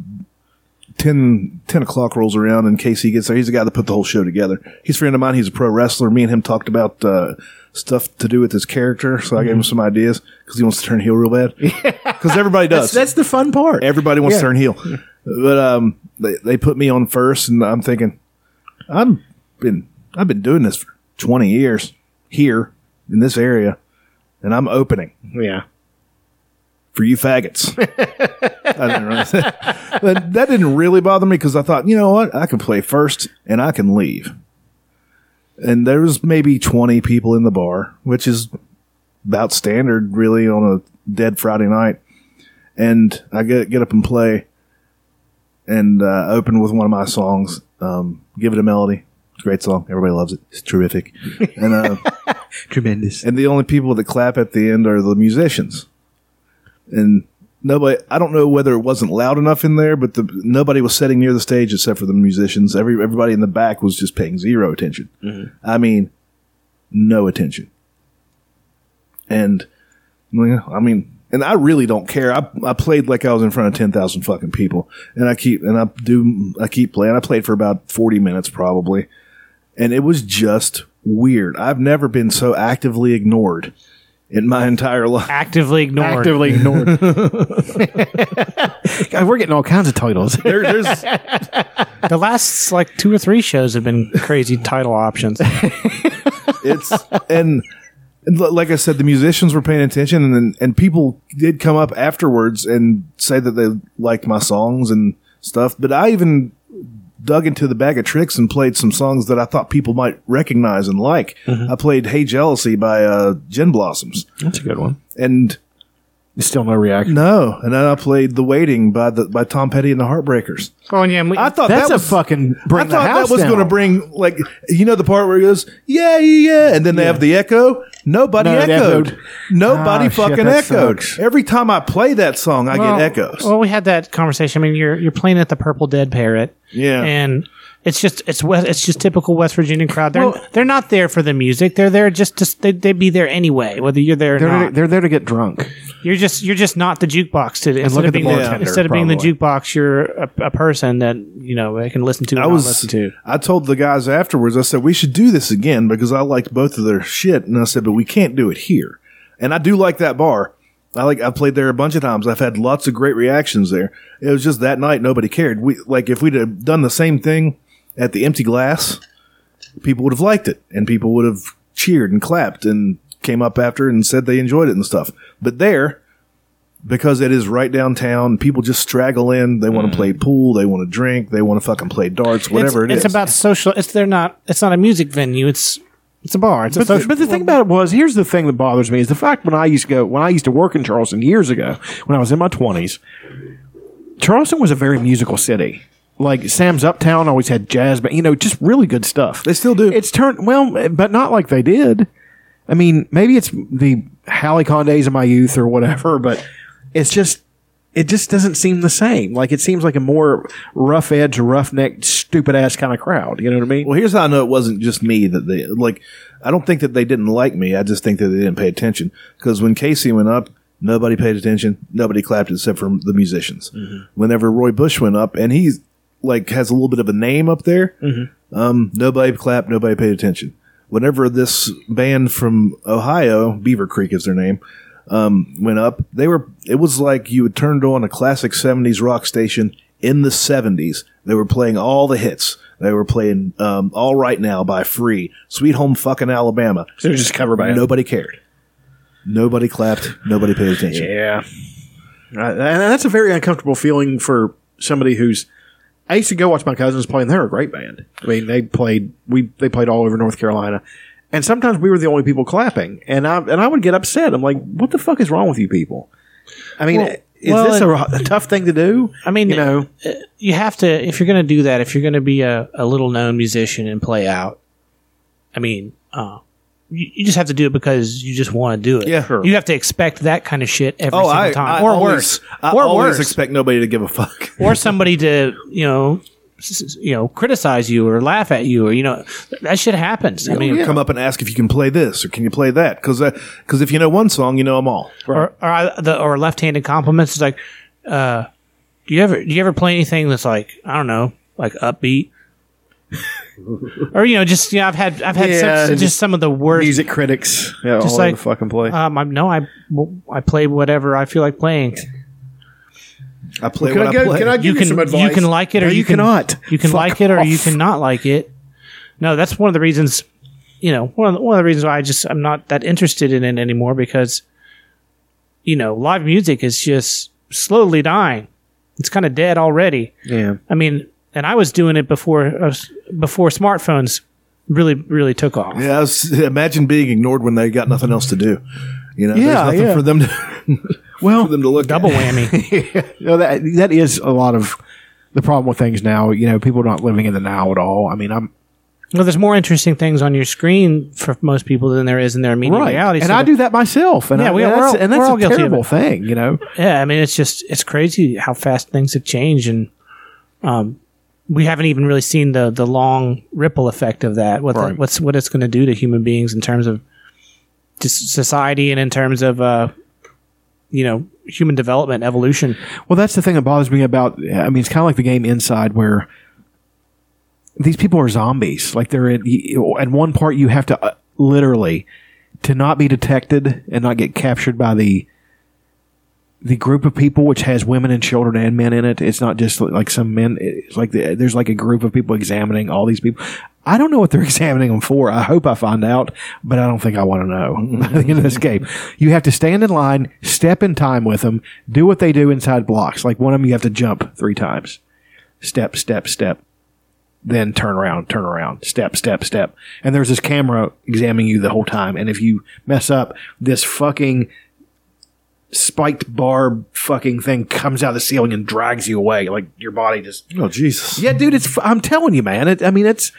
10, 10 o'clock rolls around and Casey gets there. He's the guy that put the whole show together. He's a friend of mine. He's a pro wrestler. Me and him talked about uh, stuff to do with his character. So I gave him some ideas because he wants to turn heel real bad. Because everybody does. That's, that's the fun part. Everybody wants Yeah. to turn heel. But um, they, they put me on first, and I'm thinking, I'm been I've been doing this for 20 years here in this area, and I'm opening Yeah. for you faggots. I didn't really but that didn't really bother me because I thought, you know what, I can play first and I can leave. And there was maybe 20 people in the bar, which is about standard really on a dead Friday night. And I get get up and play and uh, open with one of my songs, um, "Give It a Melody." Great song. Everybody loves it. It's terrific. And uh, Tremendous. and the only people that clap at the end are the musicians. And nobody, I don't know whether it wasn't loud enough in there, but the, nobody was sitting near the stage except for the musicians. Every everybody in the back was just paying zero attention. I mean, no attention. And well, I mean, and I really don't care. I I played like I was in front of ten thousand fucking people, and I keep and I do I keep playing. I played for about forty minutes probably, and it was just weird. I've never been so actively ignored in my entire life. Actively ignored. Actively ignored. God, we're getting all kinds of titles. There, there's the last like two or three shows have been crazy title options. it's and, and like I said, the musicians were paying attention, and and people did come up afterwards and say that they liked my songs and stuff. But I even dug into the bag of tricks and played some songs that I thought people might recognize and like. I played "Hey Jealousy" by uh, Gin Blossoms, That's a good one. and Still no reaction. no, and then I played "The Waiting" by the by Tom Petty and the Heartbreakers. Oh yeah, and we, I thought That's that a fucking bring I thought the house that was going to bring like you know the part where he goes yeah yeah yeah and then they have the echo. Nobody No, echoed. echoed. Nobody ah, shit, fucking that echoed. sucks. Every time I play that song, I well, get echoes. Well, we had that conversation. I mean, you're you're playing at the Purple Dead Parrot. Yeah. and it's just it's West, it's just typical West Virginia crowd. They're Well- they're not there for the music. They're there just to they they'd be there anyway, whether you're there or They're, not. they're there to get drunk. You're just you're just not the jukebox today. instead look of at the being the, bartender, instead of being the jukebox, you're a, a person that you know I can listen to. And I not was. listen to. I told the guys afterwards. I said we should do this again because I liked both of their shit, and I said, but we can't do it here. And I do like that bar. I like. I played there a bunch of times. I've had lots of great reactions there. It was just that night nobody cared. We like if we'd have done the same thing at the Empty Glass, people would have liked it, and people would have cheered and clapped and came up after and said they enjoyed it and stuff. But there, because it is right downtown, people just straggle in. They want to mm. play pool. They want to drink. They want to fucking play darts. Whatever it's, it is. it's about social. It's they're not. It's not a music venue. It's it's a bar. It's a social. the, but the thing about it was, here's the thing that bothers me is the fact when I used to go, when I used to work in Charleston years ago, when I was in my 20s, Charleston was a very musical city. Like Sam's Uptown always had jazz, but you know, just really good stuff. They still do. It's turned well, but not like they did. I mean, maybe it's the Halicon days of my youth or whatever, but it's just it just doesn't seem the same. Like it seems like a more rough edge, roughneck, stupid ass kind of crowd. You know what I mean? Well, here's how I know it wasn't just me that they like. I don't think that they didn't like me. I just think that they didn't pay attention. Because when Casey went up, nobody paid attention. Nobody clapped except for the musicians. Mm-hmm. Whenever Roy Bush went up, and he like has a little bit of a name up there, um, nobody clapped. Nobody paid attention. Whenever this band from Ohio, Beaver Creek is their name, um, went up, they were. It was like you had turned on a classic '70s rock station in the '70s. They were playing all the hits. They were playing um, "All Right Now" by Free, "Sweet Home Fucking Alabama." So they're just cover band. Nobody cared. Nobody clapped. Nobody paid attention. Yeah, Uh, and that's a very uncomfortable feeling for somebody who's. I used to go watch my cousins play, and they're a great band. I mean, they played we they played all over North Carolina, and sometimes we were the only people clapping, and I and I would get upset. I'm like, what the fuck is wrong with you people? I mean, Well- is well, this a, a tough thing to do? I mean, you know, you have to if you're going to do that. If you're going to be a, a little known musician and play out, I mean, uh, you, you just have to do it because you just want to do it. Yeah. Sure. you have to expect that kind of shit every Oh, single I, time, I or always, worse, I or always worse, expect nobody to give a fuck. or somebody to you know. You know, criticize you or laugh at you, or you know, that shit happens. I mean, come up and ask if you can play this or can you play that? Because because if you know one song, you know them all. or or, I, the, or left-handed compliments. It's like, uh, do you ever do you ever play anything that's like I don't know, like upbeat, or you know, just yeah, I've had I've had Yeah, such, just, just some of the worst. music critics, yeah, Just all like, over the fucking place. Um, I no, I I play whatever I feel like playing. I play Can what I I, go- play. can I give You you can some you can like it or No, you, you can cannot. You can Fuck like it or you cannot like it. No, that's one of the reasons. You know, one of the, one of the reasons why I just I'm not that interested in it anymore because, you know, live music is just slowly dying. It's kind of dead already. yeah, I mean, and I was doing it before uh, before smartphones really really took off. Yeah, I was, imagine being ignored when they got nothing else to do. You know, Yeah, there's nothing yeah. for them to well, for them to look Double at. whammy. you know, that that is a lot of the problem with things now. You know, people are not living in the now at all. I mean, I'm well, there's more interesting things on your screen for most people than there is in their immediate right, reality. and So I the- do that myself. And Yeah, I, we- and that's, all- and that's all a guilty of terrible thing. You know, Yeah, I mean, it's just it's crazy how fast things have changed, and um, we haven't even really seen the the long ripple effect of that. What the, what's what it's going to do to human beings in terms of just society and in terms of uh, you know human development, evolution. Well, that's the thing that bothers me about. I mean, it's kind of like the game Inside, where these people are zombies. Like they're in. At one part, you have to uh, literally to not be detected and not get captured by the the group of people which has women and children and men in it. It's not just like some men. It's like the, there's like a group of people examining all these people. I don't know what they're examining them for. I hope I find out, but I don't think I want to know of this game. You have to stand in line, step in time with them, do what they do inside blocks. Like one of them, you have to jump three times. Step, step, step. Then turn around, turn around, step, step, step. And there's this camera examining you the whole time. And if you mess up, this fucking spiked barb fucking thing comes out of the ceiling and drags you away. Like your body just. Oh Jesus! Yeah, dude. It's. I'm telling you, man. It, I mean, it's.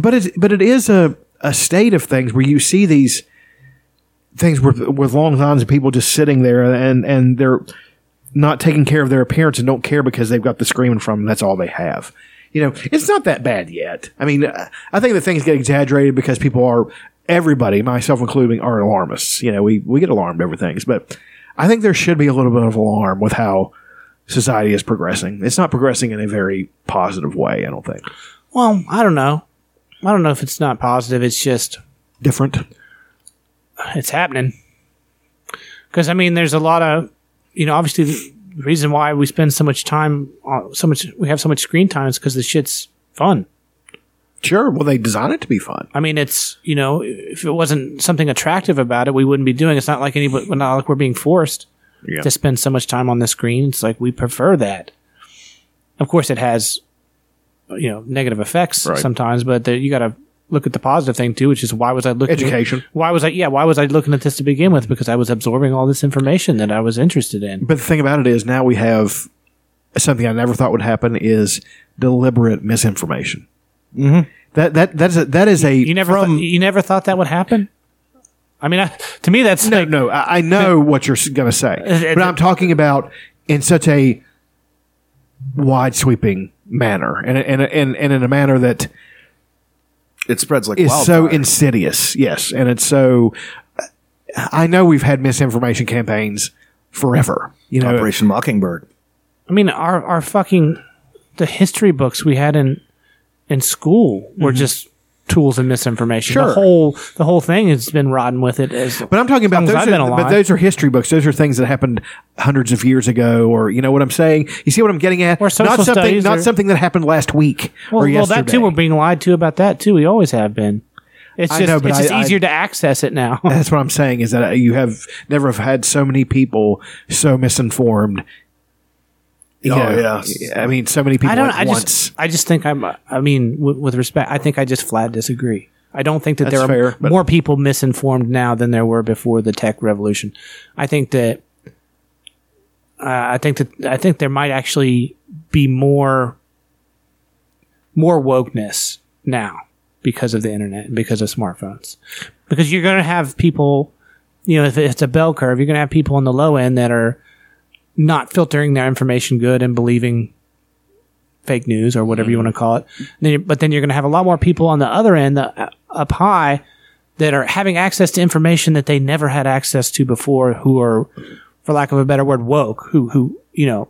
But it's. But it is a a state of things where you see these things with with long lines of people just sitting there and and they're not taking care of their appearance and don't care because they've got the screaming from them. That's all they have. You know, it's not that bad yet. I mean, uh, I think the things get exaggerated because people are everybody, myself including, are alarmists. You know, we we get alarmed over things, but I think there should be a little bit of alarm with how society is progressing. It's not progressing in a very positive way. I don't think Well, I don't know. I don't know if it's not positive. It's just different. it's happening. Because I mean, there's a lot of, you know, obviously the reason why we spend so much time, on, so much, we have so much screen time is because the shit's fun. Sure. Well, they design it to be fun. I mean, it's you know, if it wasn't something attractive about it, we wouldn't be doing. it. It's not like anybody, not like we're being forced Yeah. to spend so much time on the screen. It's like we prefer that. Of course, it has, you know, negative effects Right. sometimes, but there, you got to look at the positive thing too, which is why was I looking Education. why was I? Yeah, why was I looking at this to begin with? Because I was absorbing all this information that I was interested in. But the thing about it is now we have something I never thought would happen is deliberate misinformation. Mm-hmm. That that that's a, that is a You never, thought, you never thought that would happen. I mean, I, to me, that's no, no. I, I know what you're going to say, but I'm talking about in such a wide sweeping manner, and and and and in a manner that it spreads like is so insidious. Yes, and it's so. I know we've had misinformation campaigns forever. You know, Operation Mockingbird. I mean, our our fucking the history books we had in in school were just tools of misinformation. Mm-hmm. Sure. The whole the whole thing has been rotten with it. As But I'm talking about those. Are, but those are history books. Those are things that happened hundreds of years ago, or you know what I'm saying. You see what I'm getting at? Or social not something. studies Not or- something that happened last week well, well, that too. We're being lied to about that too. We always have been. It's I just know, it's just I- I- easier to access it now. That's what I'm saying. Is that you have never have had so many people so misinformed. You Oh, know, yeah. I mean, so many people I don't. at I once. just. I just think I'm. I mean, with, with respect, I think I just flat disagree. I don't think that That's there are fair, more people misinformed now than there were before the tech revolution. I think that. Uh, I think that I think there might actually be more. More wokeness now because of the internet and because of smartphones, because you're going to have people. You know, if it's a bell curve, you're going to have people on the low end that are not filtering their information good and believing fake news or whatever you want to call it. Then but then you're going to have a lot more people on the other end, the, uh, up high, that are having access to information that they never had access to before, who are, for lack of a better word, woke, who who you know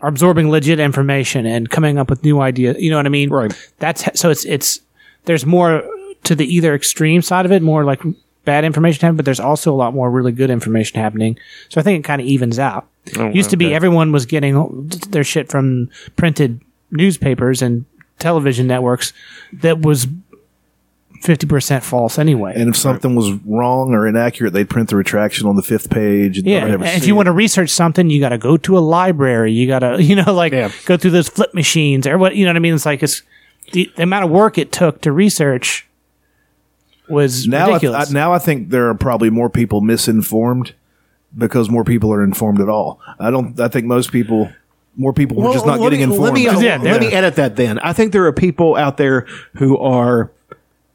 are absorbing legit information and coming up with new ideas. You know what I mean? Right. That's so it's it's there's more to the either extreme side of it, more like bad information happening, but there's also a lot more really good information happening. So I think it kind of evens out. Oh, Used to be everyone was getting their shit from printed newspapers and television networks that was 50% false anyway. And if something was wrong or inaccurate, they'd print the retraction on the fifth page. And yeah, and if you it. want to research something, you got to go to a library. You got to, you know, like go through those flip machines or what, you know what I mean? It's like it's the, the amount of work it took to research was now, I, th- I, now I think there are probably more people misinformed because more people are informed at all. I don't. I think most people, more people were just not let getting me, informed. Let me, let me edit that then. I think there are people out there who are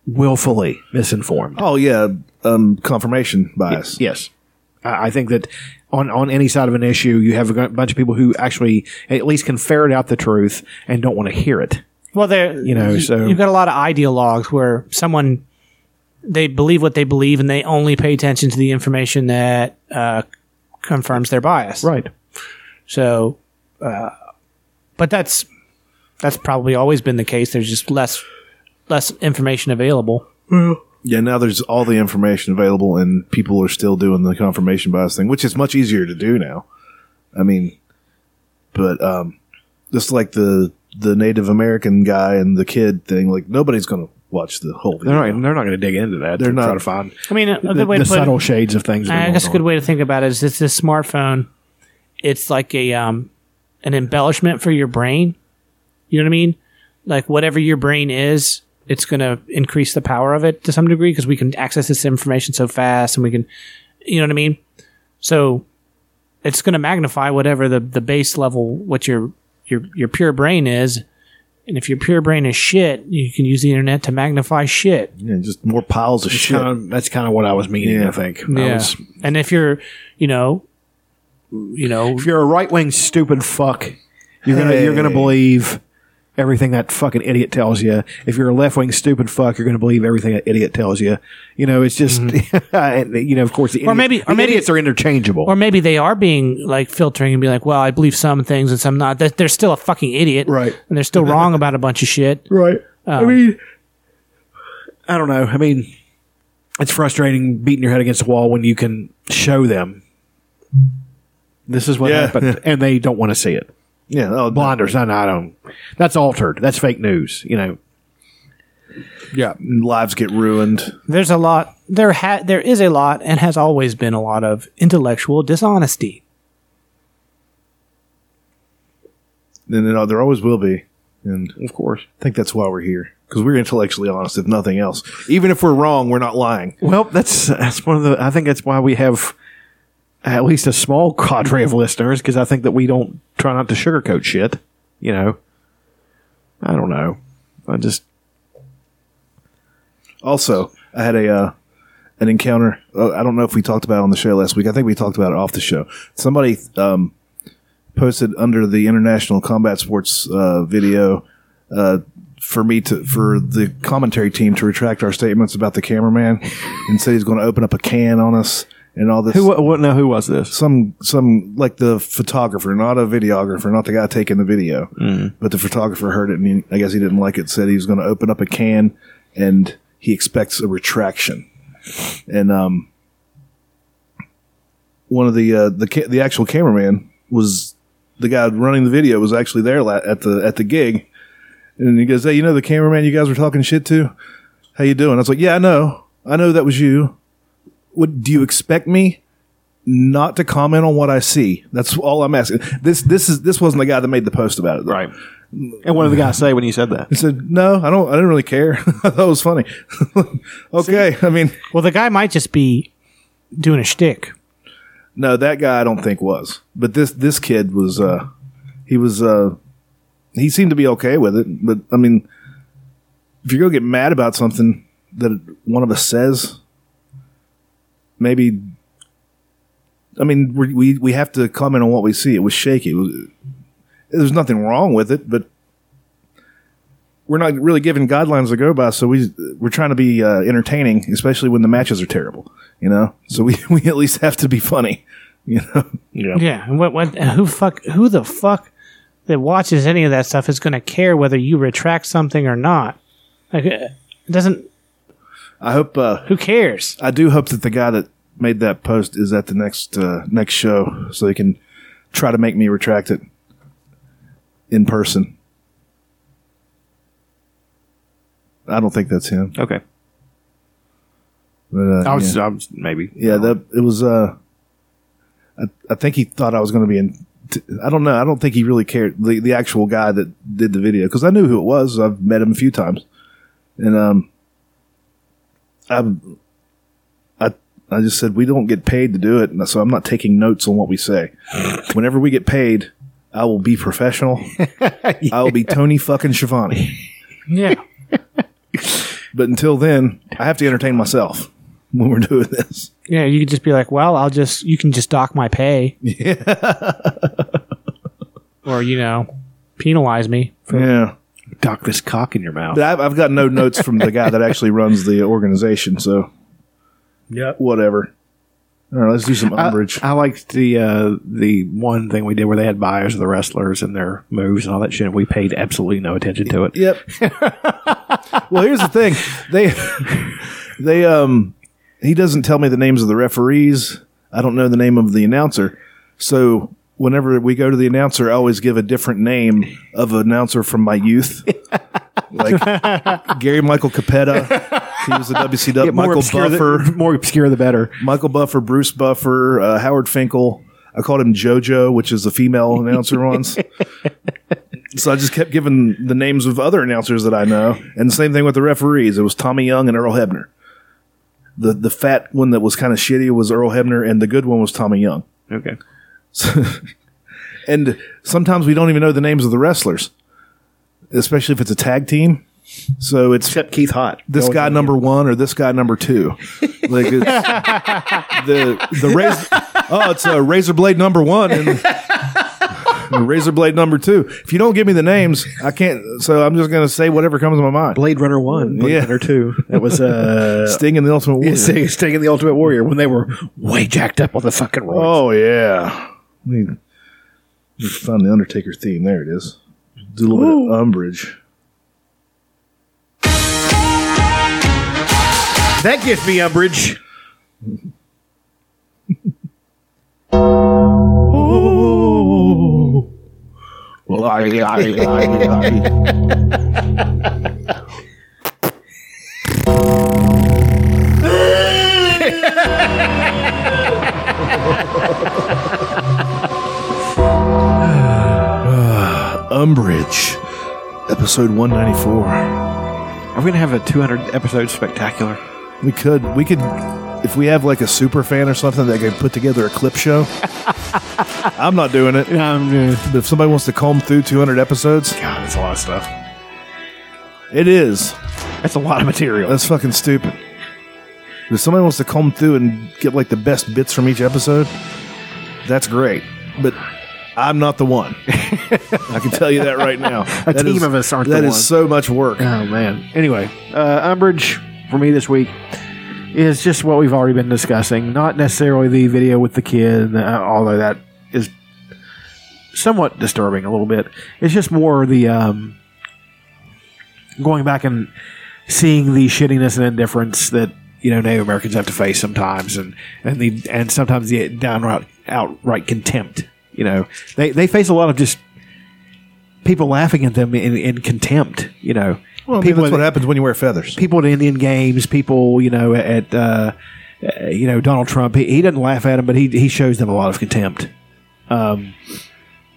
willfully misinformed. Oh yeah, um, confirmation bias. Yes, I I think that on on any side of an issue, you have a bunch of people who actually at least can ferret out the truth and don't want to hear it. Well, there You know, so- you've got a lot of ideologues where someone they believe what they believe and they only pay attention to the information that uh, confirms their bias. Right. So, uh, but that's that's probably always been the case. There's just less less information available. Yeah, now there's all the information available, and people are still doing the confirmation bias thing, which is much easier to do now. I mean, but um, just like the the Native American guy and the kid thing, like nobody's going to watch the whole. Video. They're not. They're not going to dig into that. They're to try not- to find. I mean, a, a the, good way the to put subtle it, shades of things. I guess a on. good way to think about it is it's this smartphone. It's like a um an embellishment for your brain. You know what I mean? Like whatever your brain is, it's going to increase the power of it to some degree because we can access this information so fast and we can, you know what I mean? So it's going to magnify whatever the the base level what your your your pure brain is. And if your pure brain is shit, you can use the internet to magnify shit. Yeah, just more piles of It's shit. kind of- that's kind of what I was meaning. I think. I Yeah. was- and if you're, you know, you know, if you're a right wing stupid fuck, you're gonna you're gonna believe everything that fucking idiot tells you. If you're a left wing stupid fuck, you're gonna believe everything that idiot tells you. You know, it's just and, you know, of course, the Mm-hmm. Or idiot- maybe- the or maybe- idiots are interchangeable. or maybe they are being like filtering and be like, well, I believe some things and some not. They're still a fucking idiot, Right. And they're still wrong about a bunch of shit, right? I Um, mean, I don't know. I mean, it's frustrating beating your head against the wall when you can show them this is what Yeah. happened, and they don't want to see it. Yeah, oh, Blinders. No, no, I don't. That's altered. That's fake news. You know. Yeah, lives get ruined. There's a lot. There ha- there is a lot, and has always been a lot of intellectual dishonesty. And you know, there always will be. And of course, I think that's why we're here because we're intellectually honest, if nothing else. Even if we're wrong, we're not lying. Well, that's that's one of the. I think that's why we have at least a small cadre of listeners because I think that we don't try not to sugarcoat shit. You know. I don't know. I just Also, I had a uh, an encounter. Uh, I don't know if we talked about it on the show last week. I think we talked about it off the show. Somebody um, posted under the International Combat Sports uh, video uh, for me to for the commentary team to retract our statements about the cameraman and said he's going to open up a can on us and all this. who what now? Who was this? some some like the photographer, not a videographer, not the guy taking the video, but the photographer heard it and he, I guess he didn't like it. Said he was going to open up a can and he expects a retraction. And um, one of the uh, the ca- the actual cameraman was the guy running the video was actually there la- at the at the gig, and he goes, "Hey, you know the cameraman you guys were talking shit to? How you doing?" I was like, "Yeah, I know, I know that was you." What do you expect me not to comment on what I see? That's all I'm asking. This this is this wasn't the guy that made the post about it, though. Right. And what did the guy say when you said that? He said, "No, I don't. I didn't really care. I thought it was funny." okay, I mean, Well, the guy might just be doing a shtick. no, that guy I don't think was, but this this kid was. uh He was. uh He seemed to be okay with it, but I mean, if you're gonna get mad about something that one of us says, maybe. I mean, we we we have to comment on what we see. It was shaky. It was, there's nothing wrong with it, but we're not really given guidelines to go by. So we we're trying to be uh, entertaining, especially when the matches are terrible. You know, so we we at least have to be funny. You know, yeah, Yeah, and what what who fuck who the fuck that watches any of that stuff is going to care whether you retract something or not? Like, it doesn't. I hope. Uh, Who cares? I do hope that the guy that made that post is at the next uh, next show, so he can try to make me retract it in person. I don't think that's him. Okay. But, uh, I was, yeah. I was maybe. Yeah, that it was. Uh, I, I think he thought I was going to be in. T- I don't know. I don't think he really cared. The the actual guy that did the video because I knew who it was. I've met him a few times, and um, I I I just said we don't get paid to do it, and so I'm not taking notes on what we say. Whenever we get paid, I will be professional. I will be Tony fucking Schiavone. Yeah. But until then, I have to entertain myself when we're doing this. Yeah, you could just be like, well, I'll just you can just dock my pay. Yeah. or you know, penalize me. Yeah. Dock this cock in your mouth. I've, I've got no notes from the guy that actually runs the organization, so Yep. whatever. All right, let's do some I, umbrage. I liked the uh, the one thing we did where they had bios of the wrestlers and their moves and all that shit. And we paid absolutely no attention to it. Yep. well, here's the thing they they um he doesn't tell me the names of the referees. I don't know the name of the announcer. So whenever we go to the announcer, I always give a different name of an announcer from my youth. like Gary Michael Cappetta. He was a WCW. Yeah, more Michael obscure the- Buffer. more obscure the better. Michael Buffer, Bruce Buffer, uh, Howard Finkel. I called him JoJo, which is the female announcer once. So I just kept giving the names of other announcers that I know, and the same thing with the referees. It was Tommy Young and Earl Hebner. The the fat one that was kind of shitty was Earl Hebner, and the good one was Tommy Young. Okay. and sometimes we don't even know the names of the wrestlers, especially if it's a tag team. So it's except Keith Hot. This guy with number one or this guy number two. Like it's, the the razor. Oh, it's a razor blade number one and razor blade number two. If you don't give me the names, I can't. So I'm just gonna say whatever comes to my mind. Blade Runner one, Blade Yeah. Runner two. That was uh, Sting and the Ultimate Warrior. Yeah, Sting, Sting and the Ultimate Warrior when they were way jacked up on the fucking road. Oh yeah. Me, find the Undertaker theme. There it is. Do a little bit of umbrage. That gives me umbrage. umbrage. Episode 194. Are we gonna have a 200 episode spectacular? We could. We could. If we have like a super fan or something that can put together a clip show. I'm not doing it. but if somebody wants to comb through 200 episodes, God, that's a lot of stuff. It is. That's a lot of material. That's fucking stupid. If somebody wants to comb through and get like the best bits from each episode, that's great. But I'm not the one. I can tell you that right now. A That team is- of us aren't That is so much work. Oh man. Anyway, uh, umbrage for me this week is just what we've already been discussing. Not necessarily the video with the kid, uh, although that is somewhat disturbing a little bit. It's just more the um, going back and seeing the shittiness and indifference that you know Native Americans have to face sometimes, and and the and sometimes the downright outright contempt. You know, they they face a lot of just people laughing at them in, in contempt. You know, Well, I mean, people that's at- what happens when you wear feathers. people at Indian games, people you know at uh, uh, you know Donald Trump. He, he doesn't laugh at them, but he he shows them a lot of contempt. Um,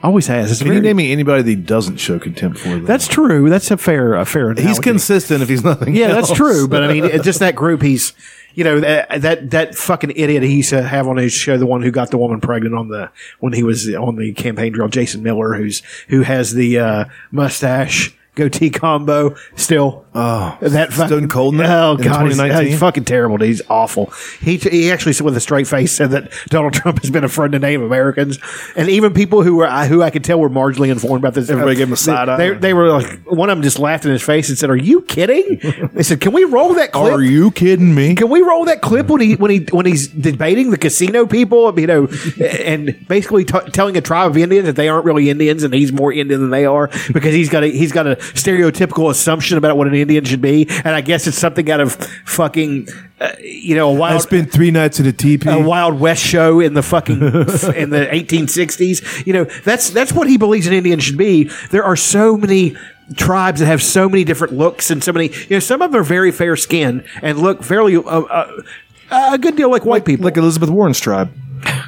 always has. It's Can you very- name me anybody that he doesn't show contempt for? Them? that's true. That's a fair a fair. He's analogy. consistent if he's nothing. Yeah, that's true. But I mean, it's just that group. He's, you know, that that fucking idiot he used to have on his show, the one who got the woman pregnant on the when he was on the campaign trail, Jason Miller, who's who has the uh, mustache goatee combo still. Oh, that fucking, Stone Cold that Oh in god, he's, 2019? he's fucking terrible. dude. He's awful. He he actually said with a straight face said that Donald Trump has been a friend to Native Americans, and even people who were who I could tell were marginally informed about this. Everybody gave him a side eye. They, they were like one of them just laughed in his face and said, "Are you kidding?" They said, "Can we roll that clip?" Are you kidding me? Can we roll that clip when he when he when he's debating the casino people, you know, and basically t- telling a tribe of Indians that they aren't really Indians and he's more Indian than they are because he's got a he's got a stereotypical assumption about what an Indian should be, and I guess it's something out of fucking uh, you know a I wild spent three nights at a teepee. a Wild West show in the fucking in the 1860s. You know, that's that's what he believes an Indian should be. There are so many tribes that have so many different looks and so many. You know, some of them are very fair skinned and look fairly uh, uh, a good deal like white people. like Elizabeth Warren's tribe.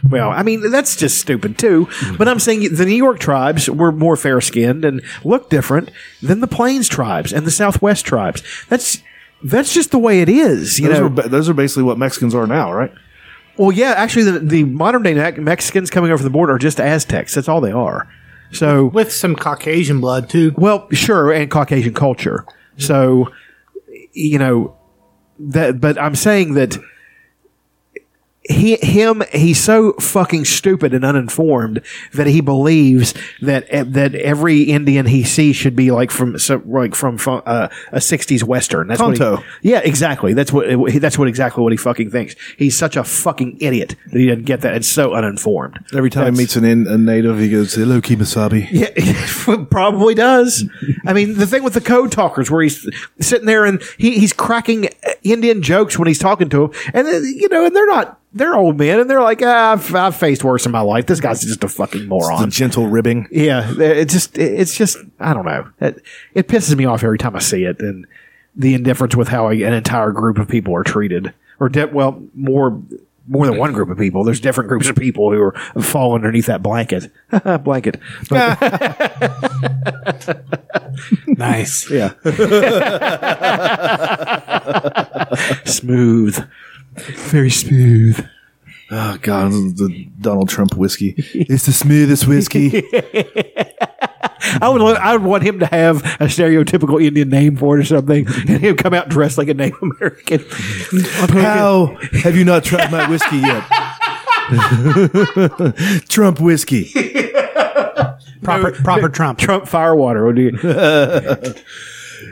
Well, I mean that's just stupid too. But I'm saying the New York tribes were more fair skinned and looked different than the Plains tribes and the Southwest tribes. That's that's just the way it is. You those, know, are, ba- those are basically what Mexicans are now, right? well, yeah, actually, the, the modern day Me- Mexicans coming over the border are just Aztecs. That's all they are. So, with some Caucasian blood too. well, sure, and Caucasian culture. So, you know that. But I'm saying that he him he's so fucking stupid and uninformed that he believes that eh, that every Indian he sees should be like from so, like from, uh, a '60s western. That's what he, yeah, exactly. That's what eh, that's what exactly what he fucking thinks. He's such a fucking idiot that he doesn't get that. It's so uninformed. Every time That's- he meets an in, a native, he goes, "Hello, Kemosabe." Yeah, probably does. I mean, the thing with the code talkers, where he's sitting there and he, he's cracking eh, Indian jokes when he's talking to them, and you know, and they're not. They're old men, and they're like, ah, I've, I've faced worse in my life. This guy's just a fucking The moron. gentle ribbing. Yeah, it just, it's just, I don't know. It, it pisses me off every time I see it, and the indifference with how an entire group of people are treated, or de- well, more. More than one group of people. There's different groups of people who are fall underneath that blanket. blanket. Nice. Yeah. smooth. Very smooth. Oh God, the Donald Trump whiskey. It's the smoothest whiskey. I would lo- I would want him to have a stereotypical Indian name for it or something, and he'd come out dressed like a Native American. How have you not tried my whiskey yet? Trump whiskey. Proper proper Trump. Trump firewater. What do you?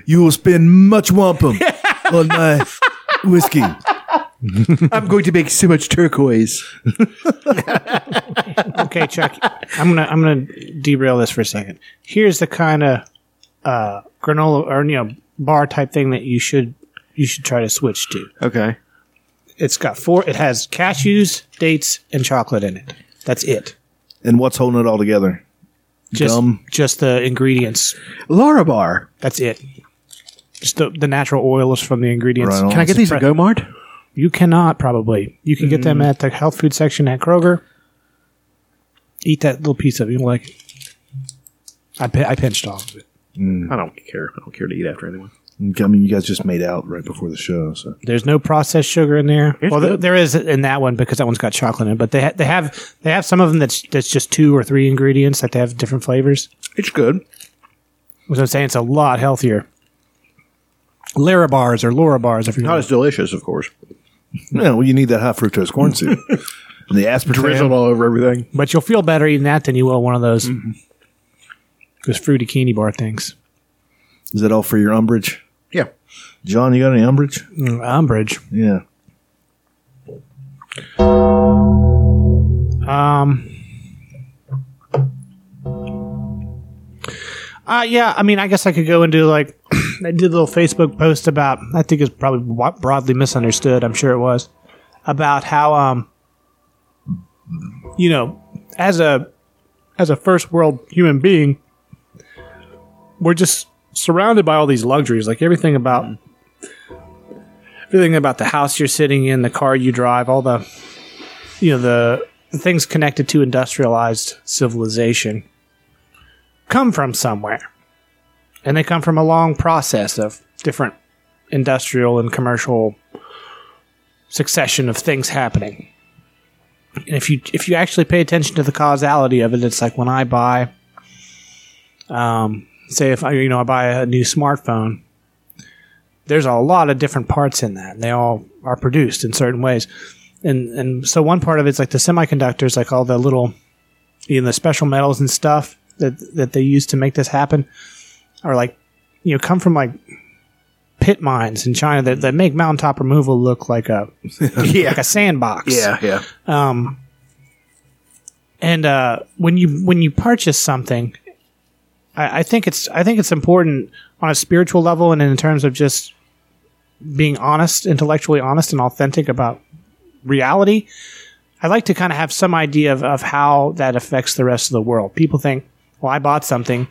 You will spend much wampum on my whiskey. I'm going to make so much turquoise. okay, Chuck. I'm gonna I'm gonna derail this for a second. Here's the kind of uh, granola or you know bar type thing that you should you should try to switch to. Okay. It's got four. It has cashews, dates, and chocolate in it. That's it. And what's holding it all together? Just Gum. just the ingredients. Laura Bar. That's it. Just the, the natural oils from the ingredients. Right on. Can I get these at GoMart? You cannot probably. You can get them mm. at the health food section at Kroger. Eat that little piece of it. You like? it. I pi- I pinched off of it. Mm. I don't care. I don't care to eat after anyone. I mean, you guys just made out right before the show, so There's no processed sugar in there. It's well, th- good. there is in that one because that one's got chocolate in it. But they ha- they have they have some of them that's that's just two or three ingredients that they have different flavors. It's good. Which I'm saying it's a lot healthier. Lara bars or Laura bars if you're Not as delicious, of course. Yeah. Well, you need that high fructose corn syrup and the aspartame. Drizzled all over everything. but you'll feel better eating that than you will one of those those fruity candy bar things. Is that all for your umbrage? Yeah. John, you got any umbrage? Mm, umbrage. Yeah. Um. Uh, yeah, I mean, I guess I could go into like, I did a little Facebook post about, I think it's probably broadly misunderstood. I'm sure it was about how, um, you know, as a, as a first world human being, we're just surrounded by all these luxuries, like everything about, everything about the house you're sitting in, the car you drive, all the, you know, the, the things connected to industrialized civilization come from somewhere. And they come from a long process of different industrial and commercial succession of things happening. And if you if you actually pay attention to the causality of it, it's like when I buy um say if I you know I buy a new smartphone, there's a lot of different parts in that. And they all are produced in certain ways. And and so one part of it's like the semiconductors, like all the little you know, the special metals and stuff that that they use to make this happen are like you know come from like pit mines in China that, that make mountaintop removal look like a Yeah. like a sandbox. Yeah, yeah. Um, and uh, when you when you purchase something, I, I think it's I think it's important on a spiritual level and in terms of just being honest, intellectually honest and authentic about reality. I like to kind of have some idea of, of how that affects the rest of the world. People think, well, I bought something.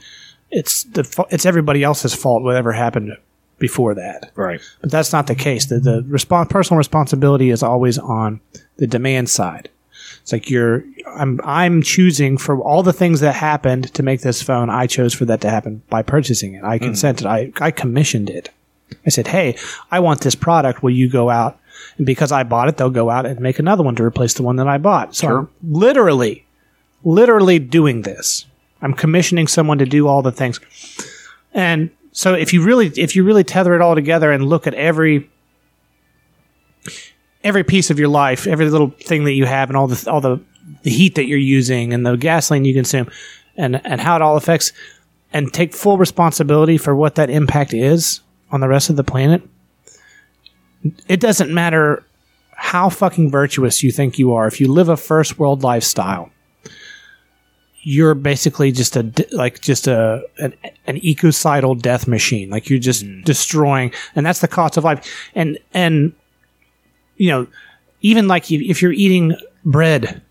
It's the it's everybody else's fault whatever happened before that. Right. But that's not the case. The the personal responsibility is always on the demand side. It's like you're I'm I'm choosing for all the things that happened to make this phone. I chose for that to happen by purchasing it. I hmm. consented. I I commissioned it. I said, "Hey, I want this product. Will you go out?" And because I bought it, they'll go out and make another one to replace the one that I bought. So I'm literally, literally doing this. I'm commissioning someone to do all the things. And so if you really if you really tether it all together and look at every every piece of your life, every little thing that you have, and all the all the, the heat that you're using, and the gasoline you consume, and and how it all affects, and take full responsibility for what that impact is on the rest of the planet. It doesn't matter how fucking virtuous you think you are. If you live a first world lifestyle, you're basically just a like just a an, an ecocidal death machine. Like you're just hmm. destroying, and that's the cost of life. And and you know, even like if you're eating bread,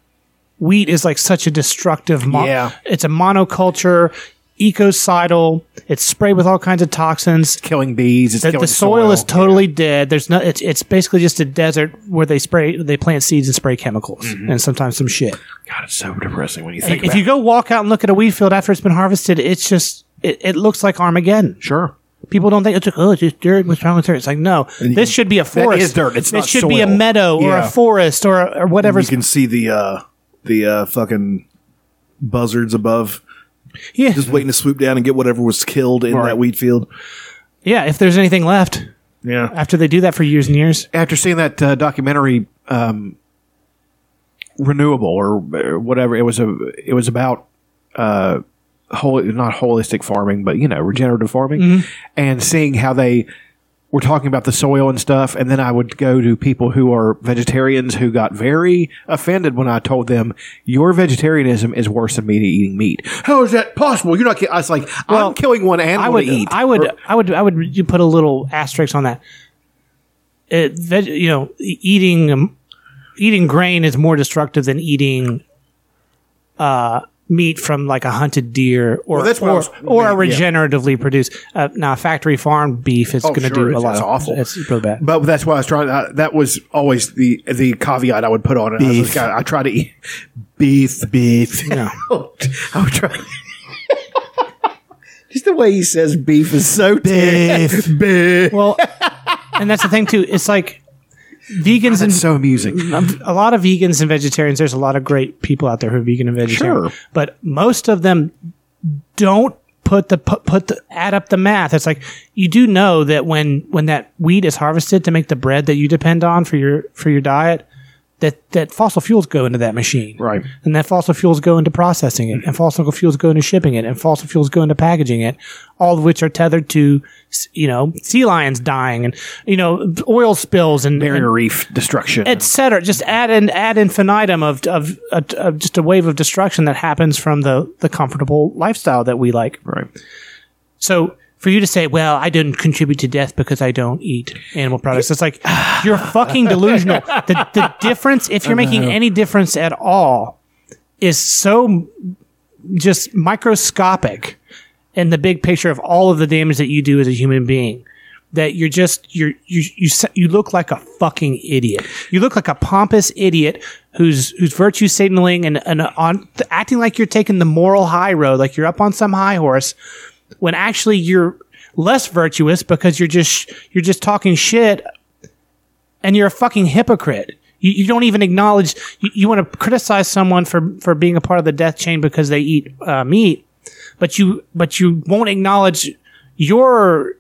wheat is like such a destructive. Mo- Yeah. it's a monoculture, ecocidal. It's sprayed with all kinds of toxins, killing bees. It's the, killing the soil, soil. is totally dead. There's no. It's it's basically just a desert where they spray, they plant seeds and spray chemicals, and sometimes some shit. God, it's so depressing when you think. If you go walk out and look at a wheat field after it's been harvested, it's just it, it looks like Armageddon. Sure. People don't think it's like, oh, it's just dirt. What's wrong with dirt? It's like, no, this should be a forest. is dirt. It's should be a soil. meadow or Yeah. a forest or or whatever. You can see the uh, the uh, fucking buzzards above. Yeah, just waiting to swoop down and get whatever was killed in Right. that wheat field. Yeah, if there's anything left. Yeah. After they do that for years and years. After seeing that uh, documentary, um, renewable or, or whatever, it was a it was about uh, whole not holistic farming, but you know regenerative farming, Mhm. and seeing how they were talking about the soil and stuff. And then I would go to people who are vegetarians who got very offended when I told them your vegetarianism is worse than me eating meat. How is that possible? You're not. ki-" I was like, I'm killing one animal I would, to eat. I would, Or- I would, I would. You put a little asterisk on that. It, veg, you know, eating um, eating grain is more destructive than eating uh, meat from like a hunted deer or Well, that's or, was- or a yeah. regeneratively produced. Uh, now, factory farm beef is Oh, going to sure, do a lot. it's of, awful. It's really bad. But that's why I was trying. Uh, that was always the the caveat I would put on it. I, was like, I, I try to eat beef, beef. Yeah. I would try. Just the way he says beef is so beef. beef. Well, and that's the thing too. It's like vegans and so amusing. A lot of vegans and vegetarians. There's a lot of great people out there who are vegan and vegetarian. Sure. but most of them don't put the put, put the add up the math. It's like you do know that when when that wheat is harvested to make the bread that you depend on for your for your diet, that that fossil fuels go into that machine, right? And that fossil fuels go into processing it, and fossil fuels go into shipping it, and fossil fuels go into packaging it, all of which are tethered to you know sea lions dying and you know oil spills and Barrier and- reef destruction. etc. Just add an ad infinitum of of, of of just a wave of destruction that happens from the the comfortable lifestyle that we like. Right. So for you to say, "Well, I didn't contribute to death because I don't eat animal products," it's like you're fucking delusional. The the difference, if you're making any difference at all, is so just microscopic in the big picture of all of the damage that you do as a human being that you're just you're you you you look like a fucking idiot. You look like a pompous idiot who's who's virtue signaling and and on acting like you're taking the moral high road, like you're up on some high horse, when actually you're less virtuous because you're just you're just talking shit, and you're a fucking hypocrite. You, you don't even acknowledge. You, you want to criticize someone for for being a part of the death chain because they eat uh, meat, but you but you won't acknowledge your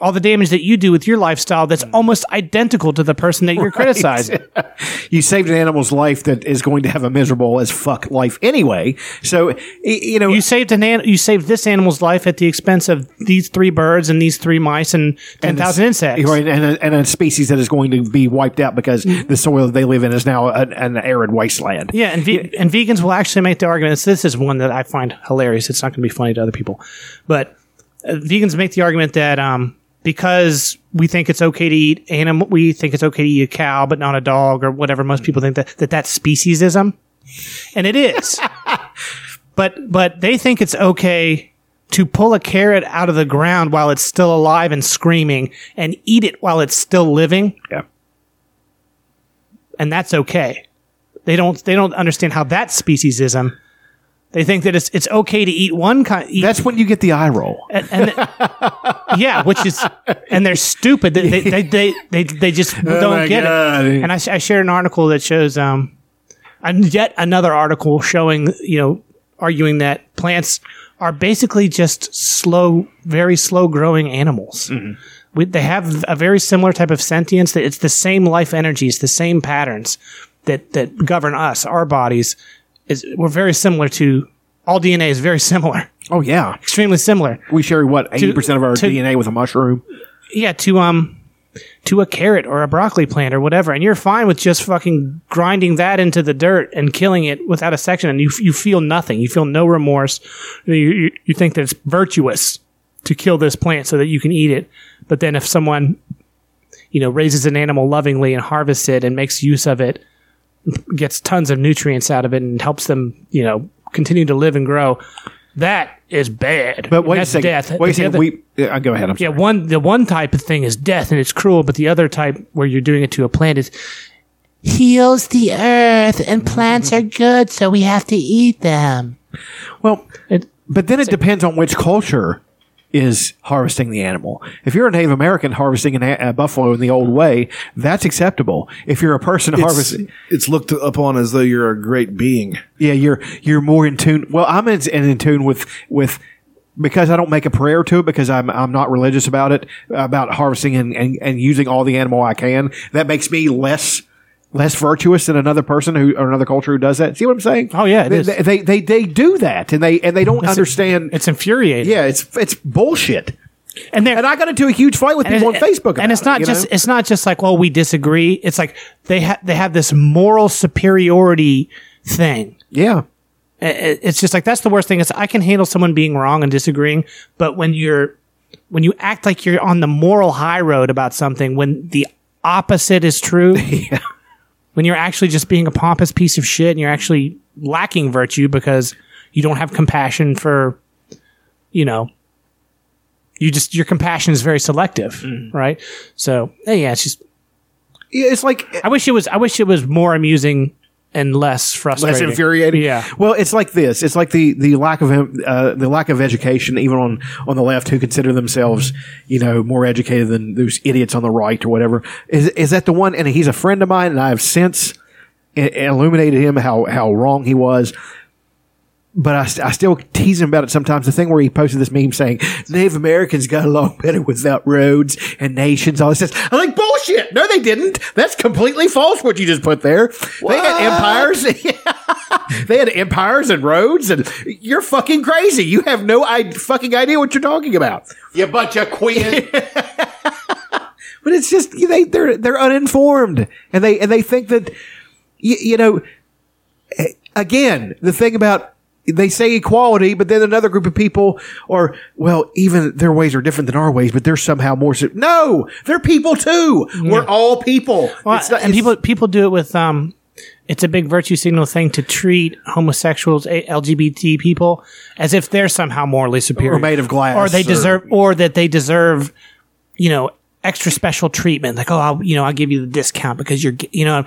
all the damage that you do with your lifestyle that's almost identical to the person that you're Right. criticizing. you saved an animal's life that is going to have a miserable as fuck life anyway. So you know, you saved an an- you saved this animal's life at the expense of these three birds and these three mice and ten and thousand insects. right? And a, and a species that is going to be wiped out because the soil they live in is now an, an arid wasteland. Yeah, and ve- and vegans will actually make the argument. This is one that I find hilarious. It's not going to be funny to other people, but uh, vegans make the argument that um, because we think it's okay to eat animal, we think it's okay to eat a cow, but not a dog or whatever. Most people think that that that's speciesism, and it is. but but they think it's okay to pull a carrot out of the ground while it's still alive and screaming, and eat it while it's still living. Yeah, and that's okay. They don't they don't understand how that's speciesism. They think that it's it's okay to eat one kind. Eat, That's when you get the eye roll. and, and yeah, which is and they're stupid. They they they they, they, they just Oh don't get God. it. And I, I shared an article that shows um, and yet another article showing you know arguing that plants are basically just slow, very slow growing animals. We, they have a very similar type of sentience. That it's the same life energies, the same patterns that that govern us, our bodies. Is we're very similar to all DNA is very similar. Oh yeah, extremely similar. We share what eighty percent of our to- DNA with a mushroom. Yeah, to um to a carrot or a broccoli plant or whatever, and you're fine with just fucking grinding that into the dirt and killing it without a section, and you you feel nothing, you feel no remorse, you you, you think that it's virtuous to kill this plant so that you can eat it, but then if someone you know raises an animal lovingly and harvests it and makes use of it, gets tons of nutrients out of it and helps them you know continue to live and grow, that is bad. But wait a second. death. Wait a second. other- we uh, go ahead. I'm yeah, one the one type of thing is death and it's cruel, but the other type where you're doing it to a plant is heals the earth and plants are good, so we have to eat them. Well, but then it depends on which culture is harvesting the animal. If you're a Native American harvesting an a, a buffalo in the old way, that's acceptable. If you're a person It's, harvesting, it's looked upon as though you're a great being. yeah, you're you're more in tune. Well, I'm in, in tune with with because I don't make a prayer to it because I'm I'm not religious about it about harvesting and, and, and using all the animal I can. That makes me less less virtuous than another person who or another culture who does that. See what I'm saying? Oh yeah, it they, is. they, they they do that and they and they don't It's- understand. It's infuriating. Yeah, it's it's bullshit. And and I got into a huge fight with people on Facebook. and it's not it, just know? it's not just like well we disagree. It's like they have they have this moral superiority thing. yeah. It's just like that's the worst thing. Is I can handle someone being wrong and disagreeing, but when you're when you act like you're on the moral high road about something when the opposite is true, when you're actually just being a pompous piece of shit and you're actually lacking virtue because you don't have compassion for, you know, you just your compassion is very selective, mm. right? So yeah, it's just Yeah, it's like I wish it was I wish it was more amusing and less frustrating. less infuriating. Yeah. Well, it's like this. It's like the the lack of uh, the lack of education, even on on the left, who consider themselves, you know, more educated than those idiots on the right or whatever. Is is that the one? And he's a friend of mine, and I have since illuminated him how how wrong he was. But I, I still tease him about it sometimes. The thing where he posted this meme saying Native Americans got along better without roads and nations. All this stuff. I'm like bullshit. No, they didn't. That's completely false. What you just put there. They had empires. they had empires and roads, and you're fucking crazy. You have no I- fucking idea what you're talking about. You bunch of queens. But it's just they they're they're uninformed, and they and they think that you, you know. eh, Again, the thing about they say equality, but then another group of people are well, even their ways are different than our ways, but they're somehow more. No, they're people too. We're all people. Well, It's not- and it's- people people do it with um, it's a big virtue signal thing to treat homosexuals, LGBT people, as if they're somehow morally superior, Or made of glass, or they or- deserve, or that they deserve, you know, extra special treatment. Like, oh, I'll, you know, I'll give you the discount because you're, you know.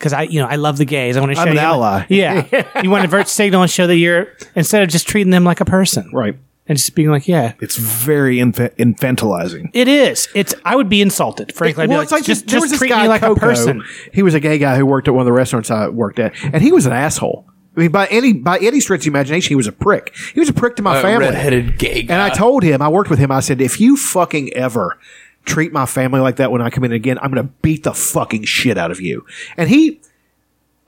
Because I, you know, I love the gays. I want to show I'm an you. ally. Yeah, you want to virtue signal and show that you're instead of just treating them like a person, right? And just being like, yeah, It's very infa- infantilizing. it is. It's. I would be insulted, frankly. I'd be Well, like, it's like just, there just was treat guy me like Coco. a person. He was a gay guy who worked at one of the restaurants I worked at, and he was an asshole. I mean, by any by any stretch of imagination, he was a prick. He was a prick to my A family. redheaded gay And I told him, I worked with him. I said, if you fucking ever treat my family like that when I come in again, I'm going to beat the fucking shit out of you. And he.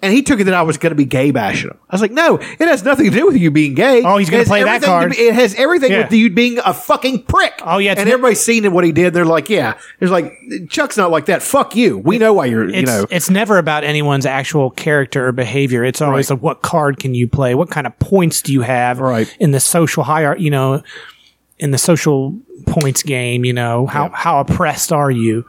And he took it that I was going to be gay bashing him. I was like, no, it has nothing to do with you being gay. Oh, he's gonna play that to card. it has everything Yeah. with you being a fucking prick. Oh, yeah, it's and ne- everybody's seen what he did. They're like, yeah. There's like, Chuck's not like that. Fuck you. We know why you're, you know. it's never about anyone's actual character or behavior. It's always like what card can you play? What kind of points do you have Right. in the social hierarchy, you know, in the social points game, you know, how, how oppressed are you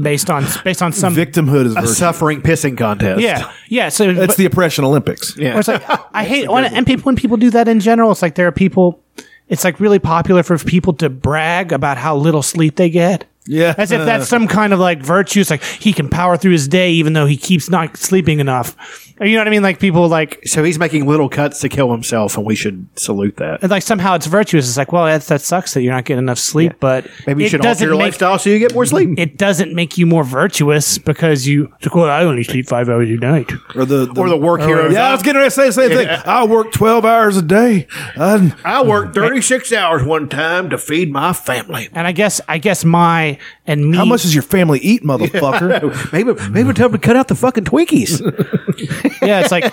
based on, based on some, Victimhood is a virtue. suffering pissing contest. yeah, yeah. So That's but- the oppression Olympics. Yeah. it's like, I hate, when, and people, when people do that in general, it's like there are people, it's like really popular for people to brag about how little sleep they get. Yeah. As if that's some kind of like virtue. It's like he can power through his day even though he keeps not sleeping enough. You know what I mean? Like people like So he's making little cuts to kill himself, and we should salute that. and like somehow it's virtuous. It's like, well, that's, that sucks that you're not getting enough sleep, but Maybe you it should alter doesn't your make- lifestyle so you get more sleep. It doesn't make you more virtuous because you. It's like, well, I only sleep five hours a night. Or the, Or the work hero. Yeah, I was getting ready to say the same thing. I work twelve hours a day. I, I worked 36 hours one time to feed my family. And I guess I guess my and me. how much does your family eat, motherfucker? maybe maybe tell them to cut out the fucking Twinkies. yeah, it's like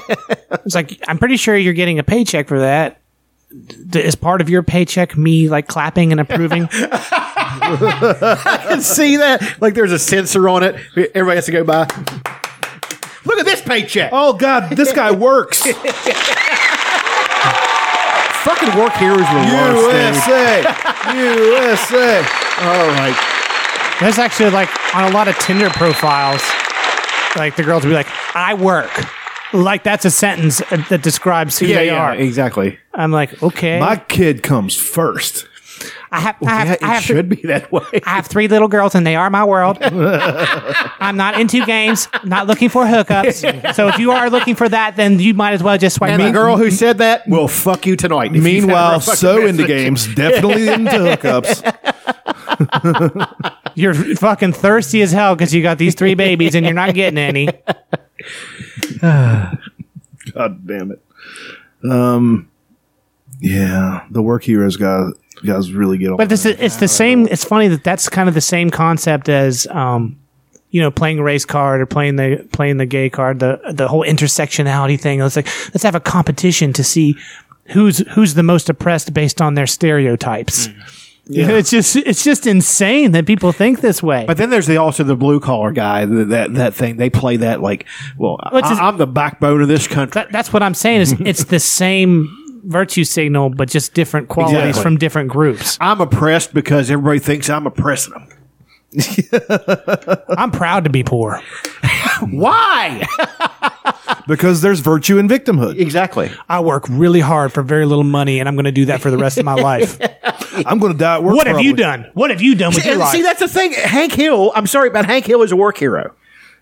it's like I'm pretty sure you're getting a paycheck for that. D- Is part of your paycheck me like clapping and approving? I can see that. Like there's a sensor on it. Everybody has to go by. Look at this paycheck. oh God, this guy works. Fucking work heroes were worse, dude. USA, USA. All oh, right. There's actually like on a lot of Tinder profiles, like the girls will be like, "I work." Like that's a sentence uh, that describes who Yeah, they yeah, are. exactly. I'm like, okay. My kid comes first. I have, I have, Yeah, I it have should be that way. I have three little girls and they are my world. I'm not into games, not looking for hookups. So if you are looking for that, then you might as well just swipe And the girl who said that will fuck you tonight. if you send her a Meanwhile, fucking so into games, definitely into hookups. You're fucking thirsty as hell because you got these three babies and you're not getting any. God damn it. Um, yeah, the work heroes guys guys really get on. But this is, it's the same. It's funny that that's kind of the same concept as, um, you know, playing a race card or playing the playing the gay card. The the whole intersectionality thing. It's like let's have a competition to see who's who's the most oppressed based on their stereotypes. You know, it's just it's just insane that people think this way. But then there's the also the blue collar guy. th- That that thing they play that like, well, I, am the backbone of this country. That, that's what I'm saying. Is it's the same virtue signal, but just different qualities Exactly. from different groups. I'm oppressed because everybody thinks I'm oppressing them. I'm proud to be poor. Why? because there's virtue in victimhood. Exactly. I work really hard for very little money, and I'm going to do that for the rest of my life. I'm going to die at work. what have you done? What have you done with your life? see, that's the thing. Hank Hill. I'm sorry, but Hank Hill is a work hero,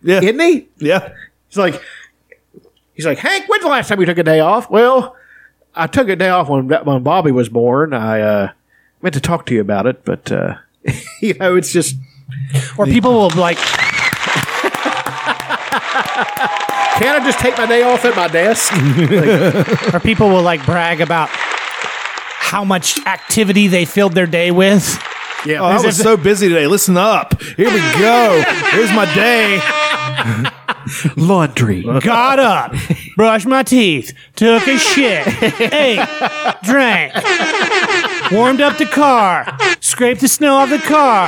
Yeah, isn't he? yeah. He's like, he's like, Hank. When's the last time you took a day off? Well, I took a day off when when Bobby was born. I uh, meant to talk to you about it, but uh, you know, it's just or people will like, can't I just take my day off at my desk? Like, or people will like brag about how much activity they filled their day with. yeah, Oh, I was so busy today. Listen up. Here we go. Here's my day. laundry. Got up, brushed my teeth, took a shit, ate, drank, warmed up the car, scraped the snow off the car,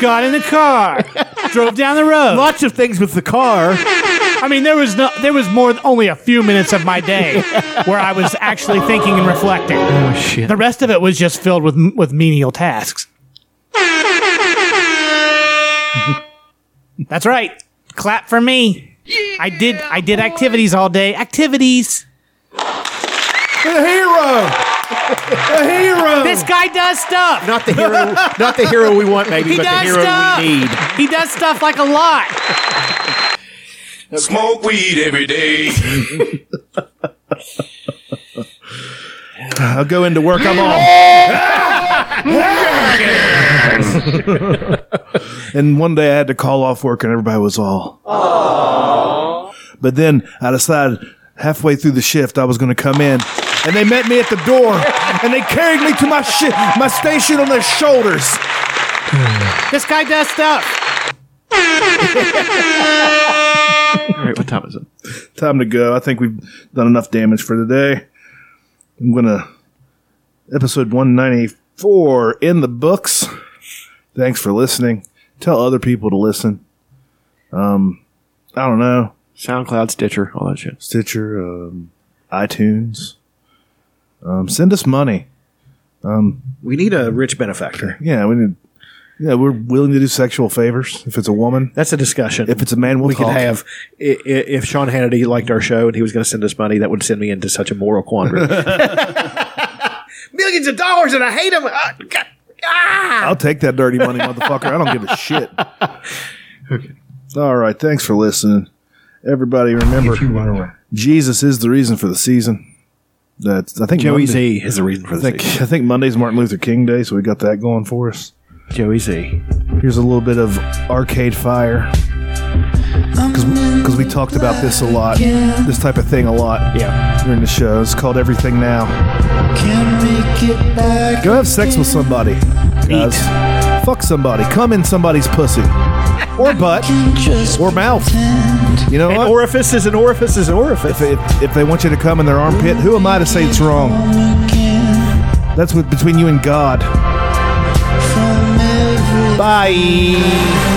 got in the car, drove down the road. Lots of things with the car. I mean, there was no, there was more only a few minutes of my day where I was actually thinking and reflecting. Oh shit. The rest of it was just filled with with menial tasks. That's right. Clap for me. I did I did activities all day. Activities. The hero. The hero. This guy does stuff. Not the hero. not the hero we want, maybe, He but the does hero stuff. we need. He does stuff like a lot. Smoke weed every day. I'll go into work. I'm all. and one day I had to call off work, and everybody was all. But then I decided halfway through the shift I was going to come in, and they met me at the door, and they carried me to my shi my station on their shoulders. This guy does stuff. All right, what time is it? Time to go. I think we've done enough damage for today. I'm gonna episode 194 in the books. Thanks for listening. Tell other people to listen. Um, I don't know. SoundCloud, Stitcher, all that shit. Stitcher, um, iTunes. Um, send us money. Um, We need a rich benefactor. yeah, we need. Yeah, we're willing to do sexual favors if it's a woman. That's a discussion. If it's a man, we'll we could have i- i- if Sean Hannity liked our show and he was going to send us money, that would send me into such a moral quandary. Millions of dollars, and I hate him. Uh, God, I'll take that dirty money, motherfucker. I don't give a shit. All right. Thanks for listening. Everybody, remember, Jesus is the reason for the season. That's I think Joey Monday- Z is the reason for the I think. I think Monday's Martin Luther King Day, so we got that going for us. Joey Z. Here's a little bit of Arcade Fire. Because we talked about this a lot, this type of thing a lot. Yeah. During the show. It's called Everything Now. Can make it back. Go have sex with somebody. Guys. Fuck somebody. Come in somebody's pussy. Or butt. Or mouth. You know An what? orifice is an orifice is an orifice. If, if, if they want you to come in their armpit, who am I to say it's wrong? That's with, between you and God. Bye.